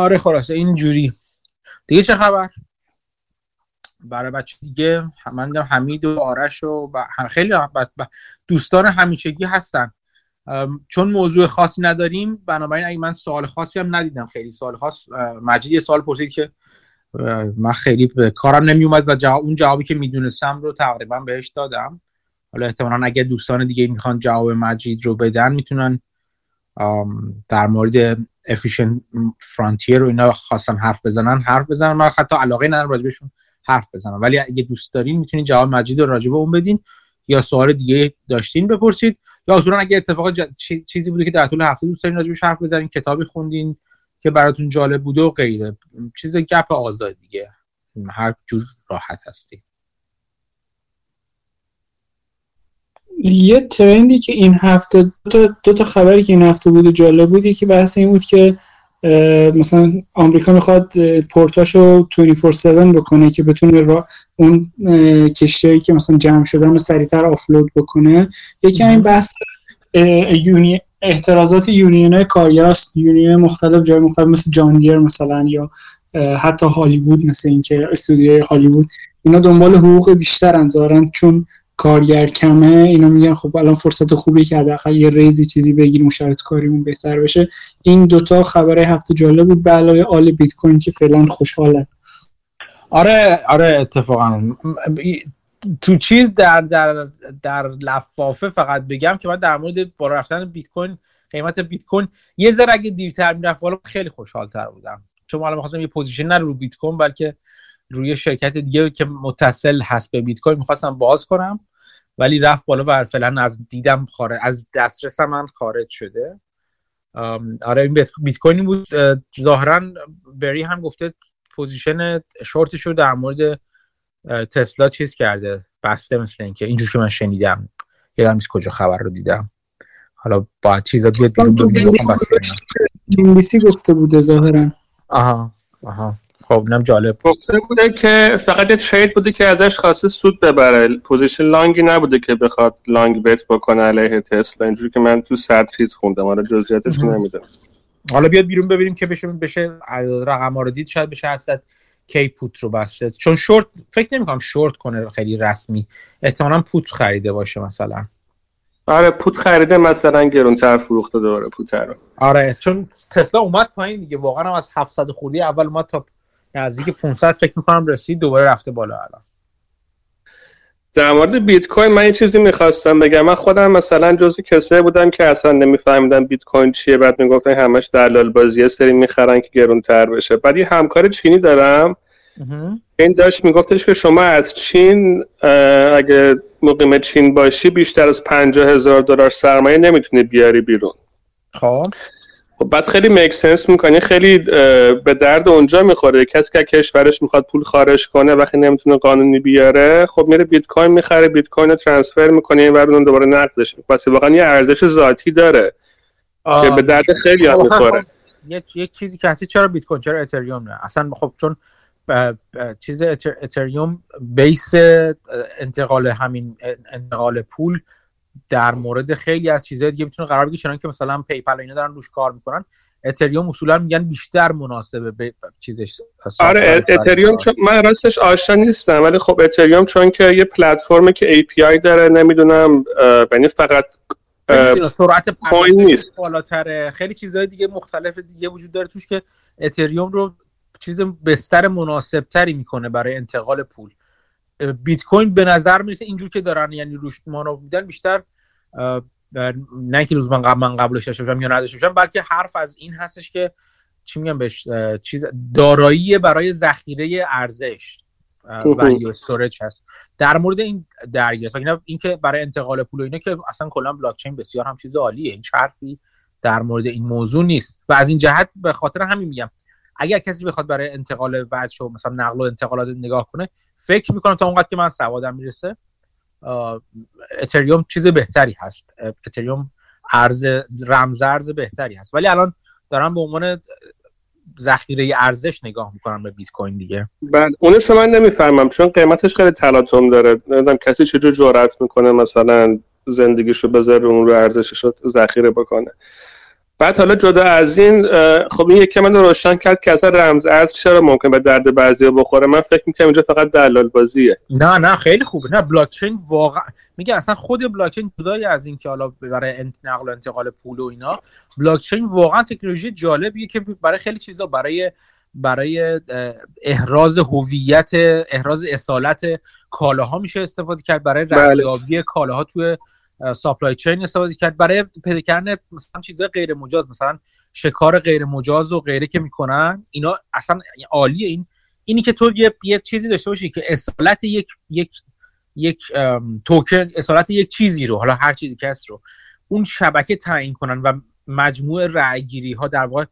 آره خلاصه اینجوری. دیگه چه خبر؟ برای بچه دیگه من حمید و آرش و خیلی دوستان همیشگی هستن. چون موضوع خاصی نداریم بنابراین اگه من سوال خاصی هم ندیدم خیلی. سوال خاص مجید یه سوال پرسید که من خیلی به کارم نمی اومد و جواب اون جوابی که می‌دونستم رو تقریبا بهش دادم. حالا احتمالا اگه دوستان دیگه می‌خوان جواب مجید رو بدن می‌تونن در مورد افیشن فرانتیر رو اینا خواستن حرف بزنن حرف بزنن. من حتی علاقه ندارم راجبشون حرف بزنم. ولی اگه دوست دارین می‌تونین جواب مجید رو راجبه اون بدین یا سوال دیگه داشتین بپرسید. یا اصولا اگه اتفاق چیزی بوده که در طول هفته دوست دارین راجبش حرف بزنین کتابی خوندین که براتون جالب بوده و غیره. چیز گپ آزاد دیگه. هر جور راحت هستی یه trend ی که این هفته دو تا, دو تا خبری که این هفته بود جالب بودی که بحث این بود که مثلا آمریکا می‌خواد پورتاشو 24/7 بکنه که بتونه را اون کشتیایی که مثلا جمع شدن رو سریعتر offload بکنه. یکی این بحث union اعتراضات union های کارگراست union مختلف جای مختلف مثل جان دیر مثلا یا حتی هالیوود مثل اینکه استودیوی هالیوود اینا دنبال حقوق بیشتر انظارن چون کارگر کمه اینا میگن خب الان فرصت خوبی که حداقل یه raise ی چیزی بگیریم و شرط کاریمون بهتر بشه. این دوتا خبر هفته جالب بود به علاوه آل بیت کوین که فعلا خوشحاله آره آره اتفاقا. تو چیز در در در لفافه فقط بگم که من در مورد بالا رفتن بیت کوین قیمت بیت کوین یه ذره اگه دیرتر می‌رفت بالا خیلی خوشحالتر بودم. چون حالا می‌خواستم یه position نه رو بیت کوین بلکه روی شرکت دیگه که متصل هست به بیت کوین می‌خواستم باز کنم. ولی رفت بالا و فعلا از دیدم خارج از دسترس من خارج شده. آره این بیت کوینی بود. ظاهرا بری هم گفته position short ش رو در مورد تسلا چیز کرده. بسته مثل اینکه اینجور که من شنیدم. یادم نیست کجا خبر رو دیدم. حالا با چیزا بیاد بیرون گفته بوده ظاهرا. آها آها. خب اینم جالب گفته بوده که فقط یه trade بوده که ازش خواسته سود ببره. position long ی نبوده که بخواد long bet بکنه علیه تسلا. اینجوری که من تو صد چیز خوندم. آره جزئیاتش نمی‌دونم. حالا بیاد بیرون ببینیم که بشه بشه رقم رو دید. شاید بشه حدی که put رو بسته. چون شورت فکر نمی کنم شورت کنه خیلی رسمی. احتمالا put خریده باشه مثلا. آره پوت خریده مثلا گرونتر فروخته دوباره پوت رو. آره چون تسلا اومد پایین دیگه. واقعا هم از 700 خوردی اول اومد تا نزدیک 500 فکر می‌کنم رسید دوباره رفته بالا الان. در مورد بیت کوین من یه چیزی می‌خواستم بگم. من خودم مثلا جزو کسایی بودم که اصلا نمیفهمیدم بیت کوین چیه بعد می‌گفتن همش دلال بازی سری می‌خرن که گرونتر بشه. بعد یه همکار چینی دارم. این داشت میگفتش که شما از چین اگه مقیم چین باشی بیشتر از پنجاه هزار دلار سرمایه نمی‌تونی بیاری بیرون. خب. خب بعد خیلی میک سنس می‌کنه خیلی به درد اونجا می‌خوره. کسی که کشورش می‌خواد پول خارج کنه وقتی نمی‌تونه قانونی بیاره خب میره بیت کوین می‌خره بیت کوین رو ترانسفر می‌کنه این اون دوباره نقدش پس واقعا یه ارزش ذاتی داره که به درد خیلی هم می‌خوره. یک چیزی که هستی چرا بیت کوین چرا اتریوم نه؟ اصلا خب چون چیز اتریوم base انتقال همین انتقال پول در مورد خیلی از چیزهای دیگه می‌تونه قرار بگیره چون که مثلا PayPal اینا دارن روش کار می‌کنن. اتریوم اصولا میگن بیشتر مناسبه به چیزش آره اتریوم چون من راستش آشنا نیستم ولی خب اتریوم چون که یه پلتفرم که API داره نمی‌دونم یعنی فقط سرعت نیست. بالاتره. خیلی چیزهای دیگه مختلف دیگه وجود داره توش که اتریوم رو چیز بستر مناسب تری می‌کنه برای انتقال پول. بیت کوین به نظر می‌رسه اینجور که دارن یعنی روش مانو میدن بیشتر نه اینکه روز من قبل من قبلش داشته باشم یا نداشته باشم بلکه حرف از این هستش که چی میگم بهش چیز دارایی برای ذخیره ارزش ولیو استوریج هست. در مورد این درگیر اینا این که برای انتقال پول و اینا که اصلا کلا بلاک چین بسیار هم چیز عالیه. این حرفی در مورد این موضوع نیست. و از این جهت به خاطر همین میگم اگر کسی بخواد برای انتقال وجه و مثلا نقل و انتقالات نگاه کنه فکر می‌کنم تا اونقدر که من سوادم می‌رسه اتریوم چیز بهتری هست. اتریوم ارز رمز ارز بهتری هست. ولی الان دارم به عنوان ذخیره ارزش نگاه می‌کنم به بیت کوین دیگه. بعد اون من نمی‌فهمم چون قیمتش خیلی تلاطم داره. نمی‌دونم کسی چطور جرأت می‌کنه مثلا زندگیشو بذاره اون رو ارزشش رو ذخیره بکنه. بعد حالا جدا از این خب این یکی من روشن کرد که اصلا رمز ارز چرا ممکن به درد بعضی بخوره؟ من فکر می‌کنم اینجا فقط دلال بازیه. نه نه خیلی خوبه. نه بلاکچین واقعا میگه اصلا خود بلاکچین جدای از این که حالا برای نقل و انتقال پول و اینا بلاکچین واقعا تکنولوژی جالبیه که برای خیلی چیزا برای برای احراز هویت احراز اصالت کالاها میشه استفاده کرد. برای بله. ردیابی کالاها توی ساپلای چین استفاده کرد. برای پیدا کردن مثلا چیزای غیر مجاز مثلا شکار غیر مجاز و غیره که می‌کنن اینا اصلا عالیه. این اینی که تو یه, یه چیزی داشته باشی که اصالت یک یک یک توکن اصالت یک چیزی رو حالا هر چیزی هست رو اون شبکه تعیین کنن و مجموع رأیگیری ها در واقع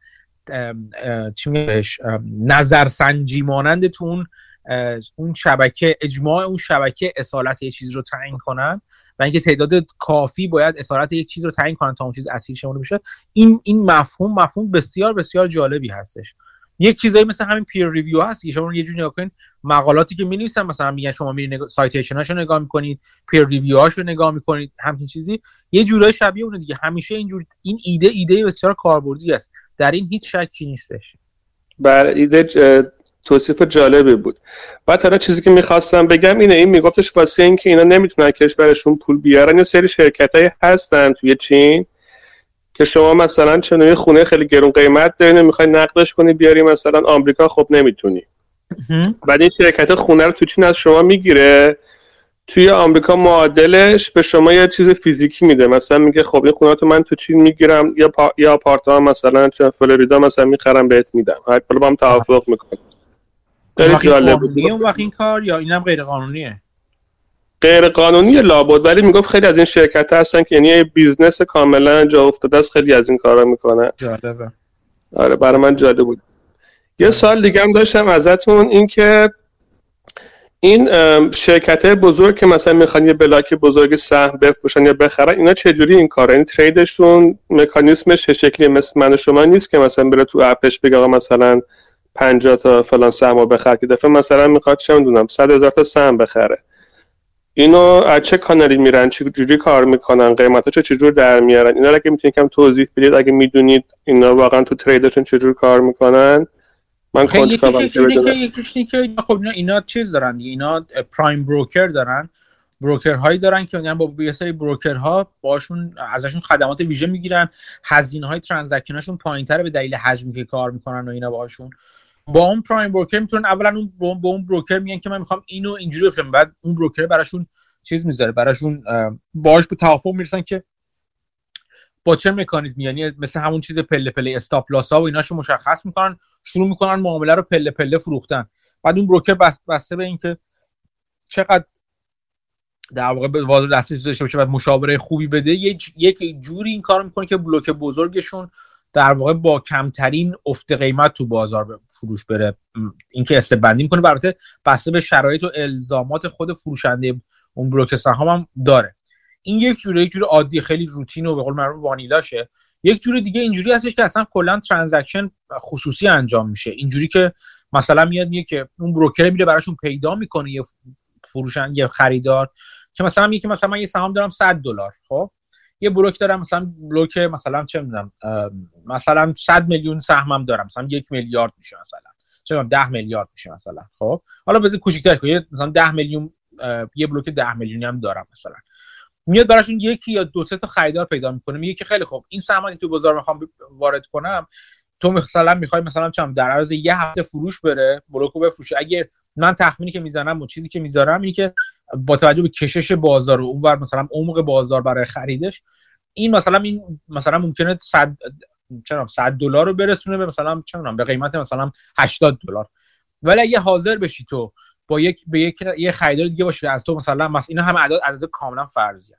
چی نظرسنجی مانند تو اون اون شبکه اجماع اون شبکه اصالت یه چیز رو تعیین کنن. و اینکه تعداد کافی باید اصالت یک چیز رو تعیین کنن تا اون چیز اصیل شمرده بشه. این این مفهوم مفهوم بسیار بسیار جالبی هستش. یک چیزایی مثل همین peer review هست که شما یه جوری نگاه کنید مقالاتی که می‌نویسن مثلا میگن شما میرین نگ... citation اشو نگاه می‌کنید peer review هاشو نگاه می‌کنید همین چیزی. یه جورای شبیه اونه دیگه. همیشه اینجور این ایده ایده بسیار کاربردی است. در این هیچ شکی نیستش. بر ایده توصیف جالبی بود. بعد حالا چیزی که می‌خواستم بگم اینه این میگفتش واسه اینکه اینا نمی‌تونن کشورشون پول بیارن. یه سری شرکت های هستن توی چین که شما مثلا چنوی خونه خیلی گرون قیمت دارین می‌خوای نقدش کنی بیاری مثلا آمریکا خب نمی‌تونی. بعد این شرکت خونه رو تو چین از شما می‌گیره. توی آمریکا معادلش به شما یه چیز فیزیکی میده. مثلا میگه خب این خونه من تو چین می‌گیرم یا پا... یا آپارتمان مثلا چه فلوریدا مثلا می‌خرم بهت میدم. حالا با هم توافق می‌کنم جالب اون وقت این کار یا اینم غیر قانونیه غیر قانونی لابد ولی می‌گفت خیلی از این شرکت هستن که یعنی business کاملا جا افتاده است خیلی از این کارا می‌کنن. جالبه. آره برای من جالب بود. یه سال دیگه هم داشتم ازتون این که این شرکت بزرگ که مثلا می‌خوان یه block بزرگ سهم بفروشن یا بخرن اینا چجوری این کار این trade شون مکانیزمش چه شکلی؟ مثل من و شما نیست که مثلا بره تو app ش بگه مثلا 50 تا فلان سهم بخر که دفعه مثلا می‌خواد چه می‌دونم 100 هزار تا سهم بخره. اینو از چه کانالی میرن؟ چجوری کار می‌کنن؟ قیمتاشو چجور در میارن؟ اینا اگه می‌تونید کم توضیح بدید اگه می‌دونید اینا واقعا تو تریدشون چجور کار می‌کنن من خیلی یکیش که خب اینا اینا چیز دارن اینا پرایم بروکر دارن. بروکر هایی دارن که میگن با یه سری بروکر ها باشون ازشون خدمات ویژه می‌گیرن. هزینه های ترانزکشنشون پایینتره به دلیل حجمی که کار می‌کنن و اینا باشون. با اون پرایم بروکر می‌تونن اولا اون با اون بروکر میگن که من می‌خوام اینو اینجوری بفرستم. بعد اون بروکر براشون چیز می‌ذاره. براشون باهاش به توافق می‌رسن که با چه مکانیزمی؟ یعنی مثل همون چیز پله پله استاپ لاس ها و ایناشو مشخص می‌کنن شروع می‌کنن معامله رو پله پله فروختن. بعد اون بروکر بس بسته به اینکه چقدر در واقع به بازار دسترسی داشته باشه و مشاوره خوبی بده یک جوری این کار می‌کنه که بلوک بزرگشون در واقع با کمترین افت قیمت تو بازار فروش بره. اینکه استبندی می‌کنه. البته بسته به شرایط و الزامات خود فروشنده اون بلوک سهام هم داره. این یک جوره یک جور عادی خیلی روتین و به قول معروف وانیلاشه. یک جور دیگه اینجوری هستش که اصلا کلا ترانزکشن خصوصی انجام میشه. اینجوری که مثلا میاد میگه که اون بروکر میره براشون پیدا می‌کنه یه فروشن یه خریدار که مثلا میگه که مثلا من یه سهام دارم 100 دلار خب؟ یه بلوک دارم مثلا بلوک مثلا چه می‌دونم مثلا 100 میلیون سهمم دارم مثلا یک میلیارد میشه مثلا. چه 10 میلیارد میشه مثلا خب؟ حالا بذار کوچیک‌تر کنید مثلا 10 میلیون یه بلوک 10 میلیونی هم دارم مثلا. میاد براشون یکی یا دو سه تا خریدار پیدا می‌کنه میگه که خیلی خوب این سهمی تو بازار می‌خوام وارد کنم تو مثلا می‌خوای مثلا چم در عرض یه هفته فروش بره بلوکو بفروشه اگه من تخمینی که می‌زنم و چیزی که می‌ذارم اینه که با توجه به کشش بازار و اونور مثلا عمق بازار برای خریدش این مثلا این مثلا ممکنه 100 چرا 100 دلار رو برسونه به مثلا چه به قیمت مثلا 80 دلار. ولی اگه حاضر بشی تو با یک به یک یه خریدار دیگه باشه از تو مثلا مثلا اینا همه عدد عدد کاملا فرضی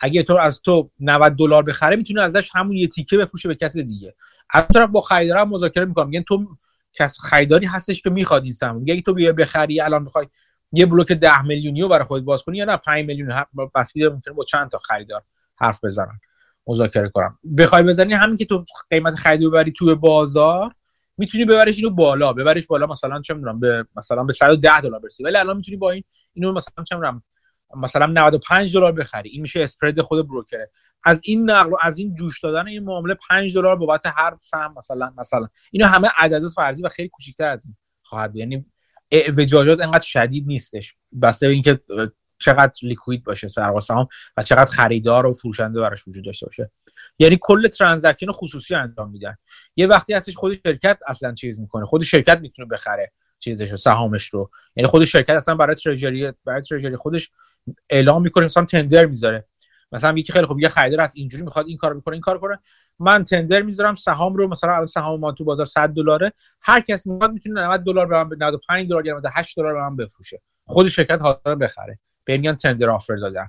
اگه تو از تو 90 دلار بخره می‌تونه ازش همون یه تیکه بفروشه به کسی دیگه. از طرف با خریدار مذاکره می‌کنم. میگن تو کس خریداری هستش که می‌خواد این سهام میگه اگه تو بیا بخری الان می‌خوای یه بلوک 10 میلیونی رو برای خودت باز کنی یا نه؟ 5 میلیون بسیار ممکنه با چند تا خریدار حرف بزنن. مذاکره کنم بخوای بزنی همین که تو قیمت خرید ببری تو بازار می‌تونی ببرش اینو بالا. ببرش بالا مثلا چه می‌دونم به مثلا به 110 دلار برسی. ولی الان می‌تونی با این اینو مثلا چه می‌دونم مثلا 95 دلار بخری. این میشه اسپرد خود بروکره. از این نقل و از این جوش دادن این معامله 5 دلار بابت هر سهم مثلا مثلا. اینا همه عدد فرضی و خیلی کوچیک‌تر از این خواهد یعنی اعوجاجات انقدر شدید نیستش. بسته به اینکه چقدر لیکوید باشه سرقا سهام و چقدر خریدار و فروشنده براش وجود داشته باشه. یعنی کل ترانزکشن خصوصی انجام میدن. یه وقتی هستش خود شرکت اصلا چیز می‌کنه. خود شرکت می‌تونه بخره چیزش رو سهامش رو. یعنی خود شرکت اصلا برای تریجری برای تریجری خودش اعلام می‌کنه مثلا تندر می‌ذاره. مثلا یکی خیلی خوب یه خریدار از اینجوری می‌خواد این کارو بکنه این کار کنه من تندر می‌ذارم سهام رو مثلا الان سهام ما تو بازار 100 دلاره. هر کس می‌خواد می‌تونه 90 دلار به من 95 دلار یا 98 دلار به من بفروشه. خود شرکت حاضر بخره. به میگن تندر آفر دادن.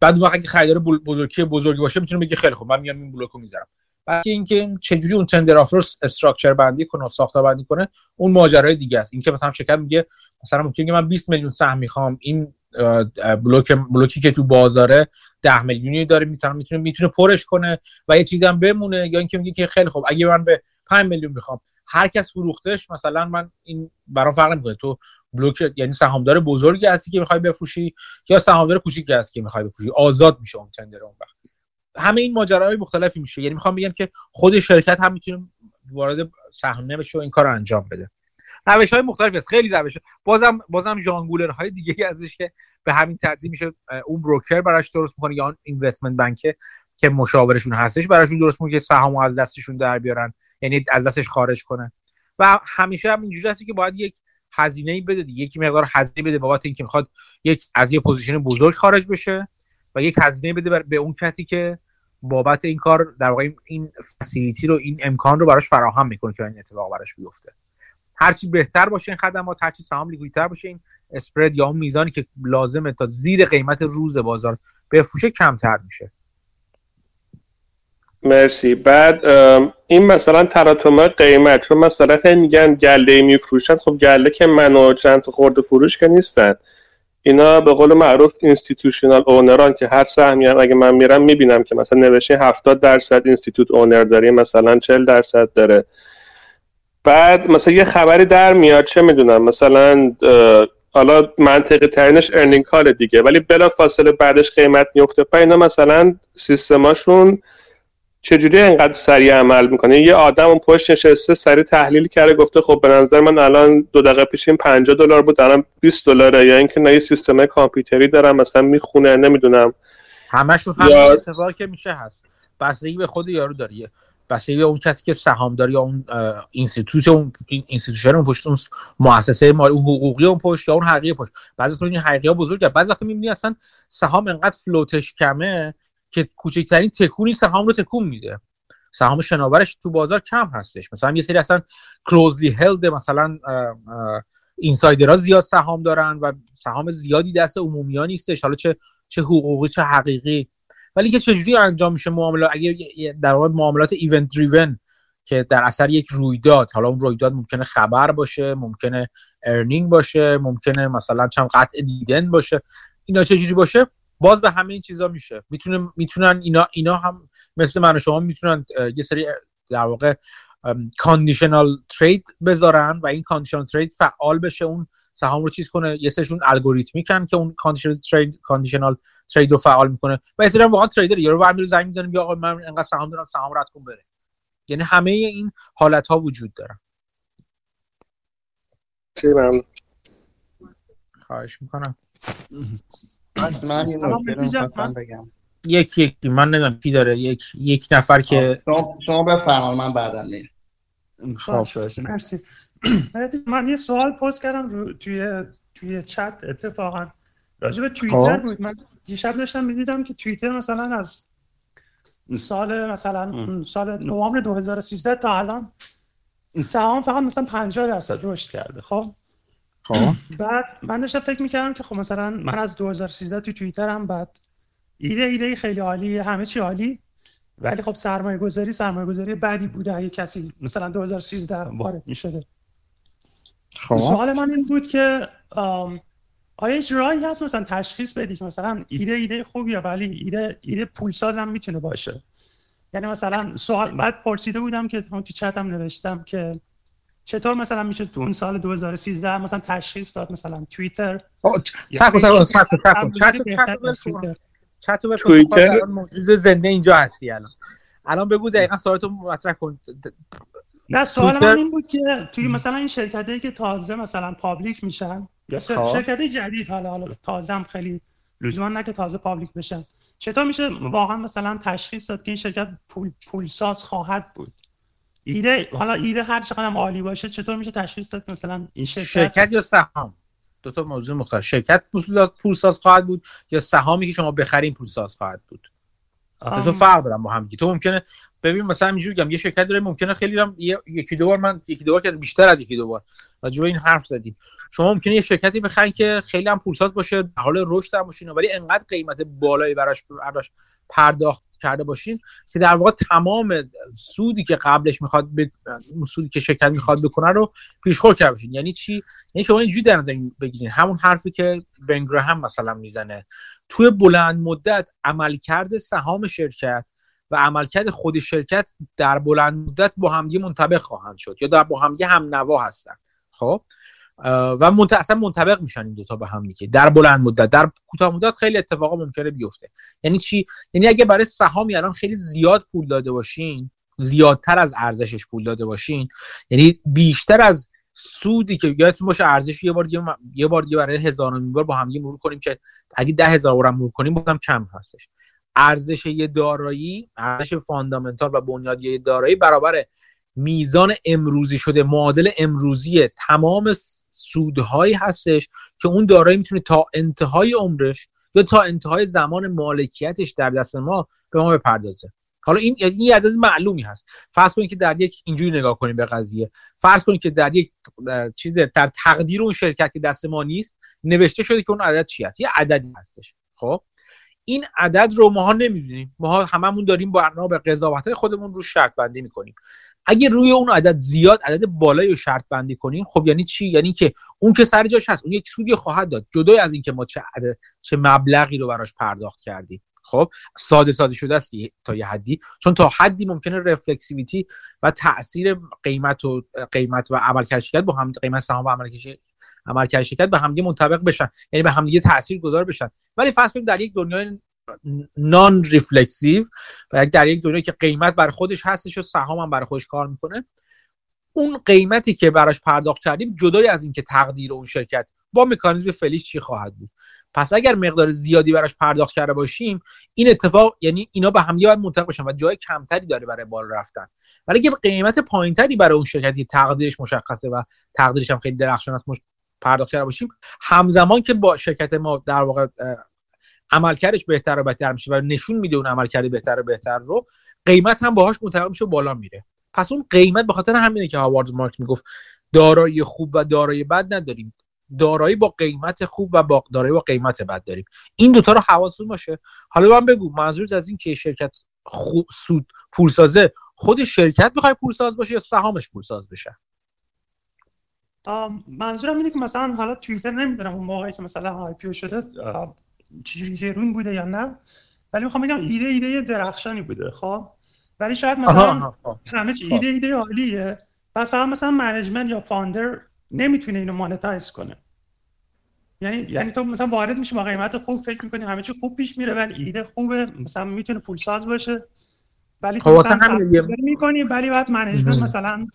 بعد اون وقت خریدار بزرگی بزرگی باشه می‌تونه بگه خیلی خوب من میام این بلوکو می‌ذارم. بعد اینکه چجوری اون تندر آفر استراکچر بندی کنه و ساختار بندی کنه اون ماجرای دیگه است. اینکه مثلا شرکت میگه مثلا ممکنه من 20 میلیون سهم می‌خوام این بلوک بلوکی که تو بازاره 10 میلیونی داره می‌تونه می‌تونه می‌تونه پرش کنه و یه چیزی هم بمونه. یا اینکه میگه که خیلی خوب اگه من به 5 میلیون می‌خوام هر کس فروختش مثلا من این برام فرق نمی‌کنه. تو بلوک یعنی سهامدار بزرگی هستی که می‌خوای بفروشی یا سهامدار کوچیکی هستی که می‌خوای بفروشی؟ آزاد میشه اون تندر اون وقت. همه این ماجراهای مختلفی میشه. یعنی می‌خوام بگم که خود شرکت هم می‌تونه وارد سهم بشه و این کار رو انجام بده. روش های مختلفی هست. خیلی روش. بازم بازم ژانگولر های دیگه ازش که به همین ترتیب میشه اون broker براش درست می‌کنه یا اون investment bank که مشاورشون هستش براشون درست می‌کنه که سهامو از دستشون در بیارن. یعنی از دستش خارج کنه و همیشه هم اینجوری هستی که باید یک هزینه بده دیگه. یکی مقدار هزینه بده بابت اینکه می‌خواد یک از یه position بزرگ خارج بشه و یک هزینه بده به اون کسی که بابت این کار در واقع این facility رو این امکان رو براش فراهم می‌کنه که این اتفاق براش بیفته. هرچی بهتر باشه این خدمات هرچی سهام liquid تر باشه این spread یا اون میزانی که لازمه تا زیر قیمت روز بازار بفروشه کمتر میشه. مرسی. بعد این مثلا تراکم قیمت چون مثلا میگن گله میفروشن خب گله که من و چند تا خورده فروش که نیستن. اینا به قول معروف institutional owner ان که هر سهمی هم اگه من میرم می‌بینم که مثلا نوشته 70 درصد institute owner داره مثلا 40 درصد داره. بعد مثلا یه خبری در میاد چه می‌دونم مثلا حالا منطقی ترینش ارنینگ کال دیگه ولی بلا فاصله بعدش قیمت میفته پا اینا مثلا سیستماشون چجوری انقدر سریع عمل می‌کنه؟ یه آدم اون پشت نشسته سریع تحلیل کرده گفته خب به نظر من الان دو دقیقه پیش این 50 دلار بود الان 20 دلاره. یا اینکه نه یه سیستم کامپیوتری دارم مثلا می‌خونه نمی‌دونم. همشون همین یا... اتفاقی که میشه هست. بستگی به خود یارو داره بستگی به اون کسی که سهامداری یا اون institute اون institution اون پشت اون مؤسسه مالی اون حقوقی اون پشت یا اون حقیقی پشت. بعضی وقتا این حقیقی بزرگه. بعضی وقتا می‌بینی اصلا سهام انقدر float ش کمه که کوچکترین تکونی سهام رو تکون میده. سهام شناورش تو بازار کم هستش. مثلا یه سری اصلا closely held مثلا insider ها زیاد سهام دارن و سهام زیادی دست عمومیان نیستش. حالا چه چه حقوقی چه حقیقی ولی که چجوری انجام میشه معاملات اگه در واقع معاملات event driven که در اثر یک رویداد حالا اون رویداد ممکنه خبر باشه ممکنه earning باشه ممکنه مثلا چند قطع dividend باشه اینا چجوری باشه؟ باز به همه این چیزا میشه. می‌تونه می‌تونن اینا اینا هم مثل من و شما می‌تونن یه سری در واقع conditional trade بذارن و این conditional trade فعال بشه اون سهام رو چیز کنه یه سرشون الگوریتمیکن که اون کاندیشنال ترید کاندیشنال ترید رو فعال می‌کنه. و یه واقعا تریدر یارو ورمی رو زنگ می‌زنه یا آقا من انقدر سهام دارم سهام رد کن بره. یعنی همه این حالت ها وجود دارن خواهش می‌کنم. من بگم. یک یک من نمی‌دونم کی داره. یک یک نفر که شما بفرمایید من بعدا خب مرسی. من یه سوال پست کردم رو توی توی چت اتفاقا. راجع به توییتر خب. بود. من دیشب داشتم می‌دیدم که توییتر مثلا از سال مثلا سال نوامبر 2013 تا الان سهام فقط مثلا 50 درصد رشد کرده. خب؟ خب. بعد من داشتم فکر می‌کردم که خب مثلا من از 2013 تو توییترم بعد ایده ایده خیلی عالی همه چی عالی. ولی خب سرمایه گذاری سرمایه گذاری بعدی بوده. اگه کسی مثلا 2013 وارد می‌شده. خب. سوال من این بود که آیا هیچ راهی هست مثلا تشخیص بدی که مثلا ایده ایده خوبیه ولی ایده ایده پولساز هم می‌تونه باشه؟ یعنی مثلا سوال بعد پرسیده بودم که تو چتم نوشتم که چطور مثلا میشه تو اون سال 2013 مثلا تشخیص داد مثلا توییتر؟ توییتر. موجود زنده اینجا هستی الان. الان بگو دقیقا سوالتو مطرح کن. نه سوال من این بود که توی مثلا این شرکتی که تازه مثلا public میشن یا خب. شرکت جدید حالا حالا تازه هم خیلی لزوما نه که تازه public بشن چطور میشه واقعا مثلا تشخیص داد که این شرکت پول پولساز خواهد بود؟ ایده حالا ایده هر چقدر هم عالی باشه چطور میشه تشخیص داد مثلا این شرکت شرکت یا سهام؟ دو تا موضوع مختلف. شرکت پولساز خواهد بود یا سهامی که شما بخرین پولساز خواهد بود؟ تو فرق دارم با هم تو ممکنه ببین مثلا اینجوری میگم یه شرکت داره ممکنه خیلی هم یکی دو بار من یکی دو بار که بیشتر از یکی دو بار. راجع این حرف زدیم. شما ممکنه یه شرکتی بخرین که خیلی هم پولساز باشه در حال رشد هم باشین ولی انقدر قیمت بالایی براش براش پرداخت کرده باشین که در واقع تمام سودی که قبلش می‌خواد ب... سودی که شرکت می‌خواد بکنه رو پیشخور کرده باشین. یعنی چی؟ یعنی شما اینجوری در نظر بگیرین. همون حرفی که هم مثلا می‌زنه. توی بلند مدت عملکرد سهام شرکت و عملکرد خود شرکت در بلند مدت با همدیگه منطبق خواهند شد یا در با همدیگه هم نوا هستن خب و منت... اصلا منطبق میشن این دوتا به هم دیگه در بلند مدت در کوتاه مدت خیلی اتفاقا ممکنه بیفته. یعنی چی؟ یعنی اگه برای سهامی الان خیلی زیاد پول داده باشین زیادتر از ارزشش پول داده باشین یعنی بیشتر از سودی که یادتون باشه ارزش یه بار دیگه یه بار دیگه برای هزارمین بار با هم مرور کنیم که اگه ده هزار بارم مرور کنیم بازم کم هستش. ارزش یه دارایی ارزش فاندامنتال و بنیادی دارایی برابر میزان امروزی شده. معادل امروزی تمام سودهایی هستش که اون دارایی می‌تونه تا انتهای عمرش یا تا انتهای زمان مالکیتش در دست ما به ما بپردازه. حالا این این عدد معلومی هست. فرض کنید که در یک اینجوری نگاه کنیم به قضیه. فرض کنید که در یک چیز در تقدیر اون شرکت که دست ما نیست نوشته شده که اون عدد چی هست؟ یه عددی هستش. خب؟ این عدد رو ماها نمی‌دونیم. ماها هممون داریم با به قضاوت خودمون رو شرط بندی می‌کنیم. اگه روی اون عدد زیاد عدد بالایی رو شرط بندی کنیم خب یعنی چی؟ یعنی که اون که سر جاش هست اون یک سودی خواهد داد. جدای از اینکه ما چه عدد چه مبلغی رو براش پرداخت کردیم. خب ساده ساده شده است تا یه حدی. چون تا حدی ممکنه reflexivity و تاثیر قیمت و قیمت و عملکرد شرکت با هم قیمت سهام و عملکرد عملکرد شرکت به همدیگه منطبق بشن. یعنی به همدیگه تاثیر گذار بشن. ولی فرض کنید در یک دنیای non-reflexive و در یک دنیایی که قیمت بر خودش هستش و سهام هم برای خودش کار می‌کنه اون قیمتی که براش پرداخت کردیم جدای از اینکه تقدیر اون شرکت. با مکانیزم فعلیش چی خواهد بود؟ پس اگر مقدار زیادی براش پرداخت کرده باشیم این اتفاق یعنی اینا به هم باید منطبق بشن و جای کمتری داره برای بالا رفتن. ولی اگه قیمت پایینتری برای اون شرکتی تقدیرش مشخصه و تقدیرش هم خیلی درخشان است پرداخت کرده باشیم همزمان که با شرکت ما در واقع عملکردش بهتر و بهتر میشه و نشون میده اون عملکرد بهتر و بهتر رو قیمت هم باهاش منطبق میشه و بالا میره. پس اون قیمت به خاطر همینه که هاوارد مارک می‌گفت دارایی خوب و دارایی بد نداریم. دارایی با قیمت خوب و با دارایی با قیمت بد داریم. این دوتا رو حواستون باشه. حالا من بگو منظور از این که شرکت خوب سود پولسازه خود شرکت می‌خوای پولساز باشه یا سهامش پولساز بشه؟ منظورم اینه که مثلا حالا توییتر نمی‌دونم اون موقعی که مثلا آی شده چیزی گرون بوده یا نه ولی می‌خوام بگم ایده ایده درخشانی بوده خب؟ ولی شاید مثلا همه چی ایده ایده عالیه و فقط مثلا management یا founder نمی‌تونه اینو monetize کنه. یعنی یعنی تو مثلا وارد میشی با قیمت خوب فکر می‌کنی همه چی خوب پیش میره ولی ایده خوبه مثلا می‌تونه پولساز باشه. ولی تو خب مثلا می‌کنی ولی بعد management مثلا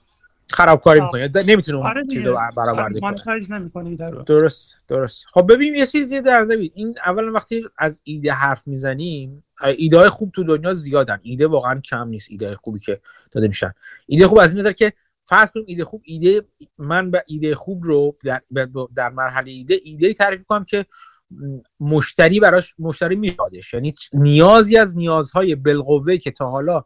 خرابکاری می‌کنه نمی‌تونه اون آره چیزو برآورده کنه درست درست. خب ببین یه چیزی در زمین این اولا وقتی از ایده حرف می‌زنیم ایده های خوب تو دنیا زیادن. ایده واقعا کم نیست ایده خوبی که داده میشن. ایده خوب از این نظر که فرض کنیم ایده خوب ایده من به ایده خوب رو در, در مرحله ایده ایده تعریف کنم که مشتری براش مشتری میادش یعنی نیازی از نیازهای بالقوه که تا حالا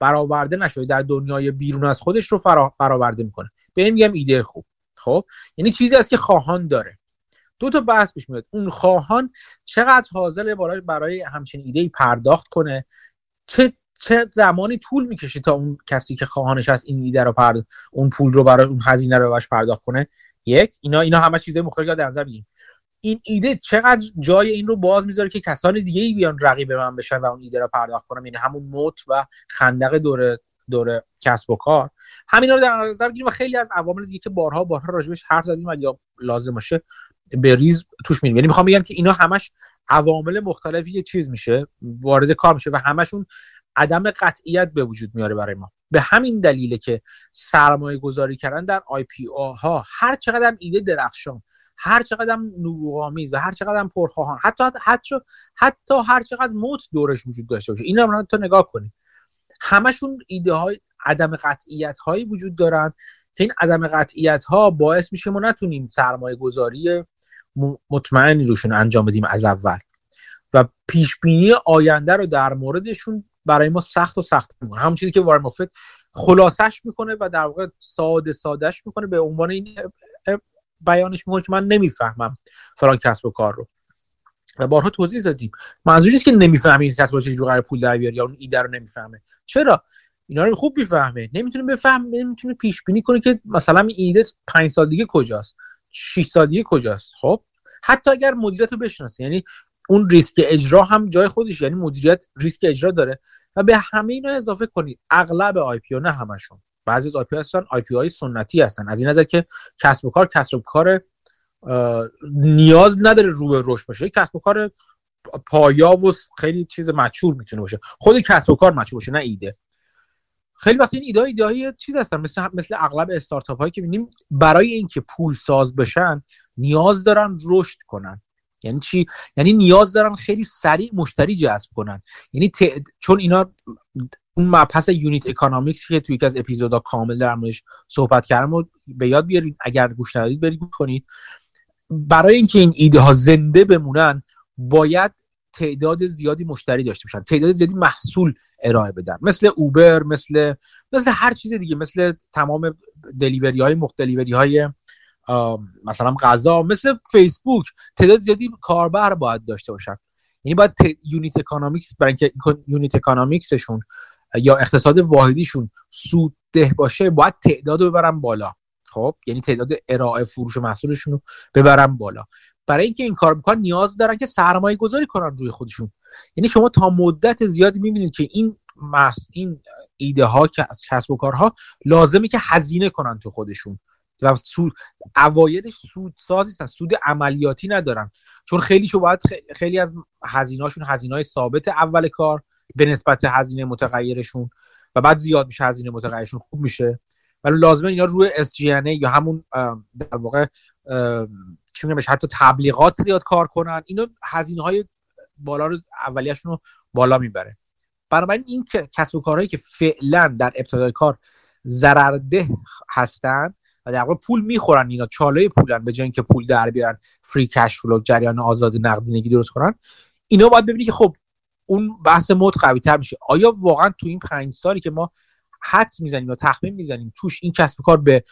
برآورده نشده در دنیای بیرون از خودش رو برآورده می‌کنه. به میگم ایده خوب. خب؟ یعنی چیزی است که خواهان داره. دو تا بحث پیش میاد. اون خواهان چقدر حاضر برای برای همچین ایده پرداخت کنه؟ چه چه زمانی طول می‌کشه تا اون کسی که خواهانش هست این ایده رو پرد... اون پول رو برای اون هزینه رو باش پرداخت کنه؟ یک اینا اینا همه چیزای مختلفی در نظر بگیریم. این ایده چقدر جای این رو باز می‌ذاره که کسان دیگه ای بیان رقیب من بشن و اون ایده رو پرداخت کنم یعنی همون موت و خندق دور دور کسب و کار. همینا رو در نظر بگیریم و خیلی از عوامل دیگه که بارها بارها راجبش حرف زدیم یا لازم باشه به ریز توش میریم. یعنی می‌خوام بگم که اینا همش عوامل مختلفی یه چیز میشه وارد کار میشه و همشون عدم قطعیت به وجود میاره برای ما. به همین دلیله که سرمایه گذاری کردن در آی پی ها هر چقدر ایده درخشان هر چقدر نورآمیز و هر چقدر پرخواهان. حتی حتی حتی هر چقدر موت دورش وجود داشته باشه. اینا رو تو نگاه کنید. همشون ایده های عدم قطعیت هایی وجود دارن که این عدم قطعیت ها باعث میشه ما نتونیم سرمایه گذاری مطمئنی روشون انجام بدیم از اول. و پیش بینی آینده رو در موردشون برای ما سخت و سخت می‌کنه. همون چیزی که وارن بافت خلاصش می‌کنه و در واقع ساده سادهش می‌کنه به عنوان این بیانش می‌کنه که من نمی‌فهمم فلان کسب و کار رو. و بارها توضیح دادیم. منظوری نیست که نمی‌فهمی کسب و چجوری قرار پول در بیاره یا اون ایده رو نمی‌فهمه. چرا؟ اینا رو خوب می‌فهمه. نمی‌تونه بفهم نمی‌تونه پیش بینی کنه که مثلا این ایده 5 سال دیگه کجاست؟ 6 سال دیگه کجاست؟ خب؟ حتی اگر مدیریت رو بشناسه. یعنی اون ریسک اجرا هم جای خودش. یعنی مدیریت ریسک اجرا داره. و به همه اینا اضافه کنید اغلب IPO نه همشون. بعضی از IPO هستن IPO های سنتی هستن. از این نظر که کسب و کار کسب و کار نیاز نداره رو به رشد باشه. کسب و کار پایا و خیلی چیز mature می‌تونه باشه. خود کسب و کار mature باشه نه ایده. خیلی وقت این ایده ایده های چیز هستن. مثل مثل اغلب استارتاپ هایی که ببینیم برای اینکه پول ساز بشن نیاز دارن رشد کنن. یعنی چی؟ یعنی نیاز دارن خیلی سریع مشتری جذب کنن. یعنی چون اینا اون مبحث unit economics که توی یکی از اپیزودا کامل در موردش صحبت کردم و به یاد بیارید اگر گوش ندادید برید کنید. برای اینکه این ایده ها زنده بمونن باید تعداد زیادی مشتری داشته باشن تعداد زیادی محصول ارائه بدن. مثل اوبر مثل مثل هر چیز دیگه مثل تمام delivery های مختلفی های مثلا غذا مثل فیسبوک. تعداد زیادی کاربر باید داشته باشن. یعنی باید unit economics برای اینکه unit economics شون یا اقتصاد واحدیشون سود ده باشه باید تعداد رو ببرن بالا. خب؟ یعنی تعداد ارائه فروش محصولشون رو ببرن بالا. برای اینکه این کار بکنن نیاز دارن که سرمایه گذاری کنن روی خودشون. یعنی شما تا مدت زیادی می‌بینید که این محص این ایده ها که از کسب و کارها لازمه که هزینه کنن تو خودشون. و سود اوایدش سود سازی سود عملیاتی ندارن. چون خیلی شو باید خیلی از هزینهاشون هزینه های ثابت اول کار. به نسبت هزینه متغیرشون و بعد زیاد میشه هزینه متغیرشون خوب میشه. ولی لازمه اینا روی SG&A یا همون در واقع چی میگم حتی تبلیغات زیاد کار کنن. اینو هزینه های بالا رو اولیه‌شون رو بالا می‌بره. بنابراین این که کسب و کارهایی که فعلا در ابتدای کار ضررده هستن و در واقع پول می‌خورن اینا چاله پولن به جای اینکه پول در بیارن فری کش فلو جریان آزاد نقدینگی درست کنن اینا باید ببینی که خب اون بحث مد قوی تر میشه. آیا واقعا تو این پنج سالی که ما حد می‌زنیم یا تخمین می‌زنیم توش این کسب کار به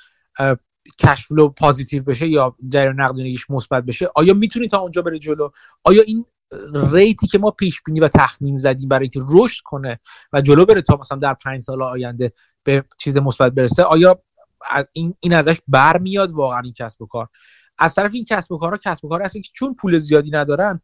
cash flow positive بشه یا جریان نقدینگیش مثبت بشه؟ آیا می‌تونی تا اونجا بره جلو؟ آیا این rate ی که ما پیش بینی و تخمین زدیم برای اینکه رشد کنه و جلو بره تا مثلا در پنج سال آینده به چیز مثبت برسه آیا این, این ازش برمیاد واقعا این کسب و کار؟ از طرف این کسب و کارها کسب و کار هستن که چون پول زیادی ندارن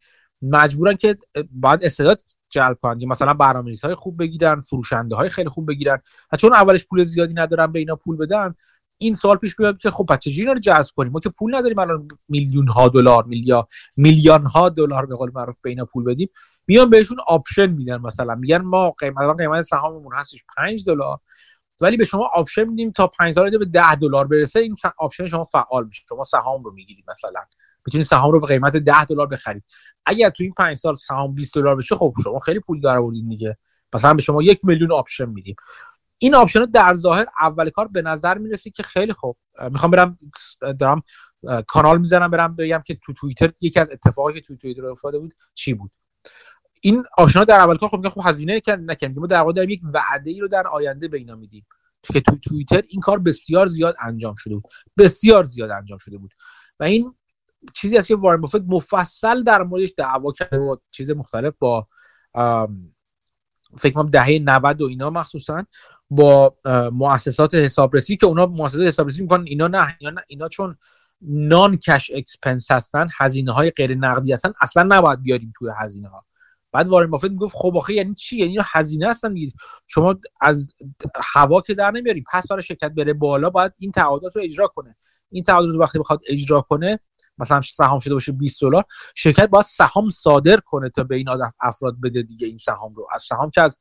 مجبورن که باید استعداد جلب کنن. مثلا برنامه‌نویس های خوب بگیرن فروشنده های خیلی خوب بگیرن. و چون اولش پول زیادی ندارن به اینا پول بدن این سال پیش بیاد که خب بچه اینا رو جذب کنیم؟ ما که پول نداریم الان میلیون ها دلار میلیا میلیون ها دلار به قول معروف به اینا پول بدیم. میان بهشون option میدن مثلا. میگن ما قیمت قیمت سهاممون هستش 5 دلار ولی به شما option میدیم تا 5 سال به 10 دلار برسه این option شما فعال میشه. شما سهام رو می‌گیرید مثلا. می‌تونید سهام رو به قیمت 10 دلار بخرید. اگر تو این 5 سال سهام 20 دلار بشه خب شما خیلی پول داره آوردین دیگه. مثلا به شما یک میلیون option میدیم. این option در ظاهر اول کار به نظر می‌رسه که خیلی خوب. می‌خوام برم دارم کانال می‌زنم برم بگم که تو توییتر یکی از اتفاقی که تو توییتر افتاده بود چی بود. این option ها در اول کار خب میگن خب هزینه نکنیم ما در واقع داریم یک وعده ای رو در آینده به اینا میدیم. که تو توییتر این کار بسیار زیاد انجام شده بود. بسیار زیاد انجام شده بود. و این چیزی است که وارن بافت مفصل در موردش دعوا کرده با چیز مختلف با فکر کنم دهه 90 و اینا مخصوصا با مؤسسات حسابرسی که اونا مؤسسات حسابرسی می‌کنن اینا نه اینا, نه اینا چون non-cash expense هستن هزینه های غیر نقدی هستن اصلا نباید بیاریم توی هزینه ها بعد وارن بافت می‌گفت خب آخه یعنی چی؟ یعنی هزینه هستن دیگه. شما از هوا که در نمیاری پس برای شرکت بره بالا باید این تعهدات رو اجرا کنه. این تعهدات رو وقتی بخواد اجرا کنه مثلا سهام شده باشه 20 دلار شرکت باید سهام صادر کنه تا به این افراد بده دیگه این سهام رو. از سهام که از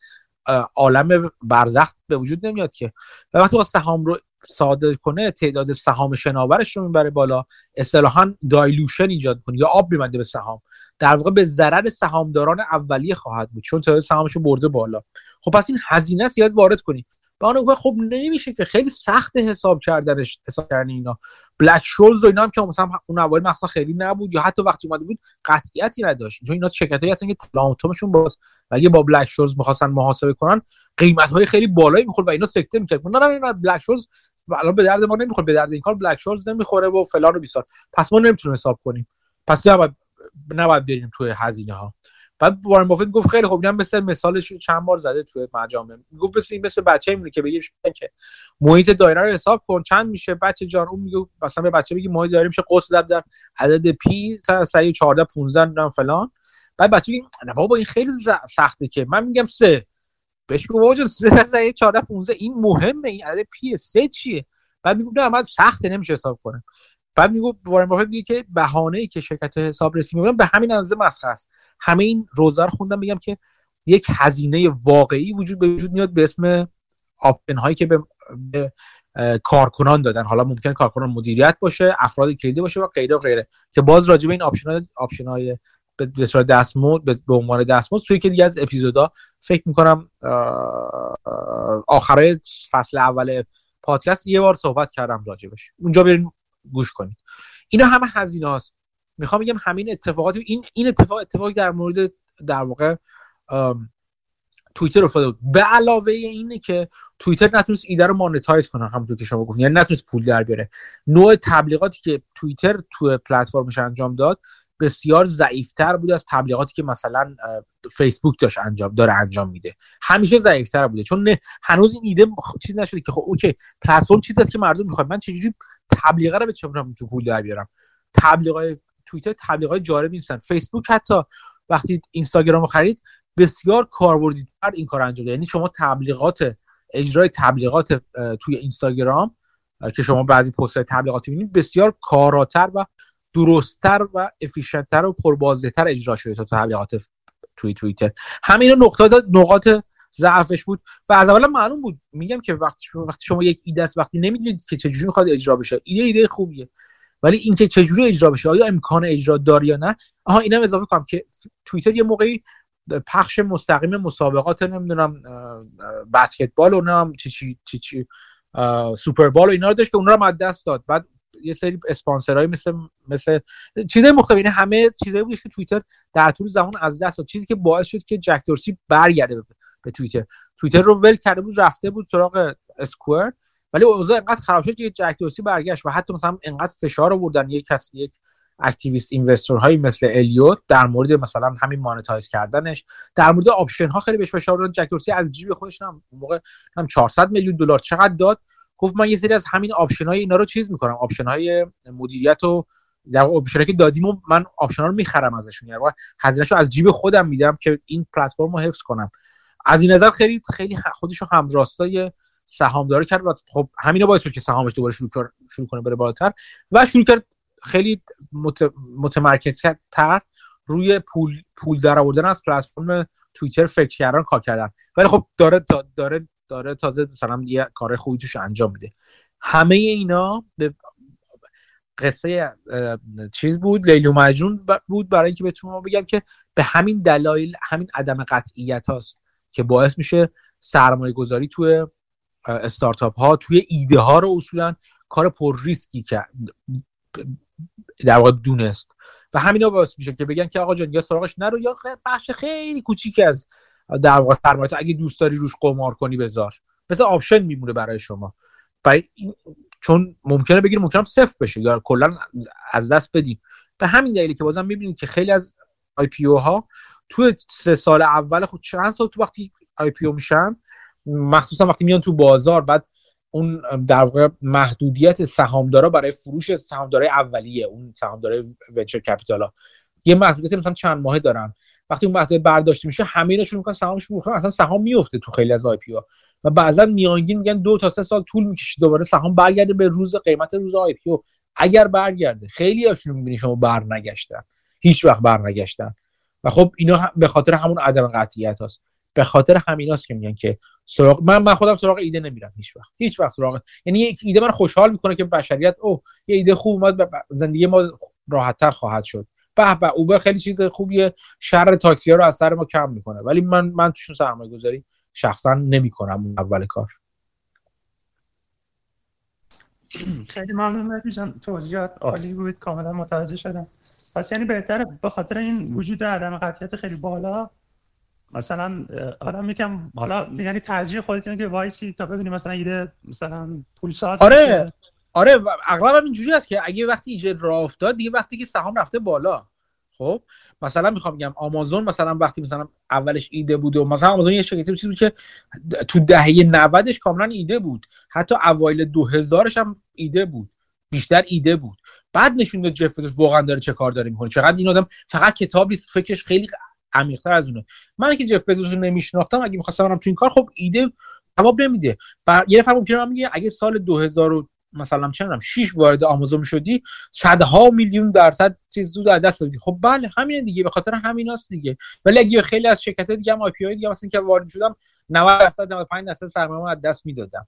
عالم برزخ به وجود نمیاد که. وقتی با سهام رو صادر کنه تعداد سهام شناورش رو می‌بره بالا. اصطلاحا دایلوشن ایجاد کنه یا آب میبنده به سهام. در واقع به ضرر سهامداران اولیه خواهد بود چون تعداد سهامشون برده بالا. خب پس این هزینه است یاد وارد کنی. به آن خب نمیشه که خیلی سخت حساب کردنش حساب کردن اینا. بلک شولز و اینا هم که مثلا اون اول مثلا خیلی نبود یا حتی وقتی اومده بود قطعیتی نداشت. چون اینا شرکتایی هستن که تلامتومشون باز و اگه با بلک شولز می‌خواستن محاسبه کنن قیمت های خیلی بالایی می‌خورد و اینا سکته می‌کرد. نه نه نه بلک شولز الان به درد ما نمی‌خوره به درد این کار بلک شولز نمی‌خوره و فلان و بیسار. پس ما نمی‌تونیم حساب کنیم. پس نباید نباید بریم توی هزینه ها بعد وارن بافت گفت خیلی خوب اینم مثل مثالش چند بار زده توی مجامع. گفت مثل مثل بچه میمونه که بگی که محیط دایره رو حساب کن چند میشه؟ بچه جان اون میگه مثلا به بچه بگی محیط دایره میشه قوس در عدد پی سعی 14 15 نمی‌دونم فلان. بعد بچه میگه نه بابا این خیلی سخته که. من میگم سه. بهش میگم بابا جان 3 14 15 این مهمه این عدد پی سه چیه؟ بعد میگم نه من سخته نمیشه حساب کنم. بعد میگو وارن بافت میگه که بهانه ای که شرکت حساب رسی می‌کنن به همین اندازه مسخره است. همه این روزا رو خوندم میگم که یک هزینه واقعی وجود به وجود میاد به اسم option هایی که به, به کارکنان دادن. حالا ممکن کارکنان مدیریت باشه افراد کلیدی باشه و غیره و غیره. که باز راجع به این option های option های به صورت دستمزد به عنوان دستمزد توی که دیگه از اپیزودا فکر می‌کنم آخرای فصل اول پادکست یه بار صحبت کردم راجبش. اونجا بریم گوش کنید. اینا همه هزینه هاست. می‌خوام بگم همین اتفاقات این این اتفاق اتفاقی در مورد در واقع توییتر افتاده بود. به علاوه اینه که توییتر نتونست ایده رو مانتایز کنه همونطور که شما گفتین یعنی نتونست پول در بیاره. نوع تبلیغاتی که توییتر تو پلتفرمش انجام داد بسیار ضعیفتر بود از تبلیغاتی که مثلا فیسبوک داشت انجام داره انجام میده. همیشه ضعیفتر بوده. چون نه هنوز این ایده چیز نشده که خب اوکی پلتفرم چیزی است که مردم می‌خواد من چجوری تبلیغه رو به چه تو پول در بیارم؟ تبلیغای توییتر تبلیغای جالب نیستن. فیسبوک حتی وقتی اینستاگرام خرید بسیار کاربردیتر این کار انجام یعنی شما تبلیغات اجرای تبلیغات توی اینستاگرام که شما بعضی پست تبلیغاتی می‌بینید بسیار کاراتر و درستتر و افیشنتتر و پربازدهتر اجرا شده تا تبلیغات توی توییتر. همین نقاط نقاط ضعفش بود و از اول معلوم بود. میگم که وقتی شما, وقتی شما یک ایده است وقتی نمی‌دونید که چجوری می‌خواد اجرا بشه ایده ایده خوبیه. ولی اینکه چجوری اجرا بشه آیا امکان اجرا داره یا نه؟ آها اینم اضافه کنم که توییتر یه موقعی پخش مستقیم مسابقات نمی‌دونم بسکتبال و نمی‌دونم چی چی چی, Super Bowl و اینا رو داشت که اونا رو دست داد. بعد یه سری اسپانسرای مثل مثل چیزای مختلف یعنی همه چیزایی بود که توییتر در طول زمان از دست داد. چیزی که باعث شد که جک دورسی برگرده به توییتر. توییتر رو ول کرده بود رفته بود سراغ اسکوئر ولی اوضاع انقدر خراب شد که جک دورسی برگشت و حتی مثلا انقدر فشار آوردن. یک کس یک activist investor هایی مثل الیوت در مورد مثلا همین monetize کردنش در مورد option ها خیلی بهش فشار آوردن. جک دورسی از جیب خودش هم موقع هم 400 میلیون دلار چقدر داد؟ گفت من یه سری از همین آپشن های اینا رو چیز می‌کنم. آپشن های مدیریت و در آپشن که دادیم من آپشن ها رو می‌خرم ازشون. یعنی هزینه‌شو از جیب خودم میدم که این پلتفرم رو حفظ کنم. از این نظر خیلی خیلی خودش رو همراستای سهامدار کرد و خب همینا باعث شد که سهامش دوباره شروع, شروع کنه بره بالاتر و شروع کرد خیلی متمرکز تر روی پول پول در آوردن از پلتفرم توییتر فکر کردن کار کردن. ولی خب داره داره داره تازه مثلا یه کار خوبی توش انجام میده. همه اینا به قصه چیز بود لیلو مجنون بود برای اینکه بتونم بگم که به همین دلایل همین عدم قطعیت هاست که باعث میشه سرمایه گذاری توی استارتاپ ها توی ایده ها رو اصولا کار پر ریسکی که در واقع دونست. و همینا باعث میشه که بگن که آقا جان یا سراغش نرو یا بخش خیلی کوچیک از در واقع سرمایه اگه دوست داری روش قمار کنی بذار. مثل option میمونه برای شما. برای چون ممکنه بگیر ممکنه صفر بشه. یا کلا از دست بدید به همین دلیلی که بازم می‌بینید که خیلی از IPO ها تو سه سال اول خود چند سال تو وقتی IPO میشن؟ مخصوصا وقتی میان تو بازار بعد اون در واقع محدودیت سهامدارا برای فروش سهامدارای اولیه اون سهامدارای venture capital ها یه محدودیت مثلا چند ماهه دارن. وقتی اون مقطع برداشته میشه همه اینا شروع می‌کنن سهامش می‌کنن اصلا سهام میفته تو خیلی از IPO و بعضا میانگین میگن دو تا سه سال طول می‌کشه دوباره سهام برگرده به روز قیمت روز IPO اگر برگرده خیلی هاشون می‌بینی شما برنگشتن. هیچ وقت برنگشتن. و خب اینا به خاطر همون عدم قطعیت هست به خاطر همیناست که میگن که سراغ من من خودم سراغ ایده نمیرم هیچ وقت. هیچ وقت سراغ یعنی یک ایده من خوشحال می‌کنه که بشریت او یه ایده خوب اومد زندگی ما راحتتر خواهد شد. به به اوبر خیلی چیز خوبیه. شر تاکسی ها رو از سر ما کم می‌کنه. ولی من من توشون سرمایه گذاری شخصا نمی‌کنم اول کار. خیلی ممنون جان. توضیحات عالی بود. کاملا متوجه شدم. پس یعنی بهتره به خاطر این وجود عدم قطعیت خیلی بالا مثلا آدم میگم حالا یعنی ترجیح خودت اینه که وایسی تا ببینی مثلا ایده مثلا پول ساز آره. آره اغلب هم اینجوری است که اگه وقتی ایجاد راه افتاد دیگه وقتی که سهام رفته بالا. خب مثلا می‌خوام بگم آمازون مثلا وقتی مثلا اولش ایده بود و مثلا آمازون یه شرکتی بود که تو دهه 90 کاملا ایده بود. حتی اوایل 2000 هم ایده بود. بیشتر ایده بود. بعد نشون داد جف واقعا داره چه کار داره می‌کنه. چقدر این آدم فقط کتاب نیست فکرش خیلی عمیق‌تر از اونه. من که جف بزوس رو نمیشناختم اگه می‌خواستم برم تو این کار خب ایده جواب نمیده. بر... یه نفر ممکنه میگه اگه سال 2000 مثلا چه 6 وارد آمازون شدی صدها میلیون درصد چیز زود از دست دادی. خب بله همین دیگه به خاطر همیناست دیگه. ولی اگه خیلی از شرکت دیگه هم آی پی دیگه مثلا که وارد شدم 90 درصد 95 درصد سرمایه از دست می‌دادم.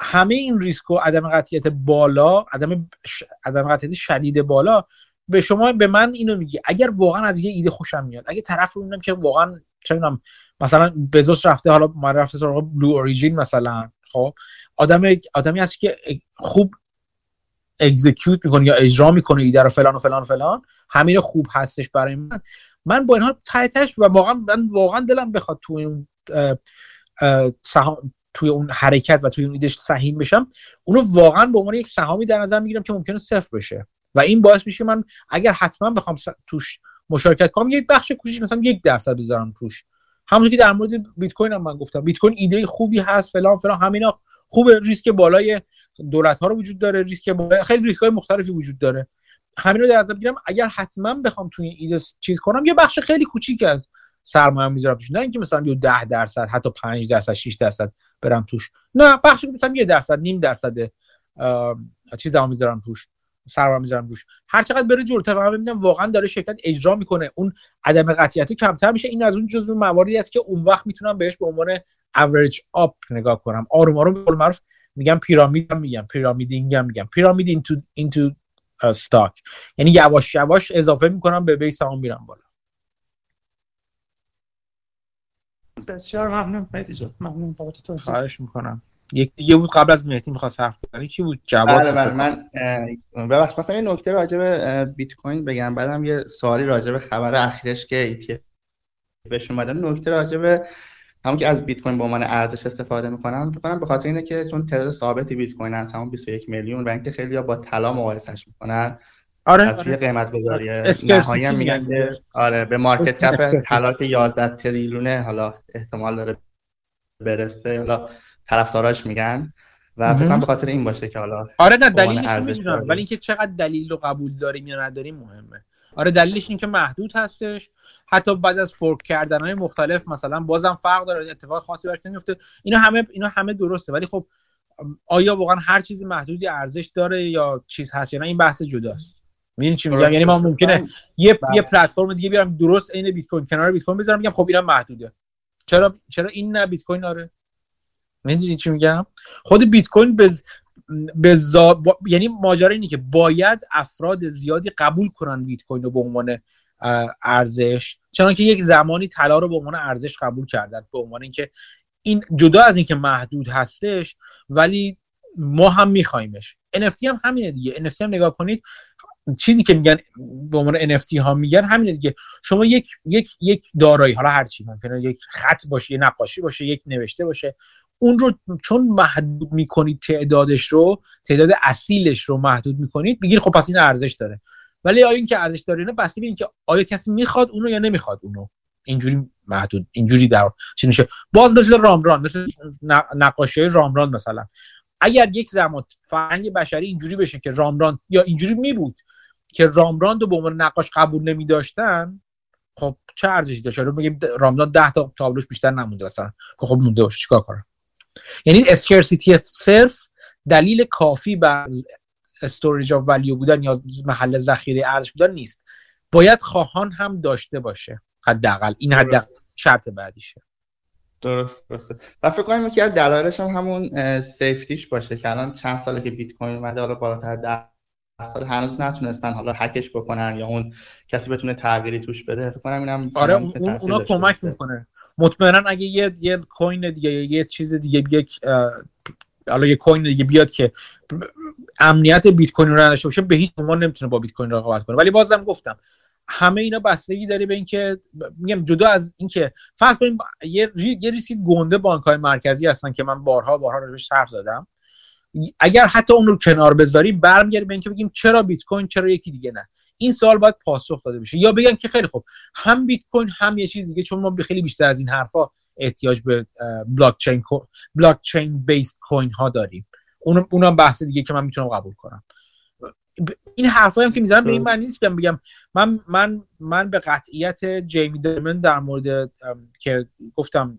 همه این ریسک و عدم قطعیت بالا عدم ش... عدم قطعیت شدید بالا به شما به من اینو میگه. اگر واقعا از یه ایده خوشم میاد اگه طرف رو که واقعا چه مثلا بزوس رفته حالا ما رفته سراغ بلو اوریجین مثلا خب آدم آدمی هست که خوب اگزیکیوت می‌کنه یا اجرا می‌کنه ایده رو فلان و فلان و فلان. همین خوب هستش برای من. من با اینها تایتش و واقعا من واقعا دلم بخواد تو اون توی اون حرکت و توی اون ایدهش سهیم بشم. اونو واقعا به عنوان یک سهامی در نظر می‌گیرم که ممکنه صفر بشه. و این باعث میشه من اگر حتما بخوام توش مشارکت کنم یک بخش کوچیک مثلا یک درصد بذارم توش. همونطور که در مورد بیت کوین هم من گفتم. بیت کوین ایده خوبی هست فلان فلان همینا خوب ریسک بالای دولت ها رو وجود داره ریسک بالای خیلی ریسک های مختلفی وجود داره. همین رو در نظر بگیرم اگر حتما بخوام توی این ایده چیز کنم یه بخش خیلی کوچیک از سرمایه می‌ذارم توش. نه اینکه مثلا یه 10 درصد حتی 5 درصد 6 درصد برم توش. نه بخشی مثلا یه درصد نیم درصد چیزا می‌ذارم توش. سرمایه می‌ذارم روش. هر چقدر بره جلوتر من ببینم واقعا داره شرکت اجرا می‌کنه. اون عدم قطعیت کمتر میشه. این از اون جزو مواردی است که اون وقت می‌تونم بهش به عنوان average up نگاه کنم. آروم آروم به معروف میگم pyramid هم میگم pyramiding هم میگم. pyramid into into stock یعنی یواش یواش اضافه می‌کنم به base ام میرم بالا. بسیار ممنون مهدی ممنون بابت توضیح. خواهش می‌کنم. یک دیگه بود قبل از مهدی می‌خواست حرف بزنه. کی بود؟ جواد بله بله من ببخشید خواستم یه نکته راجع به بیت کوین بگم. بعدم یه سوالی راجع به خبر اخیرش که ایتی بهش اومدن نکته راجع به همون که از بیت کوین به عنوان ارزش استفاده می‌کنن فکر کنم به خاطر اینه که چون تعداد ثابتی بیت کوین هست همون 21 میلیون و اینکه خیلی با طلا مقایسش می‌کنن. آره توی قیمت گذاری نهایی هم میگن که آره به مارکت کپ طلا که 11 تریلیونه حالا احتمال داره برسته حالا طرفداراش میگن و فکر کنم به خاطر این باشه که حالا آره نه دلیلش نمی‌دونم ولی اینکه چقدر دلیل رو قبول داریم یا نداریم مهمه. آره دلیلش این که محدود هستش. حتی بعد از فورک کردن های مختلف مثلا بازم فرق داره اتفاق خاصی براش نمیفته اینا همه اینا همه درسته ولی خب آیا واقعا هر چیزی محدودی ارزش داره یا چیز هست یا نه؟ این بحث جداست. می‌دونی چی میگم؟ یعنی ما ممکنه یه بله. یه پلتفرم دیگه بیارم درست عین بیت کوین کنار بیت کوین بذارم میگم خب اینا محدوده. چرا چرا این نه بیت کوین؟ آره. می‌دونی چی میگم؟ خود بیت کوین به به یعنی ماجرا اینه که باید افراد زیادی قبول کنن بیت کوین رو به عنوان ارزش چون که یک زمانی طلا رو به عنوان ارزش قبول کردن به عنوان اینکه این جدا از اینکه محدود هستش ولی ما هم میخوایمش NFT هم همینه دیگه. NFT هم نگاه کنید چیزی که میگن به عنوان NFT ها میگن همینه دیگه. شما یک یک یک دارایی حالا هر چی ممکنه یک خط باشه یه نقاشی باشه یک نوشته باشه اون رو چون محدود می‌کنید تعدادش رو تعداد اصیلش رو محدود می‌کنید بگیر خب پس این ارزش داره. ولی آیا این که ارزش داره نه بسته این که آیا کسی می‌خواد اونو یا نمی‌خواد اونو؟ اینجوری محدود اینجوری در چی میشه؟ باز مثل رامران مثل نقاشی رامران مثلا. اگر یک زمان فرهنگ بشری اینجوری بشه که رامران یا اینجوری می بود که رامبراند رو به عنوان نقاش قبول نمی داشتن خب چه ارزشی داشت؟ رو بگیم رامبراند 10 تا تابلوش بیشتر نمونده مثلا خب مونده باشه چیکار کنم؟ یعنی scarcity صرف دلیل کافی بر storage of value بودن یا محل ذخیره ارزش بودن نیست. باید خواهان هم داشته باشه حداقل. این حد شرط بعدیشه. درست درسته. و فکر کنم از دلایلش هم همون safety ش باشه که الان چند ساله که بیت کوین اومده حالا بالاتر سال هنوز نتونستن حالا هکش بکنن یا اون کسی بتونه تغییری توش بده فکر کنم اینم آره اون اونا کمک می‌کنه. مطمئنا اگه یه یه کوین دیگه یه چیز دیگه یک حالا یه کوین دیگه بیاد که امنیت بیت کوین رو نداشته باشه به هیچ عنوان نمی‌تونه با بیت کوین رقابت کنه. ولی بازم گفتم همه اینا بستگی داره به اینکه میگم جدا از اینکه فرض کنیم یه یه ریسک گنده بانک های مرکزی هستن که من بارها بارها روش حرف زدم. اگر حتی اون رو کنار بذاریم برمیگردیم به اینکه بگیم چرا بیت کوین چرا یکی دیگه نه. این سوال باید پاسخ داده بشه. یا بگن که خیلی خوب هم بیت کوین هم یه چیز دیگه چون ما خیلی بیشتر از این حرفا احتیاج به بلاک چین بلاک چین بیسد کوین ها داریم. اون اونم بحث دیگه که من می‌تونم قبول کنم. این حرفایی هم که می‌زنم به این معنی نیست بگم بگم. من من من به قطعیت جیمی درمن در مورد که گفتم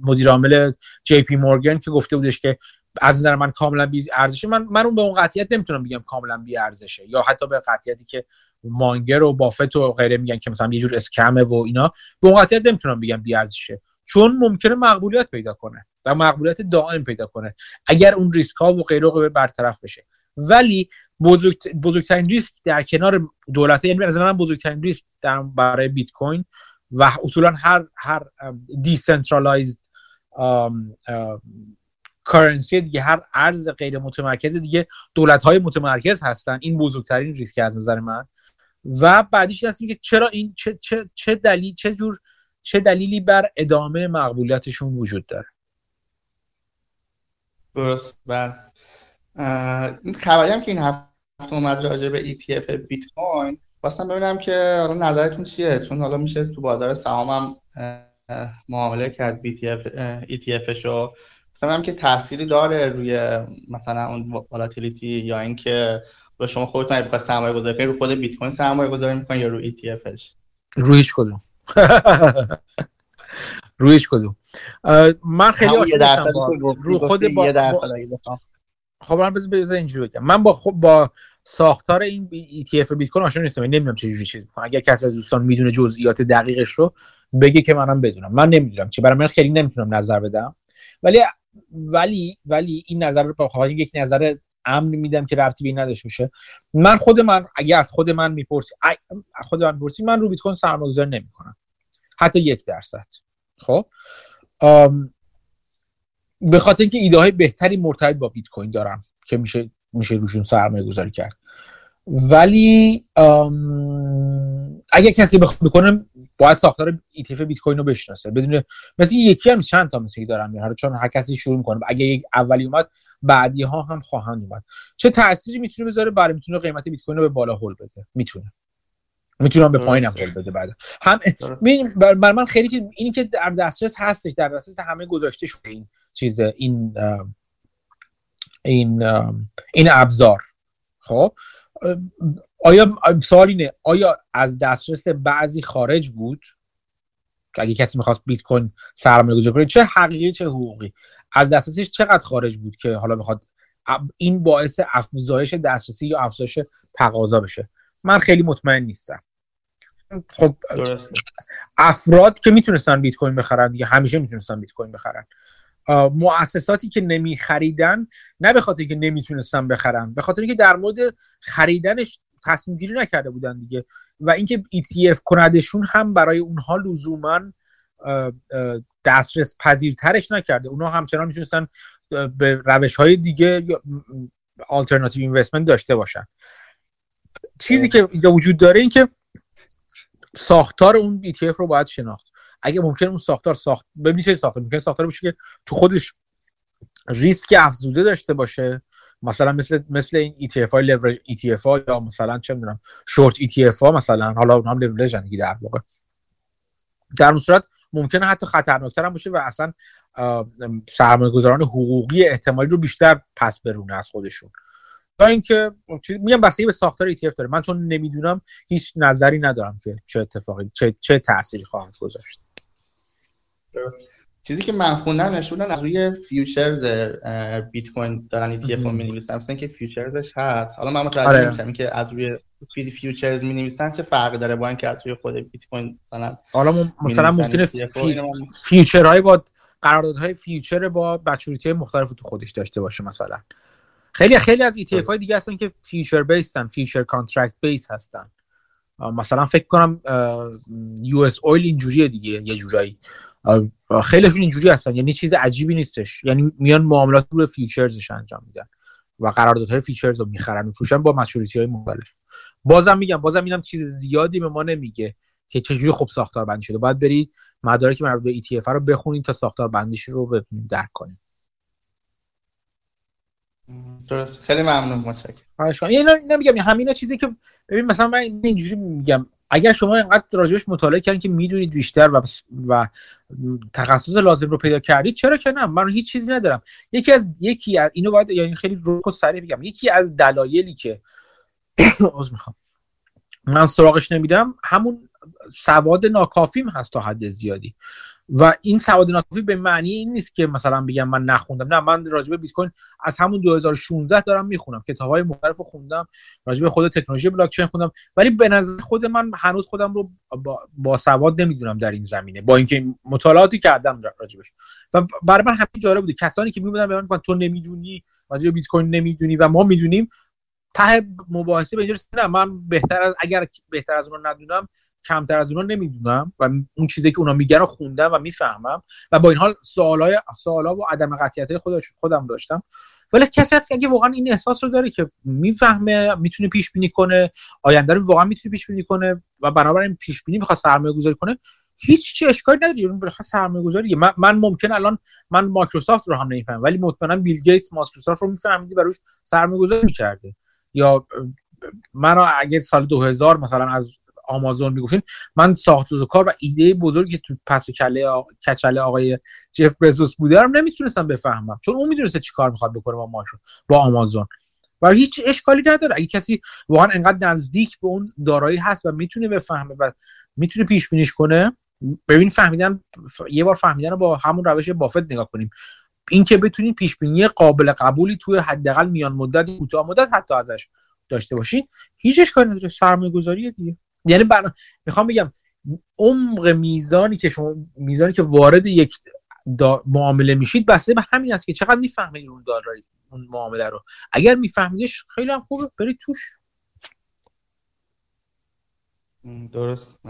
مدیر عامل جی پی مورگان که گفته بودش که از نظر من کاملا بی ارزشه. من من اون به اون قطعیت نمی‌تونم بگم کاملا بی ارزشه یا حتی به قطعیتی که مانگر و بافت و غیره میگن که مثلا یه جور scam ه و اینا به اون قطعیت نمی‌تونم بگم بی ارزشه. چون ممکنه مقبولیت پیدا کنه و مقبولیت دائم پیدا کنه. اگر اون ریسک ها و غیره برطرف بشه. ولی بزرگ... بزرگترین ریسک در کنار دولت یعنی از من بزرگترین ریسک در برای بیت کوین و اصولا هر هر decentralized currency دیگه هر ارز غیر متمرکز دیگه دولت های متمرکز هستن. این بزرگترین ریسک از نظر من. و بعدیش هست که چرا این چه, چه, چه دلیل چه جور چه دلیلی بر ادامه مقبولیتشون وجود داره؟ درست بله. این خبری هم که این هفته اومد راجع به ETF بیت کوین خواستم ببینم که حالا نظرتون چیه؟ چون حالا میشه تو بازار سهام هم معامله کرد BTF ETF شو. مثلا که تأثیری داره روی مثلا اون والاتیلیتی یا اینکه به شما خودتون بخواد سرمایه گذاری کنید رو خود بیت کوین سرمایه گذاری می‌کنید یا رو ETFش روی هیچ کدوم. روی هیچ کدوم. من خیلی آشنا رو خود با, خب من بذار اینجوری بگم. من با خب با ساختار این ETF بیت کوین آشنا نیستم. نمی‌دونم چه جوری چیز می‌کنه اگر کسی از دوستان می‌دونه جزئیات دقیقش رو بگه که منم بدونم. من نمی‌دونم چه برای من خیلی نمی‌تونم نظر بدم. ولی ولی ولی این نظر رو بخوام یک نظر امن میدم که ربطی به نداشته باشه. من خود من اگه از خود من می‌پرسی خود من می‌پرسی من رو بیت کوین سرمایه‌گذاری نمی‌کنم. حتی یک درصد. خب؟ به خاطر اینکه ایده های بهتری مرتبط با بیت کوین دارم که میشه میشه روشون سرمایه گذاری کرد. ولی اگه کسی بخواد بکنه باید ساختار ETF بیت کوین رو بشناسه. بدون مثل یکی هم چند تا مثلی دارم هر چون هر کسی شروع می‌کنه اگه یک اولی اومد بعدی ها هم خواهند اومد. چه تأثیری می‌تونه بذاره؟ برای می‌تونه قیمت بیت کوین رو به بالا هول بده. می‌تونه. می‌تونه به پایین هم هول بده بعد هم بر من خیلی چیز اینی که در دسترس هستش در دسترس همه گذاشته شده این چیز این این این ابزار. خب؟ آیا سوال اینه آیا از دسترس بعضی خارج بود؟ که اگه کسی می‌خواست بیت کوین سرمایه گذاری کنه چه حقیقی چه حقوقی؟ از دسترسش چقدر خارج بود که حالا می‌خواد این باعث افزایش دسترسی یا افزایش تقاضا بشه؟ من خیلی مطمئن نیستم. خب افراد که می‌تونستن بیت کوین بخرن دیگه همیشه می‌تونستن بیت کوین بخرن. مؤسساتی که نمی خریدن نه به خاطر که نمی‌تونستن بخرن به خاطر اینکه در مورد خریدنش تصمیم گیری نکرده بودن دیگه. و اینکه ETF کندشون هم برای اونها لزوما دسترس پذیرترش نکرده. اونها همچنان می‌تونستن به روش های دیگه آلترناتیو اینوستمنت داشته باشن. چیزی که اینجا وجود داره این که ساختار اون ETF رو باید شناخت. اگه ممکن اون ساختار ساخت ببینید چه ساختار ممکن ساختار باشه که تو خودش ریسک افزوده داشته باشه. مثلا مثل مثل این ETF های لورج ETF ها یا مثلا چه می‌دونم شورت ETF ها مثلا حالا اونها هم لورج دیگه در واقع. در اون صورت ممکنه حتی خطرناکتر هم باشه و اصلا سرمایه گذاران حقوقی احتمالی رو بیشتر پس برونه از خودشون. تا اینکه میگم بستگی به ساختار ETF داره. من چون نمی‌دونم هیچ نظری ندارم که چه اتفاقی چه چه تأثیری خواهد گذاشت. چیزی که من خوندم نشوندن از روی futures بیت کوین دارن ETF رو می‌نویسن. مثلا که futures ش هست. حالا من متوجه آره. نمیشم که از روی futures می‌نویسن چه فرقی داره با اینکه از روی خود بیت کوین مثلا حالا مثلا ممکنه من- future های با قراردادهای future با maturity های مختلف تو خودش داشته باشه مثلا. خیلی خیلی از ETF های دیگه هستن که future base ن future contract base هستن. مثلا فکر کنم US Oil اینجوریه دیگه یه جورایی. خیلیشون اینجوری هستن یعنی چیز عجیبی نیستش. یعنی میان معاملات رو futures ش انجام میدن و قراردادهای futures رو می‌خرن میفروشن با maturity های مختلف. بازم میگم بازم اینم چیز زیادی به ما نمیگه که چجوری خوب ساختار بندی شده. باید برید مدارک مربوط به ETF رو بخونید تا ساختار بندیش رو بتونید درک کنید. درست. خیلی ممنون متشکرم. کنم. یعنی نمیگم همینا چیزی که ببین مثلا من اینجوری میگم. اگر شما اینقدر راجبش مطالعه کردین که می‌دونید بیشتر و و تخصص لازم رو پیدا کردید چرا که نه؟ من هیچ چیزی ندارم. یکی از یکی از اینو باید یعنی خیلی روک و سریع بگم. یکی از دلایلی که عذر می‌خوام. من سراغش نمیدم همون سواد ناکافیم هست تا حد زیادی. و این سواد ناکافی به معنی این نیست که مثلا بگم من نخوندم. نه من راجع به بیت کوین از همون 2016 دارم می‌خونم. کتاب‌های مختلف رو خوندم راجع به خود تکنولوژی بلاک چین خوندم. ولی به نظر خود من هنوز خودم رو با, با سواد نمی‌دونم در این زمینه. با اینکه مطالعاتی کردم راجبش. و برای من همین جالب بوده. کسانی که میبودن به من تو نمی‌دونی راجع به بیت کوین نمی‌دونی و ما می‌دونیم ته مباحثه به نه من بهتر از اگر بهتر از اونها ندونم کمتر از اونها نمی‌دونم و اون چیزی که اونا میگن رو خوندم و می‌فهمم و با این حال سوالای سوالا و عدم قطعیت خودش خودم داشتم. ولی کسی هست که اگه واقعا این احساس رو داره که می‌فهمه می‌تونه پیش بینی کنه آینده رو واقعا می‌تونه پیش بینی کنه و بنابراین پیش بینی می‌خواد سرمایه گذاری کنه هیچ چی اشکالی نداره. اون بخواد سرمایه گذاری من, من ممکن الان من مایکروسافت رو هم نمی‌فهمم ولی مطمئنا بیل گیتس مایکروسافت رو میفهمیدی و روش سرمایه گذاری می‌کرده یا من اگه سال 2000 مثلا از آمازون می‌گفتیم من ساخت و کار و ایده بزرگی که تو پس کله آ... کچله آقای جف بزوس بوده رو نمی‌تونستم بفهمم. چون اون می‌دونسته چی کار می‌خواد بکنه با ماشون با آمازون. و هیچ اشکالی نداره. اگه کسی واقعا انقدر نزدیک به اون دارایی هست و می‌تونه بفهمه و می‌تونه پیش بینیش کنه ببین فهمیدن یه بار فهمیدن رو با همون روش بافت نگاه کنیم. اینکه بتونید پیش بینی قابل قبولی توی حداقل میان مدت کوتاه مدت حتی ازش داشته باشین هیچ اشکالی نداره. سرمایه گذاریه دیگه. یعنی بر... می‌خوام بگم عمق میزانی که شما میزانی که وارد یک دا... معامله میشید بسته به همین است که چقدر می‌فهمید اون دارایی اون معامله رو. اگر میفهمیدش خیلی هم خوبه برید توش. درست.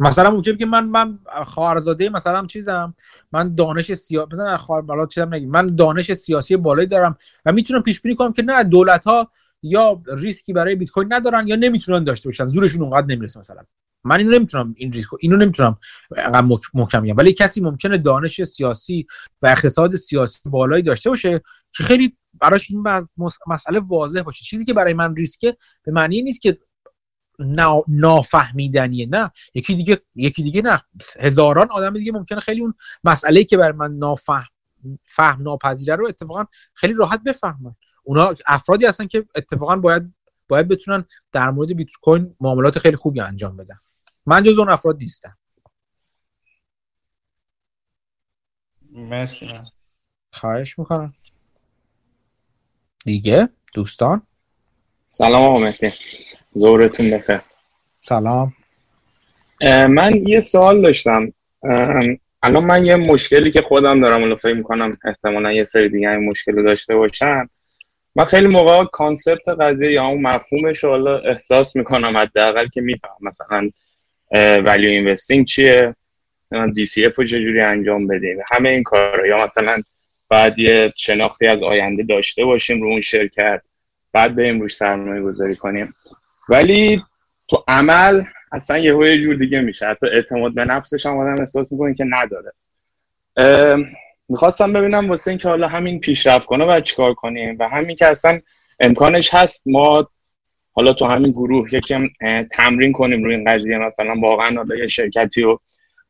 مثلا ممکنه که من من خواهرزاده مثلا چیزم من دانش سیاسی مثلا خواهر چیزم نگیم. من دانش سیاسی بالایی دارم و می‌تونم پیش بینی کنم که نه دولت ها یا ریسکی برای بیت کوین ندارن یا نمی‌تونن داشته باشن. زورشون اونقدر نمی‌رسه مثلا. من اینو نمی‌تونم این ریسک اینو نمی‌تونم انقدر محکم بگم. ولی کسی ممکنه دانش سیاسی و اقتصاد سیاسی بالایی داشته باشه که خیلی براش این مسئله واضح باشه. چیزی که برای من ریسکه به معنی نیست که نا... نافهمیدنیه نه. یکی دیگه یکی دیگه نه. هزاران آدم دیگه ممکنه خیلی اون مسئله که برای من نافهم فهم ناپذیره رو اتفاقا خیلی راحت بفهمن. اونا افرادی هستن که اتفاقا باید باید بتونن در مورد بیت کوین معاملات خیلی خوبی انجام بدن. من جز اون افراد نیستم. مرسی من. خواهش می‌کنم. دیگه؟ دوستان؟ سلام آقا مهدی. زورتون بخیر. سلام. من یه سوال داشتم. الان من یه مشکلی که خودم دارم اونو فکر می‌کنم احتمالا یه سری دیگه این مشکل داشته باشن. من خیلی موقع concept قضیه یا اون مفهومش حالا احساس می‌کنم حداقل که میفهم. مثلا value investing چیه؟ DCF رو چجوری انجام بدیم؟ همه این کارا. یا مثلا بعد یه شناختی از آینده داشته باشیم رو اون شرکت. بعد بریم روش سرمایه گذاری کنیم. ولی تو عمل اصلا یه یه جور دیگه میشه. حتی اعتماد به نفسش هم آدم احساس می‌کنه که نداره. می‌خواستم ببینم واسه اینکه حالا همین پیشرفت کنه باید چیکار کنیم و همین که اصلا امکانش هست ما حالا تو همین گروه یکم تمرین کنیم روی این قضیه. مثلا واقعا حالا یه شرکتی رو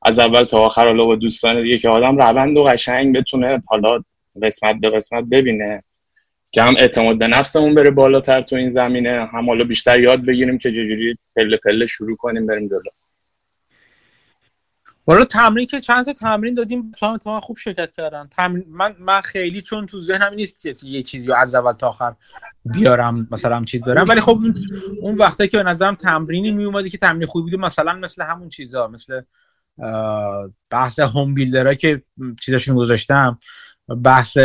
از اول تا آخر حالا با دوستان دیگه که آدم روند و قشنگ بتونه حالا قسمت به قسمت ببینه. که هم اعتماد به نفسمون بره بالاتر تو این زمینه. هم حالا بیشتر یاد بگیریم که چجوری پله پله شروع کنیم بریم جلو. والا تمرین که چند تا تمرین دادیم چند تا خوب شرکت کردن. تمرین من من خیلی چون تو ذهنم نیست یه چیزی از اول تا آخر بیارم مثلا چیز برم. ولی خب اون وقته که به نظرم تمرینی می اومدی که تمرین خوبی بود مثلا مثل همون چیزا مثل بحث هوم بیلدرها که چیزاشون گذاشتم بحث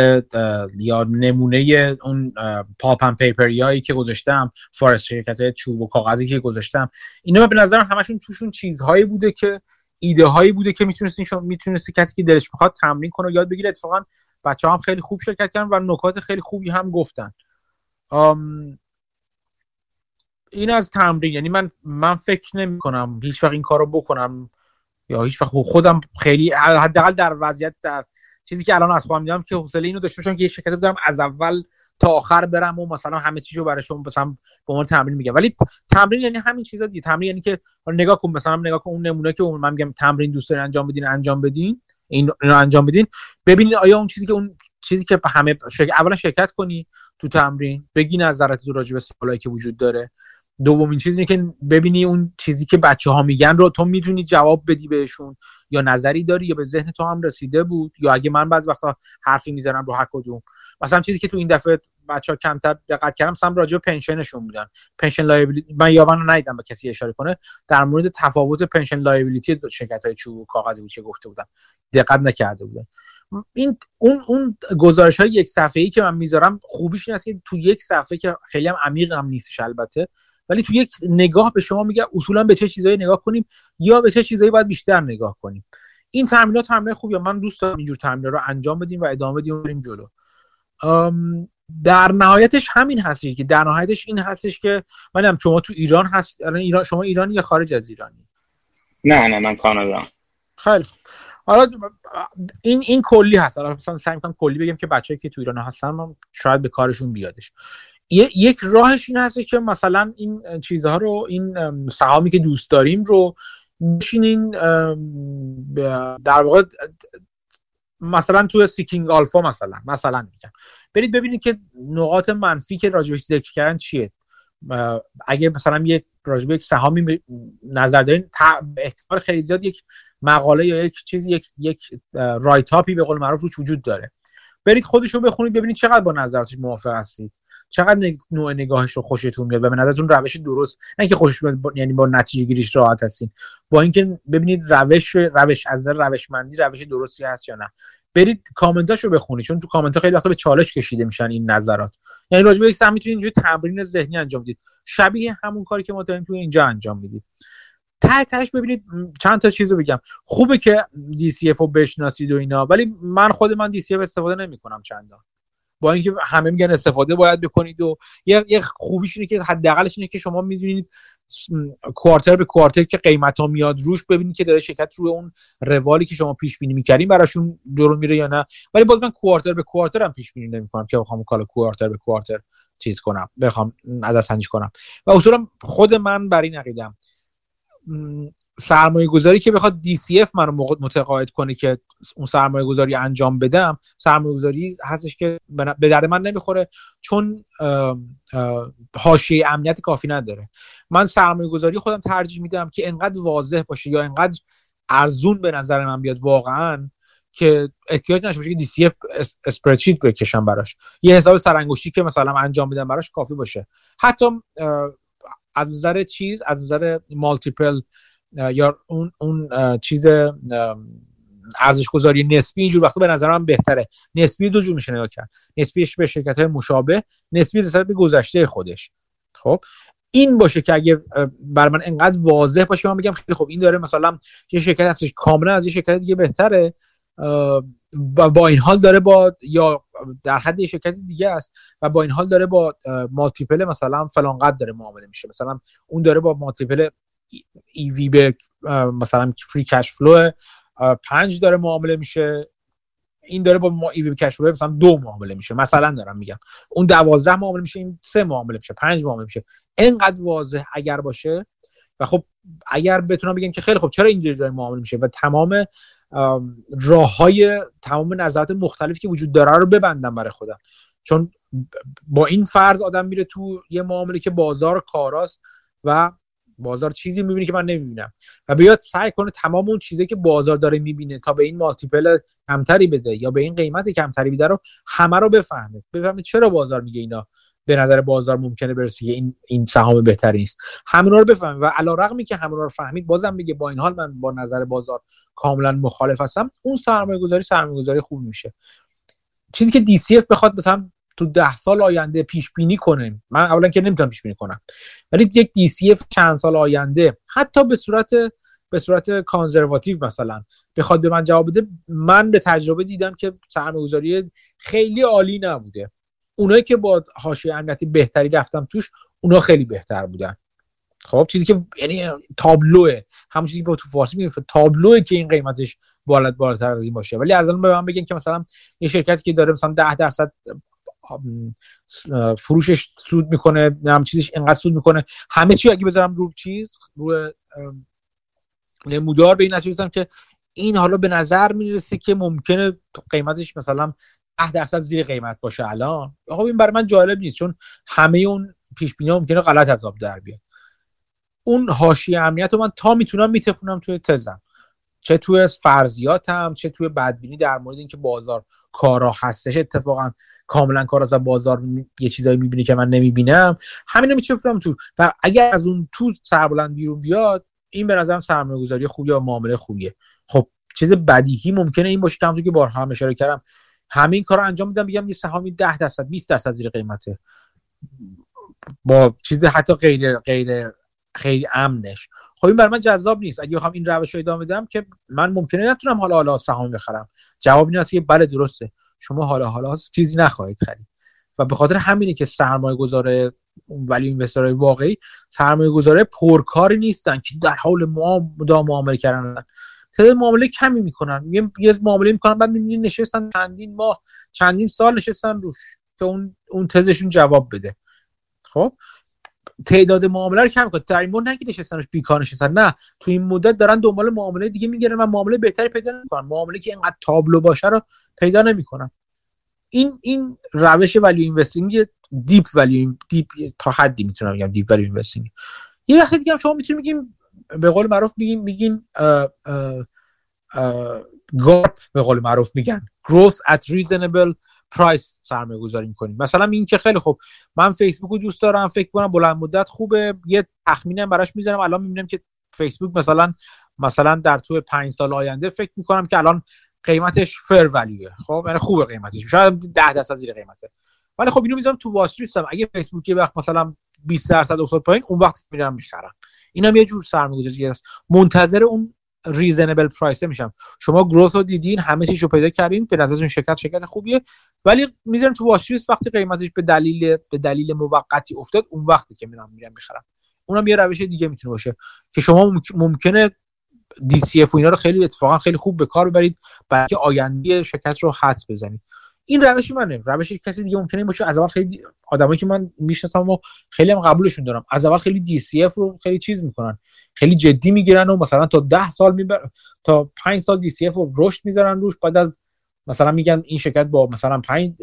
یا نمونه اون پاپ ان پیپریایی که گذاشتم فارست شرکت چوب و کاغذی که گذاشتم اینا به نظرم همشون توشون چیزهایی بوده که ایده هایی بوده که می‌تونستین شما می‌تونستی کسی که دلش می‌خواد تمرین کنه و یاد بگیره. اتفاقا بچه هم خیلی خوب شرکت کردن و نکات خیلی خوبی هم گفتن. این از تمرین. یعنی من من فکر نمی کنم هیچ وقت این کارو بکنم یا هیچ وقت خودم خیلی حداقل در وضعیت در چیزی که الان از خودم میدم که حوصله اینو داشته باشم که یه شرکت بذارم از اول تا آخر برم و مثلا همه چیزو برای شما مثلا به عنوان تمرین میگم. ولی تمرین یعنی همین چیزا دیگه. تمرین یعنی که نگاه کن مثلا نگاه کن اون نمونه که من میگم تمرین دوست دارین انجام بدین انجام بدین. این اینو انجام بدین. ببینید آیا اون چیزی که اون چیزی که همه شرکت اولا شرکت کنی تو تمرین. بگی نظرت تو راجع به سوالایی که وجود داره. دومین چیزی که ببینی اون چیزی که بچه ها میگن رو تو می‌تونی جواب بدی بهشون. یا نظری داری یا به ذهن تو هم رسیده بود. یا اگه من بعض وقتا حرفی می‌زنم رو هر کدوم. مثلا چیزی که تو این دفعه بچه ها کمتر دقت کردم مثلا راجع به pension شون بودن. pension liability من یا من ندیدم به کسی اشاره کنه. در مورد تفاوت pension liability شرکت های چوب کاغذی بود که گفته بودن. دقت نکرده بودن. این اون اون گزارش های یک صفحه ای که من می‌ذارم خوبیش این است که تو یک صفحه که خیلی هم عمیق هم نیستش البته ولی تو یک نگاه به شما میگه اصولا به چه چیزایی نگاه کنیم یا به چه چیزایی باید بیشتر نگاه کنیم. این تمرینات تمرین خوبیه. من دوست دارم اینجور تمرین رو انجام بدیم و ادامه بدیم بریم جلو. در نهایتش همین هستش که در نهایتش این هستش که منم شما تو ایران هست ایران شما ایرانی یا خارج از ایرانی؟ نه نه من کانادا. خیلی خوب. حالا این این کلی هست. حالا مثلا سعی می‌کنم کلی بگم که بچه‌ای که تو ایران هستن من شاید به کارشون بیادش. یک راهش این هست که مثلا این چیزها رو این سهامی که دوست داریم رو بشینین در واقع مثلا تو Seeking Alpha مثلا مثلا میگم. برید ببینید که نقاط منفی که راجبش ذکر کردن چیه. اگه مثلا یه راجب یک سهامی نظر دارین احتمال خیلی زیاد یک مقاله یا یک چیزی یک یک write-up ی به قول معروف روش وجود داره. برید خودش رو بخونید ببینید چقدر با نظراتش موافق هستید. چقدر نوع نگاهش رو خوشتون میاد و به نظرتون روش درست؟ نه اینکه خوشش میاد یعنی با نتیجه گیریش راحت هستین. با اینکه ببینید روش روش از روشمندی روش درستی هست یا نه. برید کامنتاشو بخونید چون تو کامنت خیلی وقتا به چالش کشیده میشن این نظرات. یعنی راجع به یک می‌تونید اینجوری تمرین ذهنی انجام بدید. شبیه همون کاری که ما داریم تو اینجا انجام میدیم ته تهش ببینید چند تا چیزو بگم. خوبه که DCF رو بشناسید و اینا ولی من خود من DCF استفاده نمی‌کنم چندان. با اینکه همه میگن استفاده باید بکنید و یه, یه خوبیش اینه که حداقلش اینه که شما می‌دونید کوارتر به کوارتر که قیمت ها میاد روش ببینید که داره شرکت روی اون روالی که شما پیش بینی می‌کردین براشون درو میره یا نه. ولی باز من کوارتر به کوارتر هم پیش بینی نمی‌کنم که بخوام کالا کوارتر به کوارتر چیز کنم. بخوام از سنجش کنم. و اصولا خود من بر این عقیدم سرمایه گذاری که بخواد DCF منو متقاعد کنه که اون سرمایه گذاری انجام بدم سرمایه گذاری هستش که به درد من نمی‌خوره چون حاشیه امنیت کافی نداره. من سرمایه گذاری خودم ترجیح میدم که انقدر واضح باشه یا انقدر ارزون به نظر من بیاد واقعا که احتیاج نشه که DCF اسپردشیت بکشم براش. یه حساب سرانگشتی که مثلا انجام بدم براش کافی باشه. حتی از نظر چیز از نظر مالتیپل یا اون اون چیز ارزش گذاری نسبی اینجور وقتا به نظر من بهتره. نسبی دو جور میشه نگاه کرد. نسبیش به شرکت های مشابه نسبی نسبت به گذشته خودش. خب؟ این باشه که اگه بر من انقدر واضح باشه من بگم خیلی خب این داره مثلا یه شرکت هستش کاملا از یه شرکت دیگه بهتره و با این حال داره با یا در حد یه شرکت دیگه است و با این حال داره با multiple مثلا فلان قد داره معامله میشه. مثلا اون داره با multiple EV به مثلا free cash flow پنج داره معامله میشه. این داره با مثلا EV cash flow مثلا دو معامله میشه. مثلا دارم میگم. اون دوازده معامله میشه این سه معامله میشه پنج معامله میشه. اینقدر واضح اگر باشه. و خب اگر بتونم بگم که خیلی خب چرا اینجوری داره معامله میشه؟ و تمام راه های تمام نظرات مختلفی که وجود داره رو ببندم برای خودم. چون با این فرض آدم میره تو یه معامله که بازار کاراست و بازار چیزی می‌بینه که من نمی‌بینم. و بیاد سعی کنه تمام اون چیزی که بازار داره می‌بینه تا به این مالتیپل کمتری بده یا به این قیمت کمتری بده رو همه رو بفهمه. بفهمه چرا بازار میگه اینا به نظر بازار ممکنه برسه این این سهام بهتری نیست. همونا رو بفهمه و علی رغمی که همونا رو فهمید بازم میگه با این حال من با نظر بازار کاملا مخالف هستم. اون سرمایه گذاری سرمایه گذاری خوب میشه. چیزی که DCF بخواد مثلا تو ده سال آینده پیش بینی کنه. من اولا که نمی‌تونم پیش بینی کنم. ولی یک DCF چند سال آینده حتی به صورت به صورت کانزرواتیو مثلا بخواد به من جواب بده من به تجربه دیدم که سرمایه‌گذاری خیلی عالی نبوده. اونایی که با حاشیه امنیتی بهتری رفتم توش اونا خیلی بهتر بودن. خب چیزی که یعنی تابلوه. همون چیزی که با تو فارسی میگیم تابلوه که این قیمتش بالات بالاتر از این باشه. ولی از الان به من بگن که مثلا یه شرکتی که داره مثلا 10 درصد فروشش سود می‌کنه هم چیزش اینقدر سود می‌کنه. همه چی اگه بذارم رو چیز رو نمودار به این نتیجه که این حالا به نظر می‌رسه که ممکنه قیمتش مثلا 10 درصد زیر قیمت باشه الان. خب این برای من جالب نیست چون همه اون پیش بینی ممکنه غلط از آب در بیاد. اون حاشیه امنیت رو من تا می‌تونم میتپونم توی تزم. چه توی فرضیاتم چه توی بدبینی در مورد اینکه بازار کارا هستش. اتفاقا کاملا کار از بازار یه چیزایی می‌بینی که من نمی‌بینم. همینو میچپونم تو و اگر از اون تو سربلند بیرون بیاد این به نظرم سرمایه گذاری خوبی یا معامله خوبیه. خب چیز بدیهی ممکنه این باشه که همونطور که بارها هم اشاره کردم همین کار انجام میدم میگم یه سهامی 10 درصد 20 درصد زیر قیمته. با چیز حتی غیر غیر خیلی امنش. خب این برای من جذاب نیست. اگه بخوام این روش رو ادامه بدم که من ممکنه نتونم حالا حالا سهام بخرم. جواب این است که بله درسته. شما حالا حالا چیزی نخواهید خرید. و به خاطر همینه که سرمایه گذاره ولی اینوسترهای واقعی سرمایه گذاره پرکاری نیستن که در حال مدام معامله کردن. تعداد معامله کمی می‌کنن. یه معامله می‌کنن بعد می‌بینی نشستن چندین ماه چندین سال نشستن روش که اون اون تزشون جواب بده. خب؟ تعداد معامله رو کم کنه. این مورد نگی نشستنش بیکار نشستن نه. تو این مدت دارن دنبال معامله دیگه می‌گیرن و معامله بهتری پیدا نمی‌کنن. معامله که اینقدر تابلو باشه رو پیدا نمی‌کنن. این این روش value investing deep value deep تا حدی می‌تونم بگم deep value investing یه وقتی دیگه هم شما می‌تونید بگیم به قول معروف میگیم میگین گاپ به قول معروف میگن. Growth at reasonable پرایس سرمایه گذاری می‌کنیم. مثلا این که خیلی خوب من فیسبوک رو دوست دارم فکر کنم بلند مدت خوبه. یه تخمینم براش می‌ذارم. الان می‌بینم که فیسبوک مثلا مثلا در طول پنج سال آینده فکر می‌کنم که الان قیمتش فر ولیوه خب یعنی خوبه قیمتش. شاید 10 درصد زیر قیمته. ولی خب اینو می‌ذارم تو watch اگه فیسبوک یه وقت مثلا 20 درصد افتاد پایین اون وقت میرم می‌خرم. اینم یه جور سرمایه‌گذاری است. منتظر اون reasonable price میشم. شما growth رو دیدین همه چیشو پیدا کردین به نظرتون شرکت شرکت خوبیه. ولی می‌ذارم تو watch وقتی قیمتش به دلیل به دلیل موقتی افتاد اون وقتی که میرم میرم می‌خرم. اونم یه روش دیگه می‌تونه باشه که شما ممکنه DCF و اینا رو خیلی اتفاقا خیلی خوب به کار ببرید برای آینده شرکت رو حدس بزنید. این روش منه. روش کسی دیگه ممکنه باشه. از اول خیلی آدمایی که من می‌شناسم و خیلی هم قبولشون دارم. از اول خیلی DCF رو خیلی چیز می‌کنن. خیلی جدی می‌گیرن و مثلا تا ده سال میبرن تا 5 سال DCF رو رشد می‌ذارن روش. بعد از مثلا میگن این شرکت با مثلا 5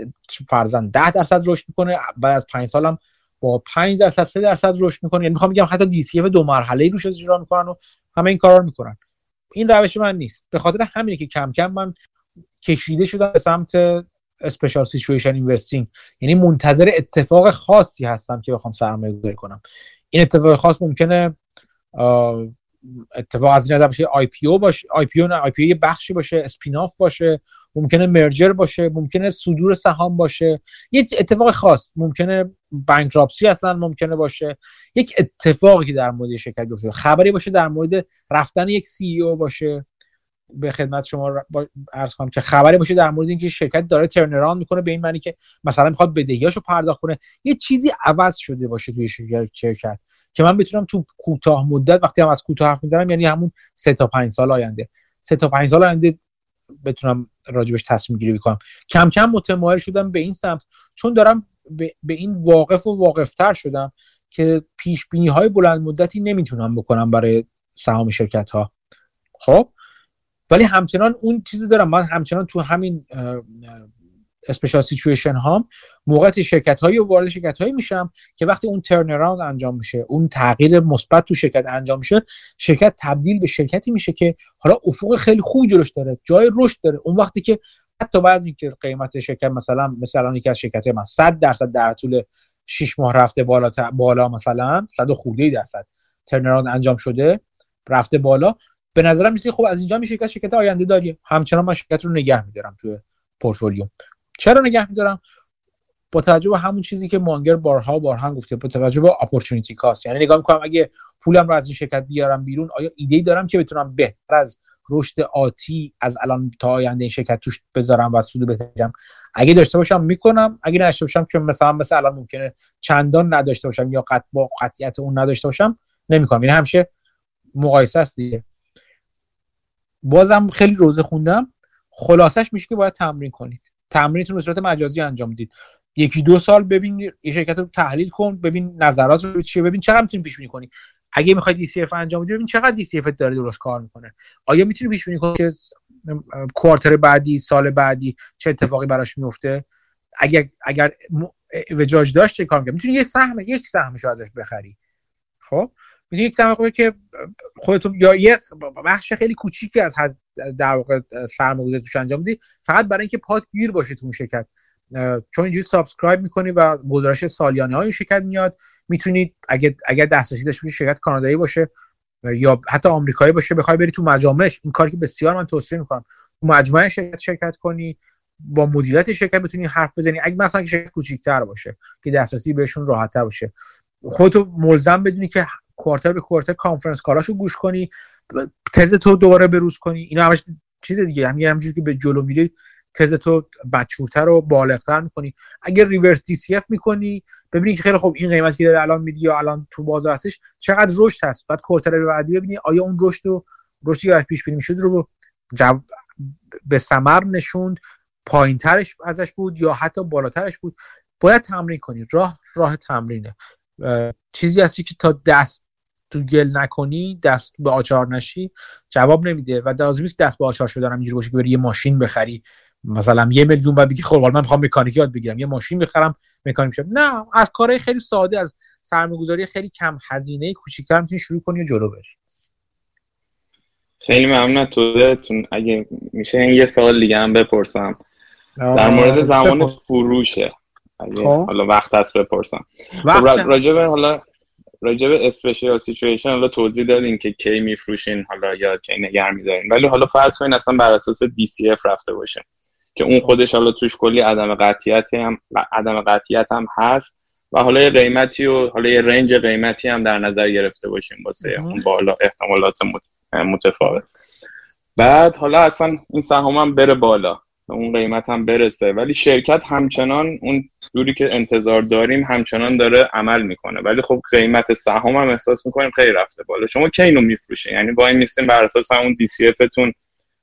فرضاً 10 درصد رشد می‌کنه. بعد از 5 سال هم با 5 درصد 3 درصد رشد می‌کنه. یعنی می‌خوام بگم حتی DCF دو مرحله روش اجرا می‌کنن و همه این کارا رو می‌کنن. این روش من نیست. به خاطر همینه که کم کم من کشیده شدم به سمت special situation investing یعنی منتظر اتفاق خاصی هستم که بخوام سرمایه گذاری کنم. این اتفاق خاص ممکنه اتفاق از این نظر باشه IPO باشه IPO نه IPO یه بخشی باشه spin-off باشه ممکنه merger باشه ممکنه صدور سهام باشه. یه اتفاق خاص ممکنه bankruptcy اصلا ممکنه باشه. یک اتفاقی در مورد شرکت بیفته. خبری باشه در مورد رفتن یک سی او باشه. به خدمت شما عرض کنم که خبری باشه در مورد اینکه شرکت داره ترنران می‌کنه به این معنی که مثلا می‌خواد بدهیاشو پرداخت کنه. یه چیزی عوض شده باشه توی شرکت که من بتونم تو کوتاه مدت وقتی هم از کوتاه حرف می‌زنم یعنی همون سه تا پنج سال آینده. سه تا پنج سال آینده بتونم راجبش تصمیم گیری بکنم. کم کم متمایل شدم به این سمت. چون دارم به این واقف و واقفتر شدم که پیش بینی های بلند مدتی نمی‌تونم بکنم برای سهام شرکت ها خب؟ ولی همچنان اون چیزی دارم. من همچنان تو همین اسپیشال سیچویشن ها موقعیت شرکت هایی و وارد شرکت هایی میشم که وقتی اون ترن انجام میشه اون تغییر مثبت تو شرکت انجام میشه شرکت تبدیل به شرکتی میشه که حالا افق خیلی خوبی جلوش داره جای رشد داره. اون وقتی که حتی بعضی اینکه قیمت شرکت مثلا مثلا یکی از شرکت های من 100 درصد در طول 6 ماه رفته بالا بالا مثلا 100 خورده درصد ترن انجام شده رفته بالا. به نظرم میسه خب از اینجا میشه شرکت شرکت آینده داری همچنان من شرکت رو نگه میدارم توی پورتفولیو. چرا نگه میدارم؟ با توجه به همون چیزی که مانگر بارها بارها گفته با توجه به اپورتونتی کاست یعنی نگاه می‌کنم اگه پولم رو از این شرکت بیارم بیرون آیا ایده دارم که بتونم بهتر از رشد آتی از الان تا آینده این شرکت توش بذارم و سود بهترم اگه داشته باشم می‌کنم اگه نداشته باشم که مثلا مثلا الان ممکنه چندان نداشته باشم یا قط با قطعیت اون نداشته باشم نمی‌کنم. این یعنی همیشه مقایسه است دیگه. بازم خیلی روزه خوندم. خلاصش میشه که باید تمرین کنید. تمرینتون به صورت مجازی انجام می‌دید یکی دو سال ببین یه شرکت رو تحلیل کن ببین نظرات رو چیه ببین چقدر می‌تونی پیش بینی کنی. اگه می‌خوای DCF انجام بدی ببین چقدر DCF داره درست کار می‌کنه. آیا می‌تونی پیش بینی کنی که quarter بعدی سال بعدی چه اتفاقی براش میفته اگر اگر وجاج داشت چه کار می‌تونی یه سهم یک سهمشو ازش بخری. خب؟ می‌تونی یک سهم که خودتون یا یه بخش خیلی کوچیکی از در واقع سرمایه‌گذاری توش انجام بدی. فقط برای اینکه پات گیر باشه تو اون شرکت. چون اینجوری subscribe می‌کنی و گزارش سالیانه های شرکت میاد می‌تونید اگه اگر دسترسی داشته باشی شرکت کانادایی باشه یا حتی آمریکایی باشه بخوای بری تو مجامعش. این کاری که بسیار من توصیه می‌کنم. تو مجمع شرکت شرکت کنی با مدیریت شرکت بتونی حرف بزنی. اگه مثلا که شرکت کوچیک‌تر باشه که دسترسی بهشون راحت‌تر باشه. خودتو ملزم بدونی که کوارتر به کوارتر کانفرنس کاراشو گوش کنی تز تو دوباره بروز کنی. اینا همش چیز دیگه. همین همینجوری که به جلو میری تز تو بچورتر و بالغتر می‌کنی. اگر ریورس دی سی اف می‌کنی ببینی که خیلی خوب این قیمتی که داره الان میدی یا الان تو بازار هستش چقدر رشد هست. بعد کوارتر بعدی ببینی آیا اون رشد رو رشدی که پیش بینی می‌شد رو جو... به ثمر نشوند پایینترش ازش بود یا حتی بالاترش بود. باید تمرین کنی. راه راه تمرینه. چیزی هستی که تا دست تو گل نکنی دست به آچار نشی جواب نمیده و لازم دست به آچار شدن اینجوری باشه که بری یه ماشین بخری. مثلا یه میلیون بعد بگی خب من می‌خوام مکانیکی یاد بگیرم. یه ماشین بخرم مکانیک شم نه از کارهای خیلی ساده از سرمایه‌گذاری خیلی کم هزینه کوچیک‌تر می‌تونی شروع کنی و جلو بری. خیلی ممنون. توضیحتون اگه میشه یه سوال دیگه هم بپرسم. در مورد زمان فروشه. اگه خب. حالا وقت هست بپرسم. خب راجب حالا راجب special situation حالا توضیح دادین که کی میفروشین حالا یا کی نگه میدارین. ولی حالا فرض کنین اصلا بر اساس DCF رفته باشه که اون خودش حالا توش کلی عدم قطعیت هم عدم قطعیت هم هست و حالا یه قیمتی و حالا یه رنج قیمتی هم در نظر گرفته باشیم واسه اون بالا احتمالات متفاوت. بعد حالا اصلا این سهام هم بره بالا. اون قیمت هم برسه. ولی شرکت همچنان اون دوری که انتظار داریم همچنان داره عمل می‌کنه. ولی خب قیمت سهام هم احساس می‌کنیم خیلی رفته بالا. شما کی اینو میفروشین. یعنی وای میستین بر اساس اون دی تون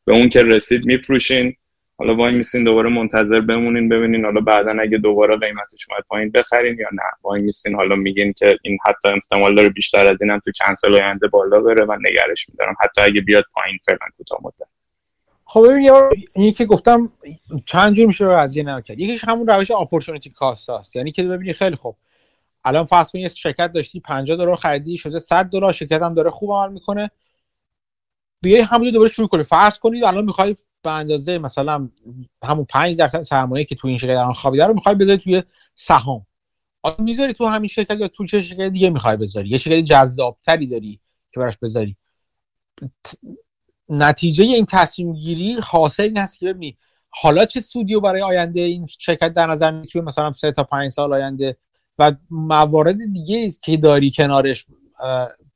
به اون که رسید میفروشین. حالا وای میسین دوباره منتظر بمونین ببینین حالا بعدا اگه دوباره قیمتش اومد پایین بخرین یا نه. وای میسین حالا میگین که این حتی احتمال داره بیشتر از اینم تو چند سال آینده بالا بره. من نگرش میدارم. حتی اگه بیاد پایین فعلا کوتاه مدت. خب ببین اینی که گفتم چند جور میشه قضیه نکرد یکیش همون روش اپورتونتی کاست هست یعنی که ببینی خیلی خوب. الان فرض کن یه شرکت داشتی 50 دلار خریدی شده 100 دلار شرکت هم داره خوب عمل می‌کنه. بیای همونجا دوباره شروع کنی. فرض کنید الان می‌خوای به اندازه مثلا همون 5 درصد سرمایه که تو این شرکت الان خوابیده رو می‌خوای بذاری توی سهام. آیا می‌ذاری تو همین شرکت یا تو چه شرکت دیگه می‌خوای بذاری. یه شرکت جذابتری داری که براش بذاری. نتیجه این تصمیم گیری حاصل این هست که ببینی. حالا چه سودی برای آینده این شرکت در نظر می‌تونه مثلا سه تا پنج سال آینده و موارد دیگه که داری کنارش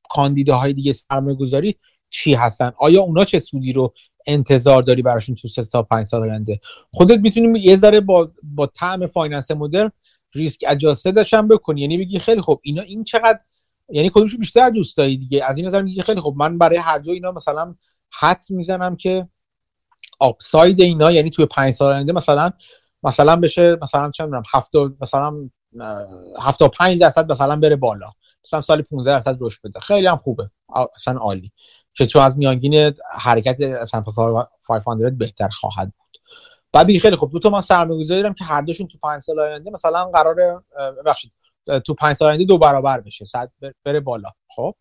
کاندیداهای دیگه سرمایه گذاری چی هستن؟ آیا اونا چه سودی رو انتظار داری براشون تو سه تا پنج سال آینده؟ خودت می‌تونی یه ذره با با طعم فایننس مدر ریسک اجاسته داشتن بکنی یعنی بگی خیلی خوب اینا این چقدر یعنی کدومش بیشتر دوست داری دیگه؟ از این نظر میگی خیلی خوب من برای هر دو اینا مثلا حدس می‌زنم که آپساید اینا یعنی توی پنج سال آینده مثلا مثلا بشه مثلا چه می‌دونم هفته مثلا 75 درصد مثلا بره بالا. مثلا سال 15 درصد رشد بده. خیلی هم خوبه. اصلا عالی. که چون از میانگین حرکت S&P 500 بهتر خواهد بود. بعد خیلی خوب. دو تا من سرمایه‌گذاری دارم که هر دوشون تو 5 سال آینده مثلا قرار ببخشید تو 5 سال آینده دو برابر بشه. صد بره بالا. خب؟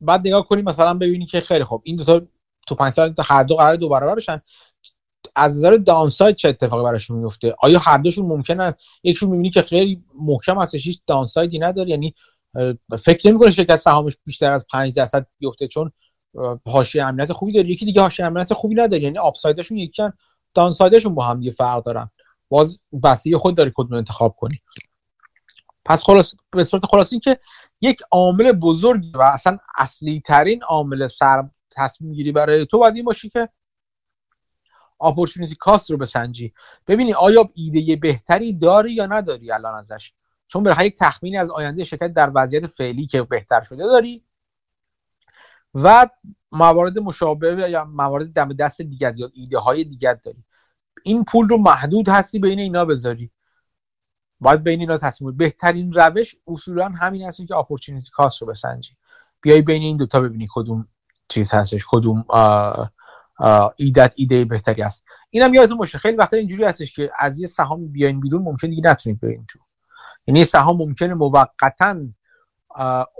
بعد نگاه کنیم مثلا ببینی که خیلی خوب. این دو تا تو 5 سال هر دو قرار دو برابر بشن. از نظر داونساید چه اتفاقی براشون میفته؟ آیا هر دوشون ممکنه یکشون می‌بینی که خیلی محکم هستش هیچ داونسایدی نداره. یعنی فکر نمی‌کنه شرکت سهامش بیشتر از 5 درصد بیفته چون حاشیه امنیت خوبی داره یکی دیگه حاشیه امنیت خوبی نداره. یعنی آپسایدشون یکیان داونسایدشون با هم دیگه فرق دارن. باز بسیه خود داری کدوم انتخاب کنی. پس خلاص به صورت خلاص این که یک عامل بزرگ و اصلا اصلی ترین عامل سر تصمیم گیری برای تو باید این باشی که اپورتونیتی کاست رو بسنجی. ببینی آیا ایده بهتری داری یا نداری الان ازش؟ چون برای یک تخمینی از آینده شرکت در وضعیت فعلی که بهتر شده داری و موارد مشابه یا موارد دم دست دیگر یا ایده های دیگر داری. این پول رو محدود هستی بین اینا بذاری. باید بین اینا تصمیم بهترین روش اصولا همین هست که اپورتونیتی کاست رو بسنجی. بیای بین این دوتا ببینی کدوم چیز هستش کدوم ایدت ایده بهتری است. اینم یادتون باشه خیلی وقتا اینجوری هستش که از یه سهام بیاین بیرون ممکن دیگه نتونید بیاین تو. یعنی سهام ممکنه موقتا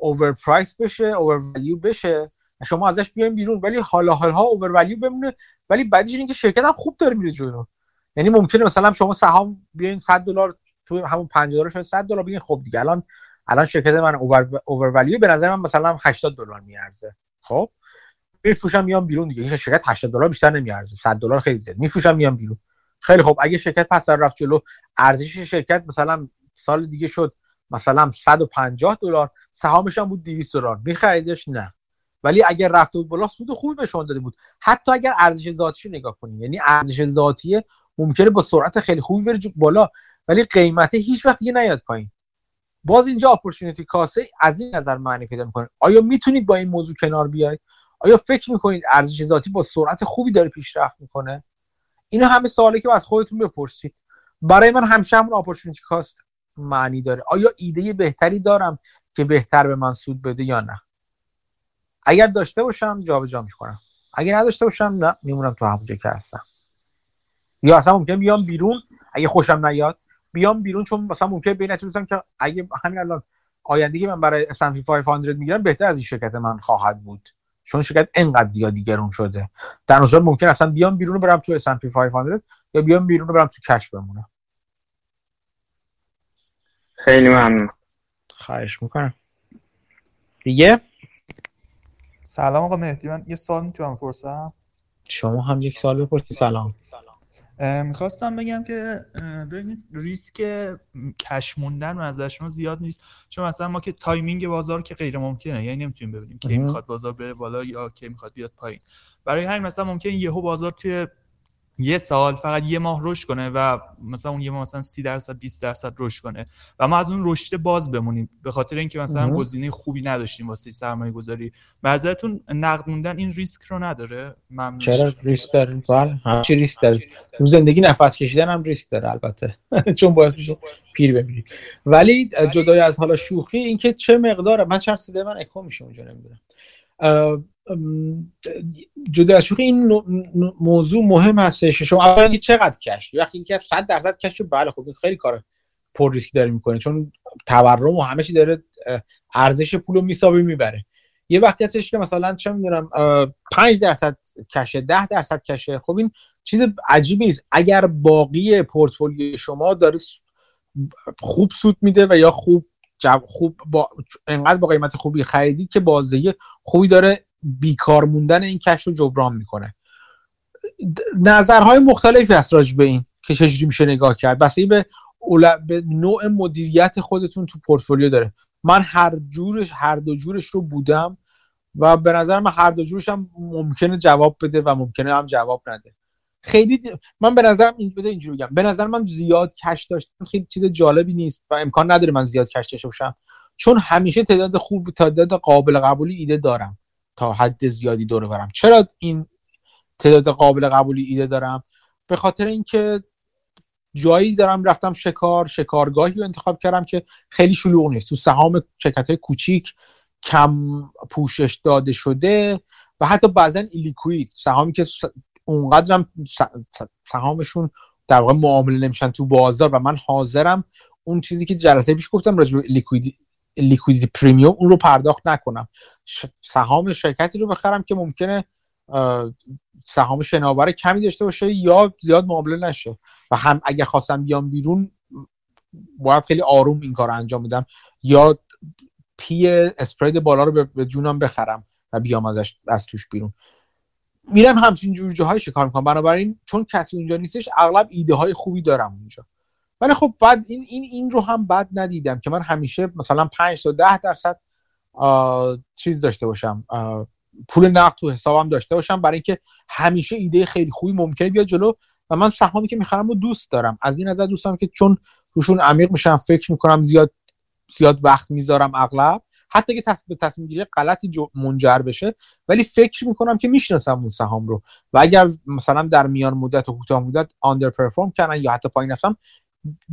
اوور پرایس بشه اوور ولیو بشه. شما ازش بیاین بیرون ولی حالا حالها اوور ولیو بمونه. ولی بعدش اینکه شرکت هم خوب داره میره جلو. یعنی ممکنه مثلا شما سهام بیاین 100 دلار تو همون 50 دلار شده 100 دلار. بگین خب دیگه الان الان شرکت من اوور اوور به نظر من مثلا 80 دلار میارزه. خب؟ میفروشم میام بیرون دیگه. شرکت 80 دلار بیشتر نمیارزه. 100 دلار خیلی زیاد. میفروشم میام بیرون. خیلی خب اگه شرکت پس در رفت جلو ارزش شرکت مثلا سال دیگه شد مثلا 150 دلار سهامش هم بود 200 دلار. میخریدش نه. ولی اگر رفته بود بالا سود خوبی به شما داده بود. حتی اگر ارزش ذاتیش رو نگاه کنید یعنی ارزش ذاتی ممکنه با سرعت خیلی خوبی بره بالا. ولی قیمت هیچ وقت دیگه نیاد پایین. باز اینجا اپورتونتی کاسه از این نظر معنی پیدا می‌کنه. آیا می‌تونید با این موضوع کنار بیاید؟ آیا فکر می‌کنید ارزش ذاتی با سرعت خوبی داره پیشرفت می‌کنه؟ اینا همه سوالی که از خودتون بپرسید. برای من همیشه همون اپورتونتی کاست معنی داره. آیا ایده بهتری دارم که بهتر به من سود بده یا نه؟ اگر داشته باشم جابجا می‌کنم. اگر نداشته باشم نه میمونم تو همونجا که هستم. یا اصلا ممکن بیام بیرون اگه خوشم نیاد. بیام بیرون چون مثلا ممکن به نتیجه که اگه همین الان آینده من برای S&P 500 می‌گیرم بهتر از این شرکت من خواهد بود. چون شرکت انقدر زیادی گرون شده. در صورت ممکن اصلا بیام بیرون برم تو S&P 500 یا بیام بیرون برم تو کش بمونم. خیلی ممنون. خواهش می‌کنم. دیگه؟ سلام آقا مهدی من یه سوال می‌تونم بپرسم؟ شما هم یک سوال بپرسید. سلام. می‌خواستم بگم که ببینید ریسک cash موندن از شما زیاد نیست. چون مثلا ما که timing بازار که غیر ممکنه یعنی نمی‌تونیم ببینیم کی می‌خواد بازار بره بالا یا کی می‌خواد بیاد پایین. برای همین مثلا ممکن یهو بازار توی یه سال فقط یه ماه رشد کنه و مثلا اون یه ماه مثلا 30 درصد 20 درصد رشد کنه. و ما از اون رشد باز بمونیم. به خاطر اینکه مثلا گزینه خوبی نداشتیم واسه سرمایه گذاری بعضیتون نقد موندن این ریسک رو نداره. ممنون. چرا ریسک داره بله همچی ریسک داره تو زندگی نفس کشیدن هم ریسک داره البته. چون باید پیر بمیری ولی جدای از حالا شوخی اینکه چه مقدار من چند صدای من اکو میشه اونجا نمی‌دونم. جدا از این موضوع مهم هستش. شما اولا چقدر کش؟ وقتی که 100 درصد کش بله خب خیلی کار پر ریسک داره می‌کنه چون تورم و همه چی داره ارزش پول رو میسابه می‌بره. یه وقتی هستش که مثلا چه می‌دونم 5 درصد کشه 10 درصد کشه خب این چیز عجیبی نیست. اگر باقی پورتفولیوی شما داره خوب سود میده و یا خوب خوب با انقدر با قیمت خوبی خریدی که بازدهی خوبی داره بیکار موندن این کش رو جبران می‌کنه. نظرهای مختلفی هست راجع به این که چجوری میشه نگاه کرد. بس به به نوع مدیریت خودتون تو پورتفولیو داره. من هر جورش هر دو جورش رو بودم و به نظر من هر دو جورش هم ممکنه جواب بده و ممکنه هم جواب نده. خیلی من به نظرم این بده اینجوری بگم. به نظر من زیاد کش داشتن خیلی چیز جالبی نیست و امکان نداره من زیاد کش داشته باشم چون همیشه تعداد خوب تعداد قابل قبولی ایده دارم. تا حد زیادی دور برم. چرا این تعداد قابل قبولی ایده دارم؟ به خاطر اینکه جایی دارم رفتم شکار شکارگاهی رو انتخاب کردم که خیلی شلوغ نیست. تو سهام شرکت های کوچیک کم پوشش داده شده و حتی بعضا illiquid سهامی که اونقدرم سهامشون در واقع معامله نمیشن تو بازار و من حاضرم اون چیزی که جلسه پیش گفتم راجع به liquidity premium اون رو پرداخت نکنم. سهام شرکتی رو بخرم که ممکنه سهام شناور کمی داشته باشه یا زیاد معامله نشه. و هم اگر خواستم بیام بیرون باید خیلی آروم این کار انجام بدم. یا پی اسپرید بالا رو به جونم بخرم و بیام ازش از توش بیرون. میرم همچین جور جاهای شکار می‌کنم. بنابراین چون کسی اونجا نیستش اغلب ایده های خوبی دارم اونجا. ولی خب بعد این این این رو هم بد ندیدم که من همیشه مثلا 5 تا 10 درصد چیز داشته باشم پول نقد تو حسابم داشته باشم برای اینکه همیشه ایده خیلی خوبی ممکنه بیاد جلو و من سهامی که می‌خرم رو دوست دارم. از این نظر دوست دارم که چون روشون عمیق میشم فکر می‌کنم زیاد زیاد وقت می‌ذارم اغلب حتی که تصمیم تصمیم گیری غلطی منجر بشه ولی فکر می‌کنم که می‌شناسم اون سهام رو. و اگر مثلا در میان مدت و کوتاه مدت آندر پرفورم کردن یا حتی پایین رفتم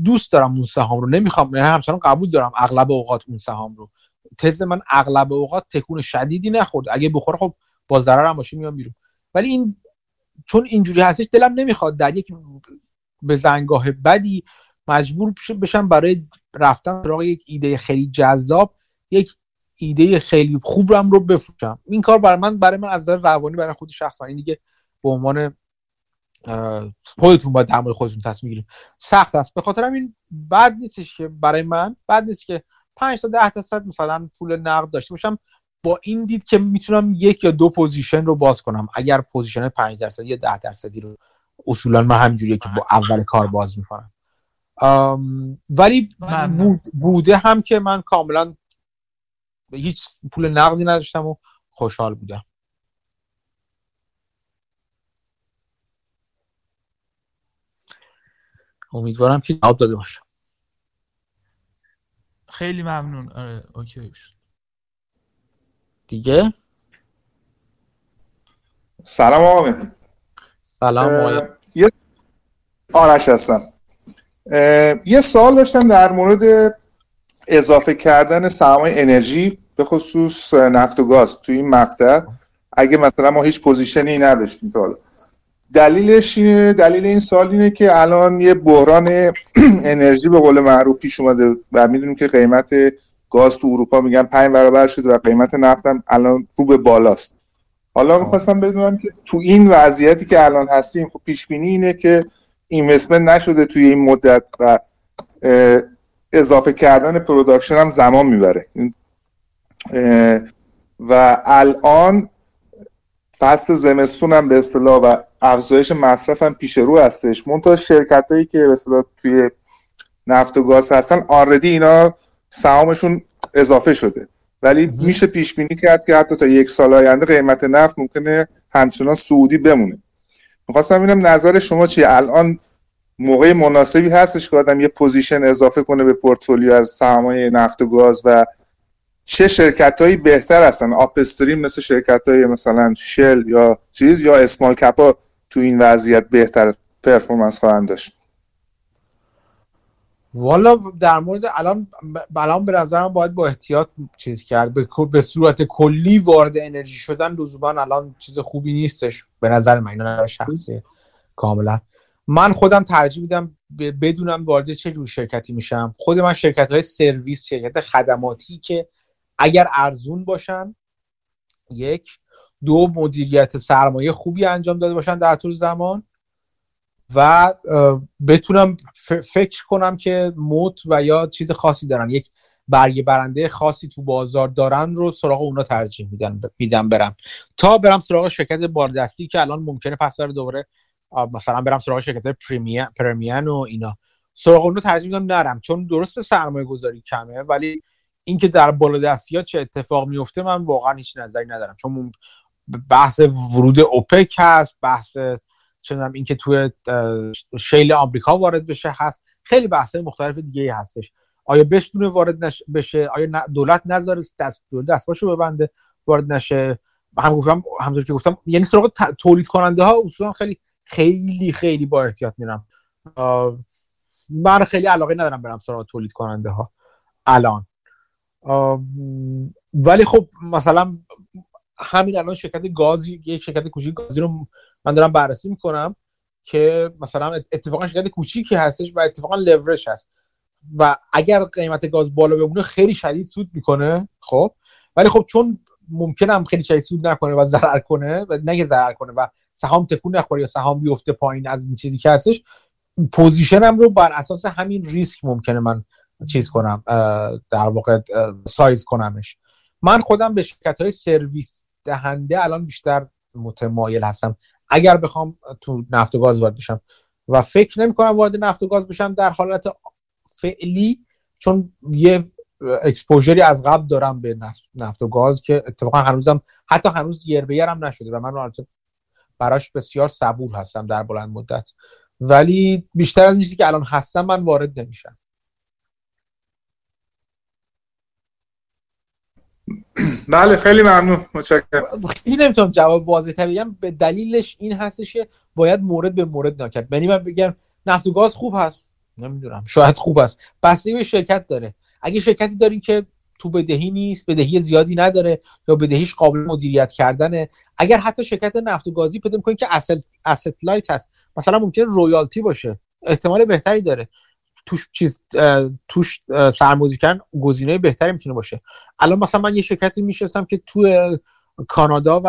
دوست دارم اون سهام رو. نمی‌خوام یعنی همچنان قبول دارم اغلب اوقات اون سهام رو. تز من اغلب اوقات تکون شدیدی نخورد اگه بخوره خب با ضرر هم باشه میام بیرون. ولی این چون اینجوری هستش دلم نمی‌خواد در یک به زنگاه بدی مجبور بشم برای رفتن سراغ یک ایده خیلی جذاب یک ایده خیلی خوبم رو بفروشم. این کار برای من برای من از نظر روانی برای خود شخصا این دیگه به عنوان خودتون باید در خودتون تصمیم گیرید سخت است. به خاطر این بد نیستش که برای من بد نیست که 5 تا 10 درصد مثلا پول نقد داشته باشم با این دید که می‌تونم یک یا دو position رو باز کنم. اگر position 5 درصدی یا 10 درصدی رو اصولا من همینجوریه که با اول کار باز می‌کنم. ولی بوده هم که من کاملا هیچ پول نقدی نداشتم و خوشحال بودم. امیدوارم که جواب داده باشم خیلی ممنون. آره okay دیگه؟ سلام آقا سلام آقا یه آرش هستم. یه سوال داشتم در مورد اضافه کردن سرمایه انرژی به خصوص نفت و گاز توی این مقطع. اگه مثلا ما هیچ position ی نداشتیم تا حالا. دلیلش اینه دلیل این سوال اینه که الان یه بحران انرژی به قول معروف پیش اومده و می‌دونیم که قیمت گاز تو اروپا میگن پنج برابر شده و قیمت نفتم الان رو به بالاست. حالا می‌خواستم بدونم که تو این وضعیتی که الان هستیم خب پیش بینی اینه که investment نشده توی این مدت و اضافه کردن production هم زمان می‌بره. و الان فصل زمستون هم به اصطلاح و افزایش مصرف هم پیش رو هستش. منتها شرکت هایی که به اصطلاح توی نفت و گاز هستن already اینا سهامشون اضافه شده. ولی میشه پیش بینی کرد که حتی تا یک سال آینده قیمت نفت ممکنه همچنان صعودی بمونه. می‌خواستم ببینم نظر شما چیه؟ الان موقع مناسبی هستش که آدم یه position اضافه کنه به پورتفولیو از سهامای نفت و گاز و چه شرکت هایی بهتر هستن؟ آپستریم مثل شرکت های مثلا شل یا چیز یا اسمال کپا تو این وضعیت بهتر پرفورمنس خواهند داشت؟ والا در مورد الان الان به نظرم باید با احتیاط چیز کرد. به, به صورت کلی وارد انرژی شدن لزوما الان چیز خوبی نیستش. به نظر من اینا شخصی. کاملا. من خودم ترجیح میدم بدونم وارد چه جور شرکتی میشم. خود من شرکت های سرویس شرکت خدماتی که اگر ارزون باشن یک. دو مدیریت سرمایه خوبی انجام داده باشن در طول زمان. و بتونم فکر کنم که موت و یا چیز خاصی دارن. یک برگه برنده خاصی تو بازار دارن رو سراغ اونا ترجیح میدم برم. تا برم سراغ شرکت باردستی که الان ممکنه پس داره دوباره مثلا برم سراغ شرکت پرمیان و اینا. سراغ اونو ترجیح میدم نرم. چون درست سرمایه گذاری کمه ولی اینکه در بالادستی ها چه اتفاق میفته من واقعا هیچ نظری ندارم. چون بحث ورود اوپک هست بحث چنم اینکه توی شیل آمریکا وارد بشه هست. خیلی بحث مختلف دیگه هستش. آیا بتونه وارد بشه؟ آیا دولت نذاره دست دستباشو ببنده وارد نشه؟ هم گفتم همونطور که گفتم یعنی سراغ تولید کننده ها اصولا خیلی خیلی خیلی با احتیاط میرم. من خیلی علاقه ندارم برم سراغ تولید کننده ها الان. ولی خب مثلا همین الان شرکت گازی یک شرکت کوچیک گازی رو من دارم بررسی می‌کنم که مثلا اتفاقا شرکت کوچیکی هستش و اتفاقا لورش هست. و اگر قیمت گاز بالا بمونه خیلی شدید سود می‌کنه خب؟ ولی خب چون ممکنم خیلی شدید سود نکنه و ضرر کنه و نگه ضرر کنه و سهام تکون نخوره یا سهام بیفته پایین از این چیزی که هستش position م رو بر اساس همین ریسک ممکنه من چیز کنم در واقع سایز کنمش. من خودم به شرکت های سرویس دهنده الان بیشتر متمایل هستم. اگر بخوام تو نفت و گاز وارد بشم و فکر نمی کنم وارد نفت و گاز بشم در حالت فعلی چون یه exposure ی از قبل دارم به نفت و گاز که اتفاقا هنوزم حتی هنوز یر به نشده و من براش بسیار صبور هستم در بلند مدت. ولی بیشتر از چیزی که الان هستم من وارد نمیشم. بله خیلی ممنون. متشکرم. این نمی‌تونم جواب واضح بگم. به دلیلش این هستش که باید مورد به مورد نکرد یعنی من بگم نفت و گاز خوب هست. نمی‌دونم شاید خوب است. بسته به شرکت داره. اگه شرکتی دارین که تو بدهی نیست بدهی زیادی نداره یا بدهیش قابل مدیریت کردنه اگر حتی شرکت نفت و گازی پیدا می‌کنین که اسید اسید لایت هست مثلا ممکن رویالتی باشه. احتمال بهتری داره. توش چیز توش سرمایه‌گذاری کردن گزینه بهتری می‌تونه باشه. الان مثلا من یه شرکتی میشستم که تو کانادا و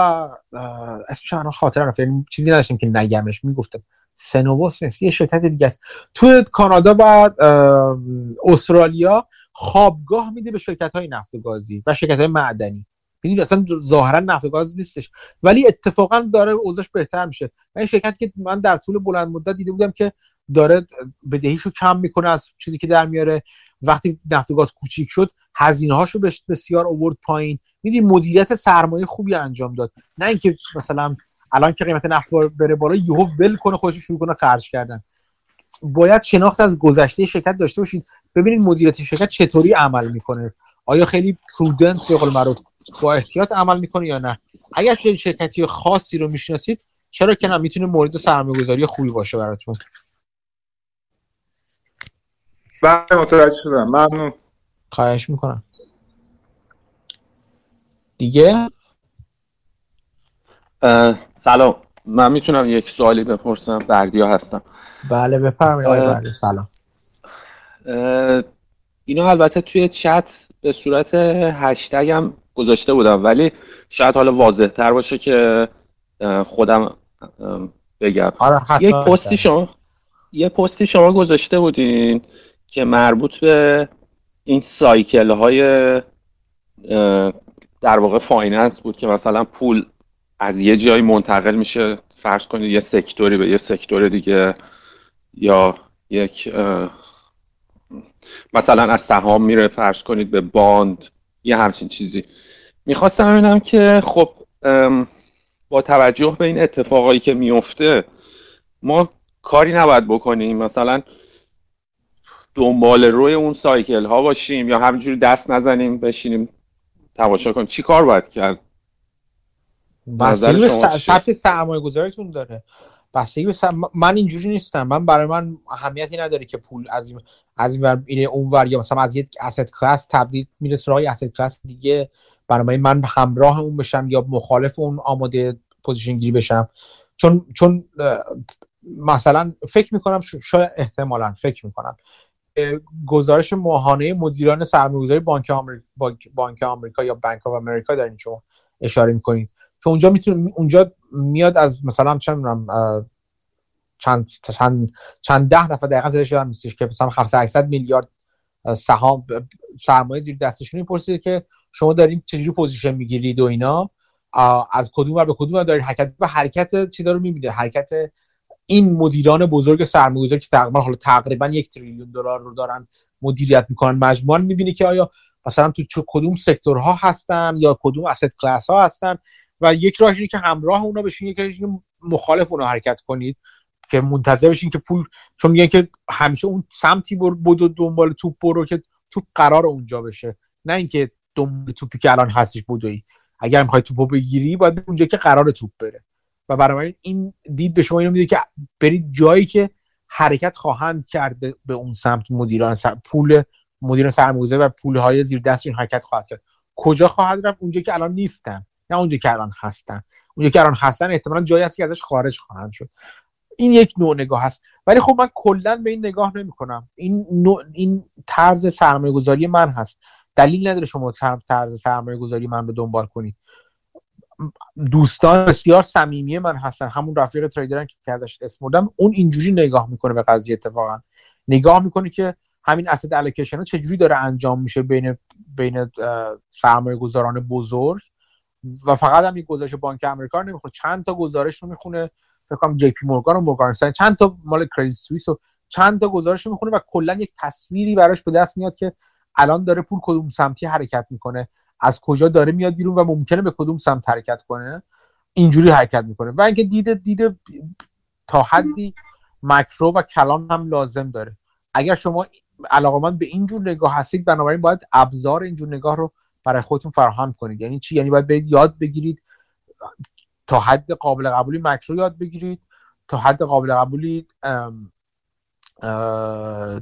اسمش الان خاطر یعنی چیزی نداشتم که نگمش می‌گفتم. سنووس نیست یه شرکت دیگه است. تو کانادا و استرالیا خوابگاه میده به شرکت های نفت و گازی و شرکت های معدنی. می‌دونی اصلا ظاهرا نفت و گاز نیستش. ولی اتفاقا داره اوضاعش بهتر میشه. این شرکتی که من در طول بلند مدت دیده بودم که داره بدهیشو کم می‌کنه از چیزی که در میاره. وقتی نفت و گاز کوچیک شد هزینه هاشو بسیار آورد پایین. میدی مدیریت سرمایه خوبی انجام داد. نه اینکه مثلا الان که قیمت نفت بره بالا یهو ول کنه خودش شروع کنه خرج کردن. باید شناخت از گذشته شرکت داشته باشید. ببینید مدیریت شرکت چطوری عمل می‌کنه. آیا خیلی پرودنس به قول معروف با احتیاط عمل می‌کنه یا نه؟ اگر شرکتی خاصی رو می‌شناسید چرا که نه؟ می‌تونه مورد سرمایه‌گذاری خوبی باشه براتون. بله متوجه شدم. ممنون. خواهش می‌کنم. دیگه؟ سلام. من می‌تونم یک سوالی بپرسم؟ بردیا هستم. بله بفرمایید سلام. اینو البته توی چت به صورت هشتگ هم گذاشته بودم ولی شاید حالا واضح تر باشه که خودم بگم. آره یک پستی شما یه پستی شما گذاشته بودین که مربوط به این cycle های در واقع finance بود که مثلا پول از یه جایی منتقل میشه. فرض کنید یه sector ی به یه sector دیگه یا یک مثلا از سهام میره فرض کنید به bond یه همچین چیزی. می‌خواستم ببینم که خب با توجه به این اتفاقایی که میفته ما کاری نباید بکنیم. مثلا دنبال روی اون cycle ها باشیم یا همینجوری دست نزنیم بشینیم تماشا کنیم. چی کار باید کرد؟ بستگی به سبک سرمایه گذاریتون داره. بستگی به من اینجوری نیستم. من برای من اهمیتی نداره که پول از این از این ور اینه اونور یا مثلا از یک asset class تبدیل میره سراغ asset class دیگه. برای من همراه اون بشم یا مخالف اون آماده position گیری بشم. چون چون مثلا فکر می‌کنم شاید احتمالا فکر می‌کنم. گزارش ماهانه مدیران سرمایه‌گذاری بانک آمریکا بانک آمریکا یا Bank of America دارین شما اشاره می‌کنید. که اونجا می‌تونه اونجا میاد از مثلا چند چند چند ده نفر دقیقا که مثلا 700 800 میلیارد سهام سرمایه زیر دستشون می‌پرسید که شما دارین چجوری position می‌گیرید و اینا. از کدوم ور به کدوم دارین حرکت و حرکت چی رو می‌بینه؟ حرکت این مدیران بزرگ سرمایه‌گذاری که تقریبا حالا تقریبا یک تریلیون دلار رو دارن مدیریت می‌کنن مجموعا می‌بینی که آیا مثلا تو چه کدوم سکتورها هستن یا کدوم اسید کلاس ها هستن و یک راهش که همراه اونا بشین یک راهش مخالف اونا حرکت کنید که منتظر بشین که پول چون میگن که همیشه اون سمتی بود دنبال توپ برو که توپ قرار اونجا بشه. نه اینکه دنبال توپی که الان هستش بدوی. اگر می‌خوای توپو بگیری باید اونجا که قرار توپ بره. و برای این دید به شما اینو میده که برید جایی که حرکت خواهند کرد به اون سمت مدیران سر... پول مدیران سرمایه‌گذاری و پول زیر دست این حرکت خواهد کرد. کجا خواهد رفت؟ اونجا که الان نیستن. نه اونجا که الان هستن. اونجا که الان هستن احتمالا جایی هست که ازش خارج خواهند شد. این یک نوع نگاه هست. ولی خب من کلا به این نگاه نمی کنم این نوع این طرز سرمایه گذاری من هست. دلیل نداره شما طرز سرمایه گذاری من رو دنبال کنید. دوستان بسیار صمیمی من هستن. همون رفیق trader م که ازش اسم بردم اون اینجوری نگاه می‌کنه به قضیه اتفاقا. نگاه می‌کنه که همین asset allocation چجوری داره انجام میشه بین بین سرمایه گذاران بزرگ. و فقط هم این گزارش بانک امریکا رو نمی‌خونه چند تا گزارش رو می‌خونه. فکر کنم JP Morgan و Morgan چند تا مال Credit Suisse و چند تا گزارش رو می‌خونه و کلا یک تصویری براش به دست میاد که الان داره پول کدوم سمتی حرکت می‌کنه. از کجا داره میاد بیرون و ممکنه به کدوم سمت حرکت کنه اینجوری حرکت می‌کنه. و اینکه دیده دیده تا حدی مکرو و کلان هم لازم داره. اگر شما علاقمند به اینجور نگاه هستید بنابراین باید ابزار اینجور نگاه رو برای خودتون فراهم کنید. یعنی چی؟ یعنی باید یاد بگیرید تا حد قابل قبولی مکرو یاد بگیرید تا حد قابل قبولی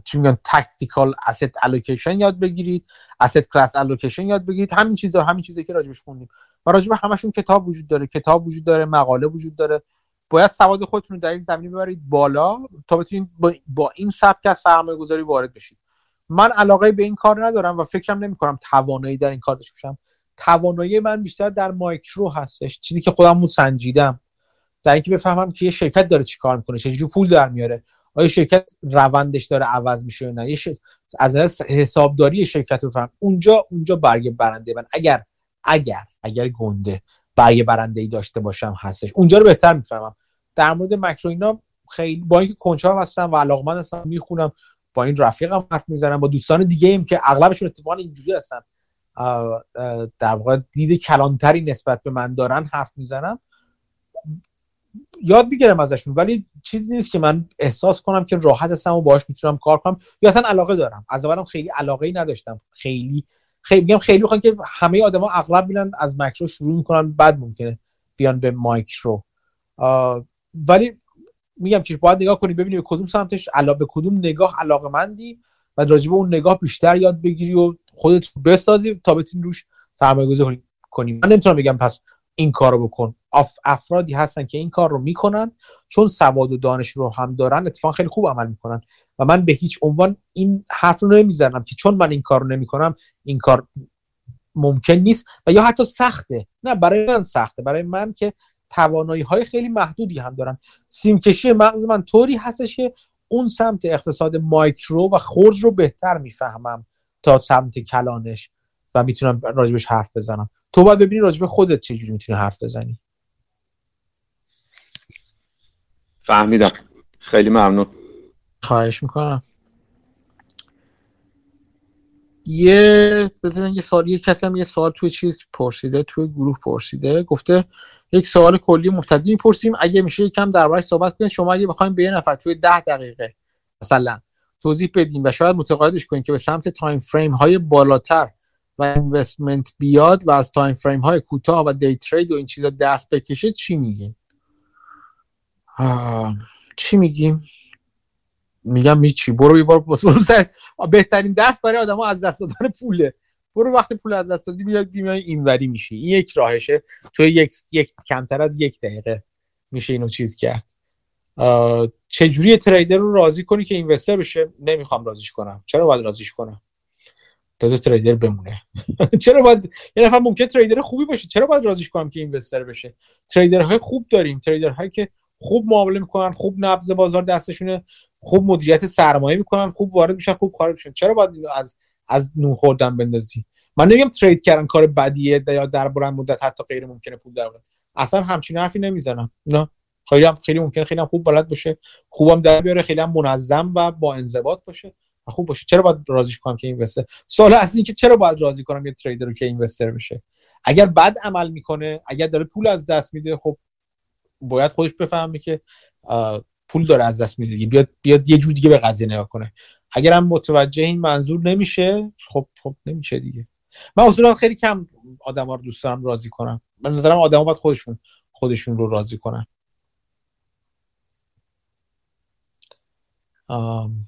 چی میگن tactical asset allocation یاد بگیرید. asset class allocation یاد بگیرید. همین چیزا همین چیزی که راجبش خوندیم. و راجب همشون کتاب وجود داره. کتاب وجود داره مقاله وجود داره. باید سواد خودتون رو در این زمینه ببرید بالا تا بتونید با, این سبک از سرمایه گذاری وارد بشید. من علاقه به این کار ندارم و فکرم نمی کنم توانایی در این کار داشته باشم. توانایی من بیشتر در مایکرو هستش. چیزی که خودم سنجیدم. در اینکه بفهمم که یه شرکت داره چیکار می‌کنه چجوری پول در میاره. آیا شرکت روندش داره عوض میشه نه؟ یه از حسابداری شرکت رو فهم اونجا اونجا برگ برنده من. اگر اگر اگر گنده برگ برنده ای داشته باشم هستش. اونجا رو بهتر می‌فهمم. در مورد مکرو اینا خیلی با اینکه کنجکاو هستم و علاقمند هستم می‌خونم. با این رفیقم حرف می‌زنم. با دوستان دیگه ایم که اغلبشون اتفاقا اینجوری هستن. در واقع دید کلانتری نسبت به من دارن حرف می‌زنم. یاد می‌گیرم ازشون ولی چیزی نیست که من احساس کنم که راحت هستم و باهاش می‌تونم کار کنم. یا اصلا علاقه دارم. از اولم خیلی علاقه ای نداشتم. خیلی خیلی میگم خیلی می‌خوان که همه آدما اغلب میرن از مکرو شروع می‌کنن بعد ممکنه بیان به مایکرو. ولی میگم که باید نگاه کنی ببینی به کدوم سمتش علاقه به کدوم نگاه علاقه مندی و راجع به اون نگاه بیشتر یاد بگیری و خودت بسازی تا بتونی روش سرمایه گذاری کنی. من نمی‌تونم بگم پس این کارو بکن. افرادی هستن که این کار رو می‌کنن چون سواد و دانش رو هم دارن اتفاقا خیلی خوب عمل می‌کنن. و من به هیچ عنوان این حرف رو نمی‌زنم که چون من این کار رو نمی‌کنم این کار ممکن نیست و یا حتی سخته. نه برای من سخته. برای من که توانایی های خیلی محدودی هم دارم سیمکشی مغز من طوری هستش که اون سمت اقتصاد مایکرو و خرج رو بهتر می‌فهمم تا سمت کلانش و می‌تونم راجبش حرف بزنم. تو باید ببینی راجب خودت چجوری می‌تونی حرف بزنی. فهمیدم. خیلی ممنون. خواهش می‌کنم. یه بذارن یه سوال یه کسی هم یه سوال توی چیز پرسیده توی گروه پرسیده. گفته یک سوال کلی مبتدی می‌پرسیم. اگه میشه یکم دربارش صحبت کنید شما اگه بخوایم به یه نفر توی ده دقیقه مثلا توضیح بدیم و شاید متقاعدش کنیم که به سمت time frame های بالاتر و investment بیاد و از time frame های کوتاه و day trade و این چیزا دست بکشه چی میگیم چی میگیم؟ میگم هیچی برو یه بار برو بهترین درس برای آدم ها از دست دادن پوله. برو وقتی پول از دست دادی میاد این اینوری میشی. این یک راهشه. تو یک یک کمتر از یک دقیقه میشه اینو چیز کرد. چجوری تریدر رو راضی کنی که اینوستر بشه؟ نمی‌خوام راضیش کنم. چرا باید راضیش کنم؟ تازه تریدر بمونه. چرا باید یه نفر ممکن تریدر خوبی باشه؟ چرا باید راضیش کنم که اینوستر بشه؟ تریدرهای خوب داریم. تریدرهایی که خوب معامله می‌کنن خوب نبض بازار دستشونه خوب مدیریت سرمایه می‌کنن خوب وارد میشن خوب خارج میشن. چرا باید از از نون خوردن بندازی؟ من نمیگم ترید کردن کار بدیه یا در بلند مدت حتی غیر ممکنه پول در اصلا همچین حرفی نمی‌زنم. نه. خیلی هم خیلی ممکنه خیلی هم خوب بلد باشه خوبم در بیاره خیلی هم منظم و با انضباط باشه. خوب باشه. چرا باید راضیش کنم که اینوستر؟ سوال اصلی که چرا باید راضی کنم یه تریدر رو که اینوستر بشه؟ اگر بد عمل می‌کنه اگر داره پول از دست میده خب باید خودش بفهمه که پول داره از دست میده بیاد بیاد یه جور دیگه به قضیه نگاه کنه. اگر هم متوجه این منظور نمیشه خب خب نمیشه دیگه. من اصولا خیلی کم آدما رو دوست دارم راضی کنم. من نظرم آدما باید خودشون خودشون رو راضی کنن. آم.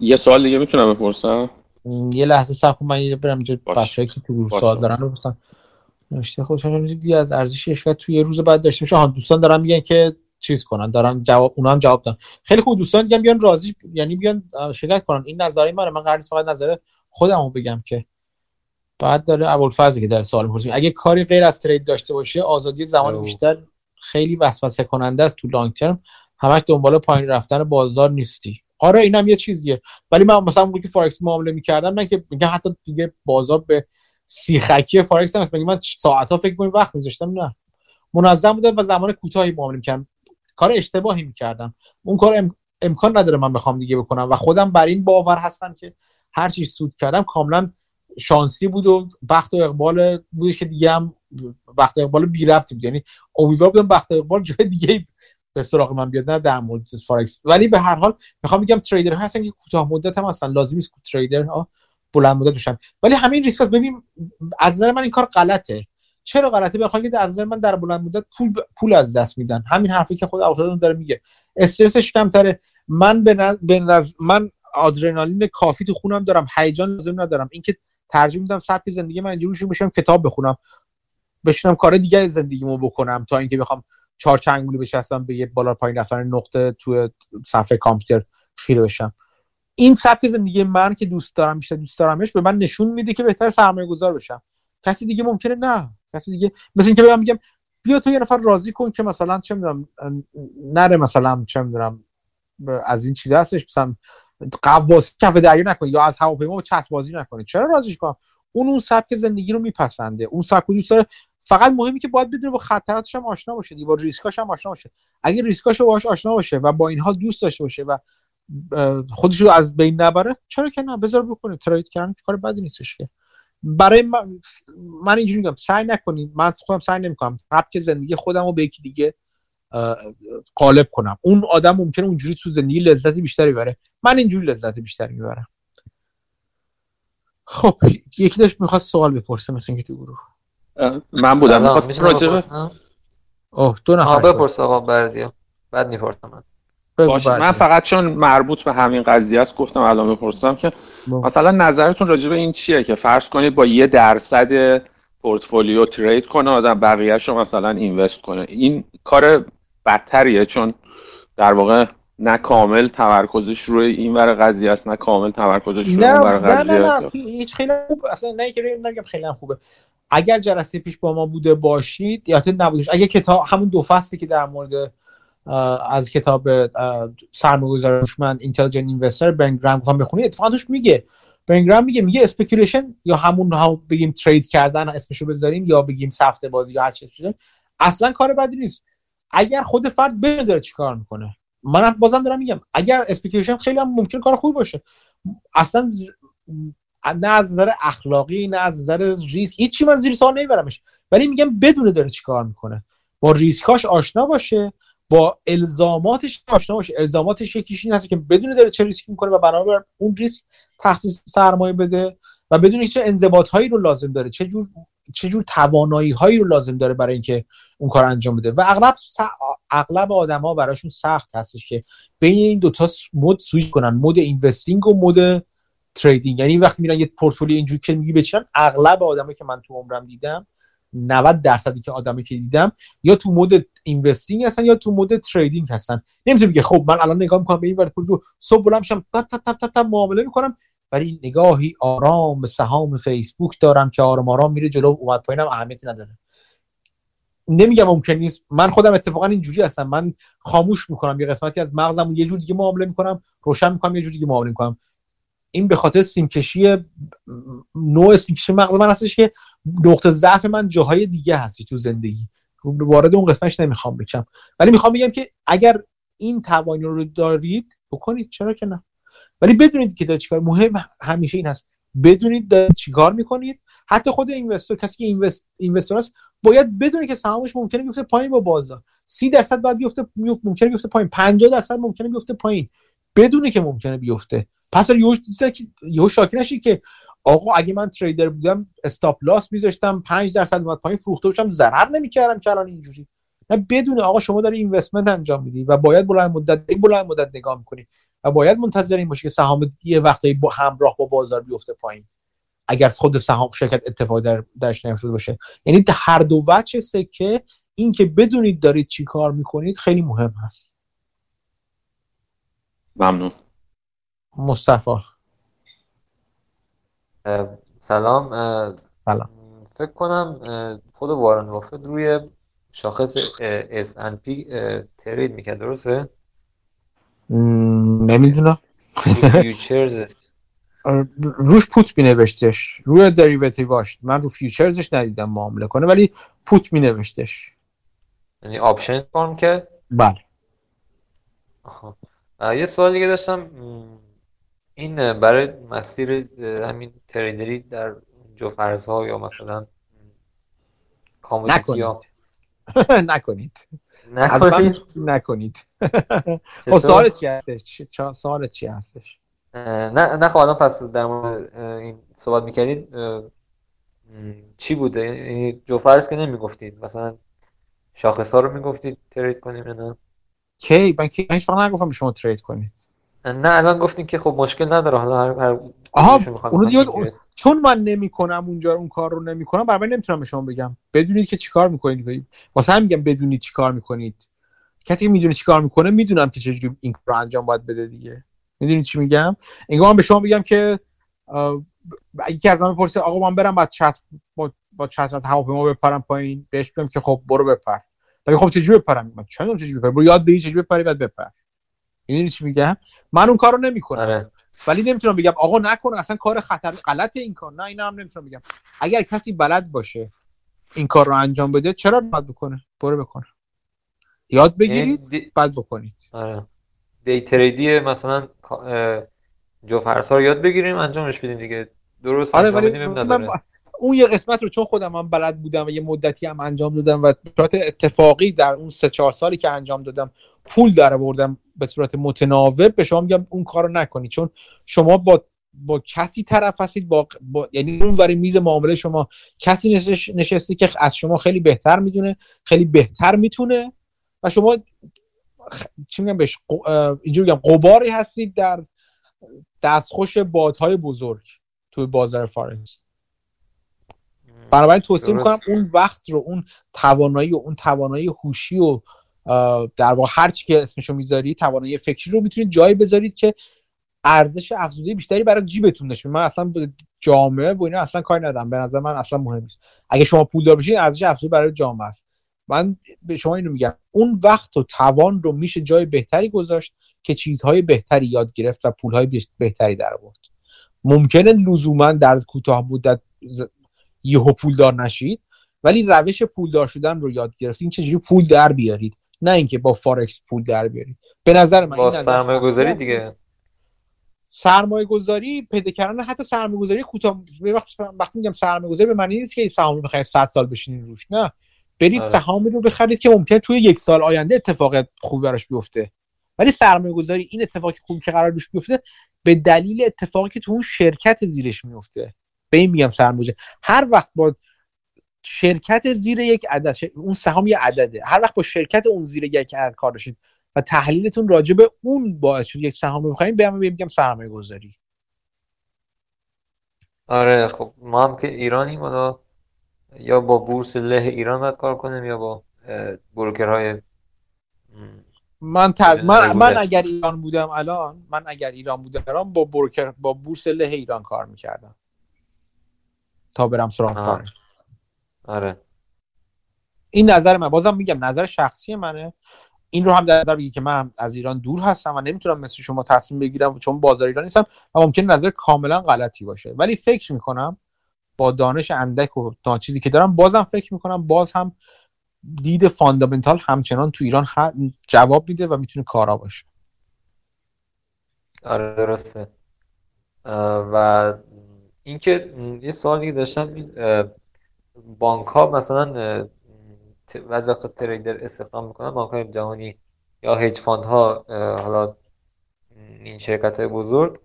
یه سوال دیگه می‌تونم بپرسم؟ یه لحظه صبر کن من برم اینجا بچه‌ای که تو سوال دارن رو بپرسم. نوشته خوشحال دیدی از ارزش شرکت توی روز بعد داشته میشه دوستان دارن میگن که چیز کنن دارن جواب اونا هم جواب دادن. خیلی خوب دوستان میگن بیان راضی یعنی بیان شرکت کنن. این نظری منه من قرار فقط نظر خودمو بگم که. بعد داره ابوالفضل که در سوال می‌پرسیم اگه کاری غیر از trade داشته باشه آزادی زمان بیشتر خیلی وسوسه کننده است تو long term همش دنبال پایین رفتن بازار نیستی. آره اینم یه چیزیه. ولی من مثلا موقعی که فارکس معامله می‌کردم نه که میگم حتی دیگه بازار به سیخکی فارکس هم من ساعت فکر کنم وقت میذاشتم نه. منظم بوده و زمان کوتاهی معامله می‌کردم. کار اشتباهی می‌کردم. اون کار امکان نداره من بخوام دیگه بکنم و خودم بر این باور هستم که هر چی سود کردم کاملا شانسی بود و بخت و اقبال بودش که دیگه هم بخت و اقبال بی ربط بود. یعنی امیدوار بودم بخت و اقبال جای دیگه به سراغ من بیاد نه در مورد فارکس ولی به هر حال می‌خوام بگم تریدر هستن که کوتاه مدت هم هستن. لازم نیست تریدر ها بلند مدت بشن. ولی همین ریسکات ببین از نظر من این کار غلطه. چرا غلطه؟ بخوام که از نظر من در بلند مدت پول پول از دست میدن. همین حرفی که خود افتادن داره میگه. استرسش کمتره. من به, من آدرنالین کافی تو خونم دارم. هیجان لازم ندارم. اینکه ترجیح میدم سبک زندگی من اینجوری بشم کتاب بخونم. بشینم کار دیگه زندگیمو بکنم تا اینکه بخوام چهار چنگولی بچسبم به یه بالا پایین رفتن نقطه تو صفحه کامپیوتر خیره بشم. این سبک زندگی من که دوست دارم بیشتر دوست دارمش به من نشون میده که بهتر سرمایه گذار بشم. کسی دیگه ممکنه نه. کسی دیگه مثل اینکه بگم میگم بیا تو یه نفر راضی کن که مثلا چه می‌دونم نره مثلا چه می‌دونم از این چیزا هستش مثلا قواسی کف دریا نکنه یا از هواپیما چت بازی نکنه. چرا راضیش کنم؟ اون اون سبک زندگی رو میپسنده. اون سبک دوست داره فقط مهمی که باید بدونه با خطراتش هم آشنا باشه با ریسکاش هم آشنا باشه. اگه ریسکاش رو باهاش آشنا باشه و با اینها دوست داشته باشه و خودش رو از بین نبره چرا که نه؟ بذار بکنه. ترید کردن کار بدی نیستش که. برای من, من اینجوری میگم سعی نکنید. من خودم سعی نمی‌کنم. سبک زندگی خودم رو به یکی دیگه قالب کنم. اون آدم ممکنه اونجوری تو زندگی لذت بیشتری بره من اینجوری لذت بیشتری می‌برم. خب یکی داشت می‌خواست سوال بپرسه مثل اینکه تو گروه. من بودم. می‌خواست راجبه اوه دو نفر بپرس آقا بردیا بعد می‌پرسم. من باشه من فقط چون مربوط به همین قضیه است گفتم الان بپرسم که مثلا نظرتون راجع به این چیه که فرض کنید با یه درصد پورتفولیو ترید کنه آدم بقیهش رو مثلا اینوست کنه. این کار بدتریه چون در واقع نه کامل تمرکزش روی این ور قضیه است نه کامل تمرکزش روی اون ور قضیه نه نه. نه هیچ خیلی خوب اصلا نه که نگم خیلی خوبه. اگر جلسه پیش با ما بوده باشید یا نبودش اگه کتاب همون دو فصلی که در مورد از کتاب سرمایه‌گذار هوشمند Intelligent Investor بن گراهام گفتم بخونید اتفاقا توش میگه بن گراهام میگه میگه speculation یا همون هم بگیم trade کردن اسمشو بذاریم یا بگیم سفته بازی یا هر چیزی اصلا کار بدی نیست. اگر خود فرد بدونه داره چیکار می‌کنه. منم بازم دارم میگم اگر speculation خیلی هم ممکن کار خوبی باشه. اصلا ز... نه از نظر اخلاقی نه از نظر ریسک هیچی من زیر سوال نمیبرمش. ولی میگم بدونه داره چیکار می‌کنه. با ریسکاش آشنا باشه با الزاماتش آشنا باشه. الزاماتش یکیش این هست که بدونه داره چه ریسکی می‌کنه و بنابر اون ریسک تخصیص سرمایه بده و بدونه چه انضباط هایی رو لازم داره چه جور چه جور توانایی هایی رو لازم داره برای اینکه اون کار انجام بده. و اغلب س... اغلب آدما براشون سخت هستش که بین این دوتا mode switch کنن. mode investing و mode trading. یعنی وقتی میرن یه پورتفولیو اینجوری که میگی بچینن اغلب آدمایی که من تو عمرم دیدم 90 درصدی که آدمی که دیدم یا تو مود investing هستن یا تو مود trading هستن. نمی‌تونم بگه خب من الان نگاه می‌کنم به این ور پول صبح بلند میشم تپ تپ تپ تپ معامله می‌کنم ولی نگاهی آرام به سهام فیسبوک دارم که آرام آرام میره جلو اومد پایینم اهمیتی نداره. نمیگم ممکن نیست. من خودم اتفاقا اینجوری هستم. من خاموش می‌کنم. یه قسمتی از مغزم یه جور دیگه معامله می‌کنم روشن می‌کنم یه جور دیگه معامله می‌کنم. این به خاطر سیمکشی نوع سیمکشی مغز من هستش که نقطه ضعف من جاهای دیگه هستی تو زندگی. وارد اون قسمتش نمی‌خوام بشم ولی می‌خوام بگم که اگر این توانی رو دارید بکنید. چرا که نه؟ ولی بدونید که دارید چیکار مهم همیشه این هست. بدونید دارید چیکار می‌کنید. حتی خود اینوستر کسی که اینوست اینوستر است باید بدونه که سهامش ممکنه بیفته پایین با بازار. 30 درصد بعد بیفته ممکنه بیفته پایین. 50 درصد ممکنه بیفته پایین. بدونه که ممکنه بیفته. پس یهو یهو شاکی نشی که آقا اگه من تریدر بودم استاپ لاس میذاشتم 5 درصد اومد پایین فروخته باشم ضرر نمی‌کردم که الان اینجوری. نه بدون آقا شما داری اینوستمنت انجام میدی و باید بلند مدت بلند مدت نگاه می‌کنی و باید منتظر این باشی که سهام یه وقتایی با همراه با بازار بیفته پایین. اگر خود سهام شرکت اتفاق در درش نیفتاده باشه. یعنی هر دو وجه سکه این که بدونید دارید چی کار می‌کنید خیلی مهم هست. ممنون. مصطفی. سلام. سلام. فکر کنم خود وارن بافت روی شاخص S&P ترید می‌کرد درسته؟ نمی‌دونم. فیوچرز روش پوت می نوشتش روی دریوتیواش من رو فیوچرزش ندیدم معامله کنه ولی پوت می نوشتش یعنی option کار کرد بله. یه سوال دیگه داشتم. این برای مسیر همین تریدری در جفت ارزها یا مثلا commodity ها نکنید. نکنید. نکنید؟ خب سوالت چی هستش؟ سوالت چی هستش؟ نه نه خب الان پس در مورد این صحبت می‌کردید چی بوده؟ یعنی جوفرز که نمی‌گفتید. مثلا شاخص ها رو می‌گفتید ترید کنیم نه؟ کی؟ من کی؟ من هیچ وقت نگفتم شما ترید کنید. نه الان گفتین که خب مشکل نداره حالا هر هر آها اونو دیگه. چون من نمی‌کنم اونجا اون کار رو نمی‌کنم برای نمی‌تونم به شما بگم. بدونید که چیکار می‌کنید واسه هم میگم بدونید چیکار می‌کنید. کسی که می‌دونه چیکار می‌کنه می‌دونم که چجوری این کار انجام باید بده دیگه. می‌دونید چی میگم؟ انگار من به شما بگم که یکی از من بپرسه آقا من برم بعد چت با با چت از هواپیما بپرم پایین. بهش بگم که خب برو بپر. بگه خب چجوری بپرم؟ من می‌دونم چجوری بپرم؟ برو یاد بگیر چجوری بپری بعد بپر. می‌دونی چی میگم؟ من اون کارو نمی‌کنم. آره. ولی نمی‌تونم بگم آقا نکن اصلا کار خطر غلط این کار. نه اینا هم نمی‌تونم بگم. اگر کسی بلد باشه این کار رو انجام بده چرا باید بکنه؟ برو بکنه یاد یعنی بگیرید دی- بعد بکنید. آره. دی تریدی مثلا جوفرس ها رو یاد بگیریم انجامش بدیم دیگه. درست آره انجام بدیم نداره. اون یه قسمت رو چون خودم من بلد بودم و یه مدتی هم انجام دادم و اتفاقی در اون سه چهار سالی که انجام دادم پول در بردم به صورت متناوب به شما میگم اون کار رو نکنید چون شما با با کسی طرف هستید با, با... یعنی اون ور میز معامله شما کسی نشش... نشسته که از شما خیلی بهتر می‌دونه خیلی بهتر می‌تونه و شما چی میگم بهش اینجوری بگم قباری هستید در دستخوش بادهای بزرگ توی بازار فارکس بنابراین توصیه می‌کنم. اون وقت رو اون توانایی و اون توانایی هوشی و در واقع هر چی که اسمشو می‌ذاری توانایی فکری رو می‌تونید جایی بذارید که ارزش افزوده بیشتری برای جیبتون نشه من اصلا جامعه و اینا اصلا کاری ندارم. به نظر من اصلا مهم نیست. اگه شما پولدار بشین ارزش افزوده برای جامعه است. من به شما اینو میگم. اون وقت و توان رو میشه جای بهتری گذاشت که چیزهای بهتری یاد گرفت و پولهای بهتری در آورد. ممکنه لزوما در کوتاه مدت یهو پولدار نشید ولی روش پولدار شدن رو یاد گرفتین چجوری پول در بیارید؟ نه اینکه با فارکس پول در بیارید به نظر من با سرمایه گذاری دیگه. سرمایه گذاری پیدا کردن حتی سرمایه گذاری کوتاه وقتی میگم سرمایه گذاری به معنی نیست که سهام رو بخرید 100 سال بشینید روش نه. برید آره. سهامی رو بخرید که ممکنه توی یک سال آینده اتفاق خوبی براش بیفته. ولی سرمایه گذاری این اتفاقی خوبی که قرار روش بیفته به دلیل اتفاقی که تو اون شرکت زیرش میفته. به این میگم سرمایه. هر وقت با شرکت زیر یک عدد اون سهام یه عدده. هر وقت با شرکت اون زیر یک عدد کار داشتید و تحلیلتون راجع به اون باعث شد یک سهام رو بخرید به من میگم سرمایه گذاری آره خب ما هم که ایرانیم حالا یا با بورس له ایران باید کار کنیم یا با بروکرهای من تر... من, من. اگر ایران بودم الان من اگر ایران بودم با بروکر با بورس له ایران کار می‌کردم. تا برم سراغ آره. این نظر من بازم میگم نظر شخصی منه. این رو هم در نظر بگیر که من از ایران دور هستم و نمی‌تونم مثل شما تصمیم بگیرم چون بازار ایران نیستم و ممکن نظر کاملا غلطی باشه. ولی فکر می‌کنم با دانش اندک و تا چیزی که دارم بازم فکر می‌کنم باز هم دید فاندامنتال همچنان تو ایران جواب میده و می‌تونه کارا باشه. آره درسته. و اینکه یه سوال دیگه داشتم این بانک ها مثلا بعضی وقتا تریدر استخدام می‌کنن بانک های جهانی یا hedge fund ها حالا این شرکت های بزرگ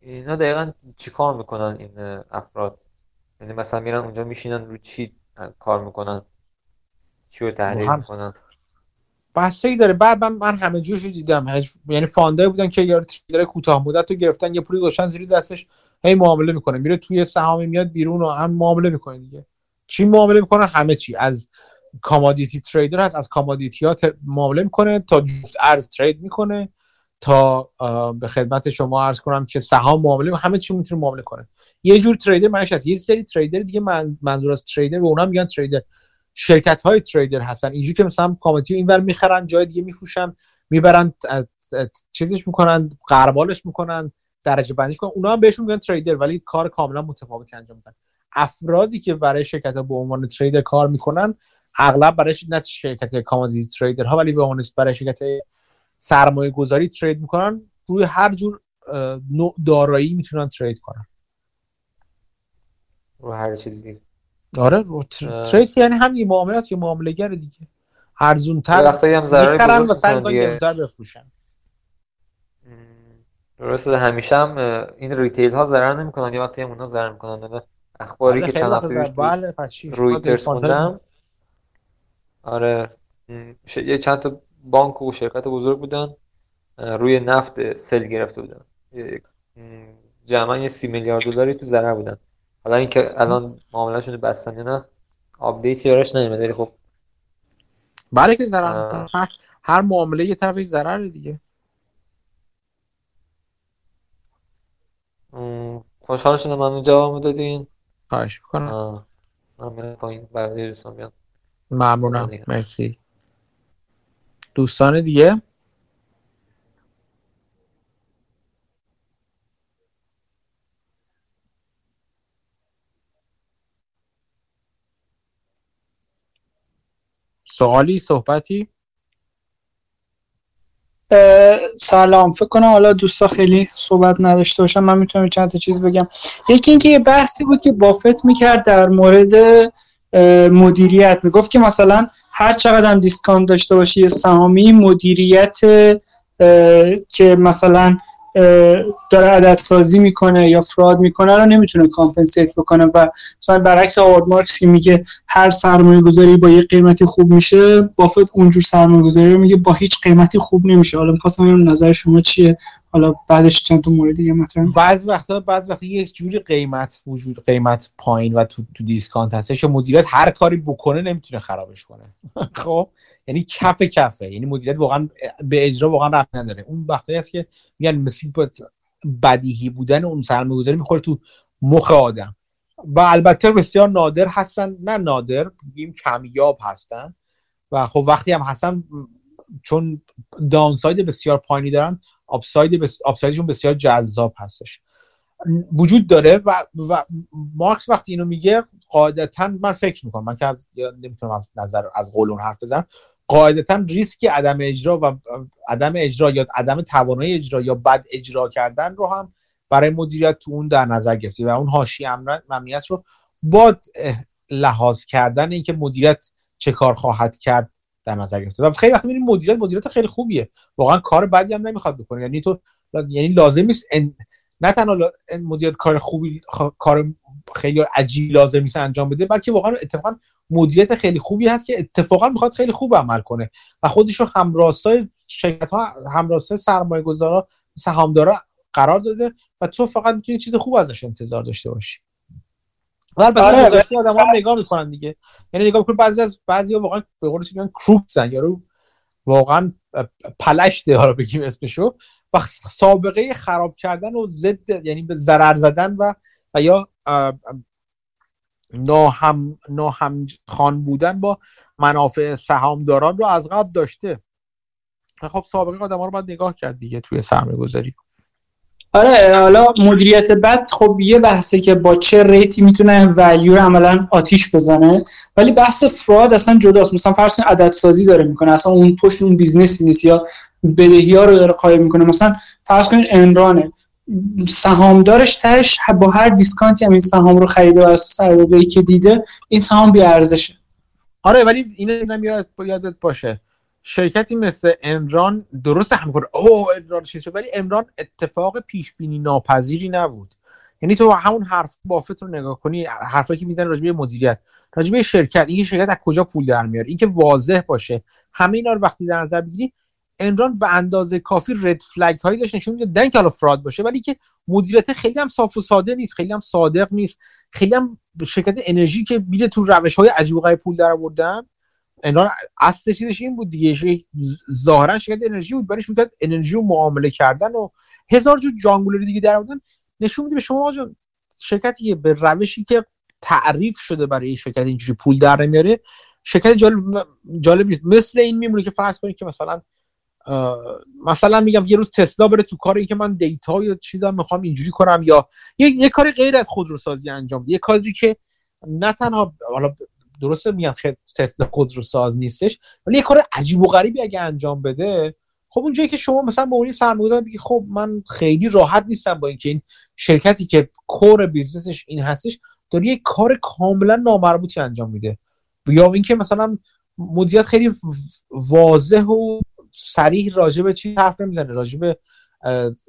اینا دقیقا چیکار می‌کنن این افراد؟ یعنی مثلا میرن اونجا میشینن رو چی کار می‌کنن؟ چی رو تحلیل هم- می‌کنن؟ بستگی داره. بعد من, من همه جوش رو دیدم. hedge- یعنی fund ایی بودن که یا تریدر کوتاه مدت رو گرفتن یه پولی گذاشتن زیر دستش. هی معامله می‌کنه. میره توی سهامی میاد بیرون و هم معامله می‌کنه دیگه. چی معامله می‌کنه؟ همه چی. از commodity trader هست از commodity ها معامله می‌کنه تا جفت ارز trade می‌کنه تا به خدمت شما عرض کنم که سهام معامله همه چی می‌تونه معامله کنه. یه جور trader منش هست. یه سری trader دیگه من منظور از trader به اونا میگن trader شرکت های trader هستن. اینجوری که مثلا commodity اینور می‌خرن جای دیگه میفروشن می‌برن چیزش می‌کنن غربالش می‌کنن. درجه بندی کنن. اونا هم بهشون میگن trader ولی کار کاملا متفاوتی انجام میدن. افرادی که برای شرکت ها به عنوان تریدر کار می‌کنن اغلب برای نه شرکت کامادیتی تریدر ها ولی به عنوان برای شرکت سرمایه گذاری ترید می‌کنن. روی هر جور نوع دارایی می‌تونن ترید کنن. رو هر چیزی. آره رو ترید یعنی هم یه معامله است یه معامله دیگه. ارزون تر هم ضرر و سعی بفروشن. درسته همیشه هم این retail ها ضرر نمی‌کنن. یه وقتی هم اونها ضرر می‌کنن اخباری آره، که چند هفته پیش روی Reuters خوندم آره یه چند تا بانک و شرکت بزرگ بودن روی نفت sell گرفته بودن. جمعا یه سی میلیارد دلاری تو ضرر بودن. حالا اینکه الان معاملهشون بستن یا نه update یارش نمیاد ولی خب. بله که ضرر هر, هر معامله یه طرفش ضرر دیگه. خوشحال شدم من جواب دادین. خواهش می‌کنم. من پایین برای دوستان بیان. ممنونم. مرسی. دوستان دیگه؟ سوالی صحبتی؟ سلام. فکر کنم حالا دوستا خیلی صحبت نداشته باشم من می‌تونم چند تا چیز بگم. یکی اینکه یه بحثی بود که بافت می‌کرد در مورد مدیریت. می‌گفت که مثلا هر چقدر هم discount داشته باشی یه سهامی مدیریت که مثلا داره عدد سازی می‌کنه یا fraud می‌کنه رو نمی‌تونه compensate بکنه و مثلا برعکس آوارد مارکس که میگه هر سرمایه گذاری با یه قیمتی خوب میشه بافت اونجور سرمایه گذاری میگه با هیچ قیمتی خوب نمیشه. حالا می‌خواستم نظر شما چیه؟ حالا بعدش چند تا مورد دیگه مثلا بعض وقتا بعض وقتا یک جوری قیمت وجود قیمت پایین و تو, تو دیسکانت هستش که مدیریت هر کاری بکنه نمی‌تونه خرابش کنه. خب؟ یعنی کف کفه. یعنی مدیریت واقعا به اجرا واقعا رفت نداره. اون وقتی هست که میگن مثل بدیهی بودن اون سرمایه‌گذاری می‌خوره تو مخ آدم. و البته بسیار نادر هستن. نه نادر بگیم کمیاب هستن. و خب وقتی هم هستن چون داونساید بسیار پایینی دارن آپساید بس... آپسایدشون بسیار جذاب هستش. وجود داره و, و مارکس وقتی اینو میگه قاعدتا من فکر می‌کنم من که نمی‌تونم از نظر از قولون حرف بزنم قاعدتا ریسک عدم اجرا و عدم اجرا یا عدم توانایی اجرا یا بد اجرا کردن رو هم برای مدیریت تو اون در نظر گرفتی و اون حاشیه امنیت رو با لحاظ کردن اینکه مدیریت چه کار خواهد کرد در نظر گرفته. و خیلی وقت می‌بینیم مدیریت مدیریت خیلی خوبیه. واقعا کار بدی هم نمی‌خواد بکنه. یعنی تو یعنی لازم نیست نه تنها مدیریت کار خوبی کار خیلی عجیب لازم نیست انجام بده بلکه واقعا اتفاقا مدیریت خیلی خوبی هست که اتفاقا می‌خواد خیلی خوب عمل کنه. و خودش رو همراستای شرکت ها همراستای سرمایه گذارا سهامدارا قرار داده و تو فقط می‌تونی چیز خوب ازش انتظار داشته باشی. و البته آره گذاشته آدم هم نگاه می‌کنن دیگه. یعنی نگاه می‌کنن بعضی از بعضی ها واقعا به قولش میگن کروکسن یارو واقعا پلشته ها رو بگیم اسمشو. و سابقه خراب کردن و ضد یعنی به ضرر زدن و و یا ناهم ناهم خان بودن با منافع سهامداران رو از قبل داشته. خب سابقه آدم ها رو باید نگاه کرد دیگه توی سرمایه گذاری آره حالا مدیریت بد خب یه بحثه که با چه rate ی می‌تونه value عملا آتیش بزنه ولی بحث fraud اصلا جداست. مثلا فرض کنید عدد سازی داره می‌کنه اصلا اون پشت اون business ی نیست یا بدهی ها رو داره قایم می‌کنه. مثلا فرض کنید امرانه سهامدارش تش با هر discount ی هم این سهام رو خریده و سرمایه‌گذاری که دیده این سهام بی ارزشه آره ولی اینو یاد یادت باشه. شرکتی مثل امران درست هم کنه. اوه امران چیز ولی امران اتفاق پیش بینی ناپذیری نبود. یعنی تو همون حرف بافت رو نگاه کنی حرفی که می‌زنه راجبه مدیریت راجبه شرکت این شرکت از کجا پول در میاره اینکه واضح باشه. همه اینا رو وقتی در نظر بگیری انران به اندازه کافی رد فلگ هایی داشت نشون میده که حالا فراد باشه ولی که مدیریت خیلی هم صاف و ساده نیست خیلی هم صادق نیست. خیلی هم شرکت انرژی که بیده تو روش های عجیب و پول در آوردن. انران اصل چیزش این بود دیگه ظاهرا شرکت انرژی بود ولی شرکت انرژی رو معامله کردن و هزار جو جانگولری دیگه در آوردن نشون میده به شما شرکتی به روشی که تعریف شده برای شرکت اینجوری پول در نمیاره شرکت جالب جالب نیست. مثل این میمونه که فرض کنید که مثلا مثلا میگم یه روز تسلا بره تو کار اینکه من دیتا یا چیزا می‌خوام اینجوری کنم یا یه, یه کاری غیر از خودروسازی انجام بده. یه کاری که نه تنها حالا درسته میگم خیلی تسلا خودروساز نیستش ولی یه کار عجیب و غریبی اگه انجام بده خب اونجایی که شما مثلا به اون سرمایه‌گذار بگی خب من خیلی راحت نیستم با اینکه این شرکتی که core business ش این هستش داره یه کار کاملا نامربوطی انجام میده. یا اینکه مثلا مدیریت خیلی واضح و صریح راجع به چی حرف نمی‌زنه راجع به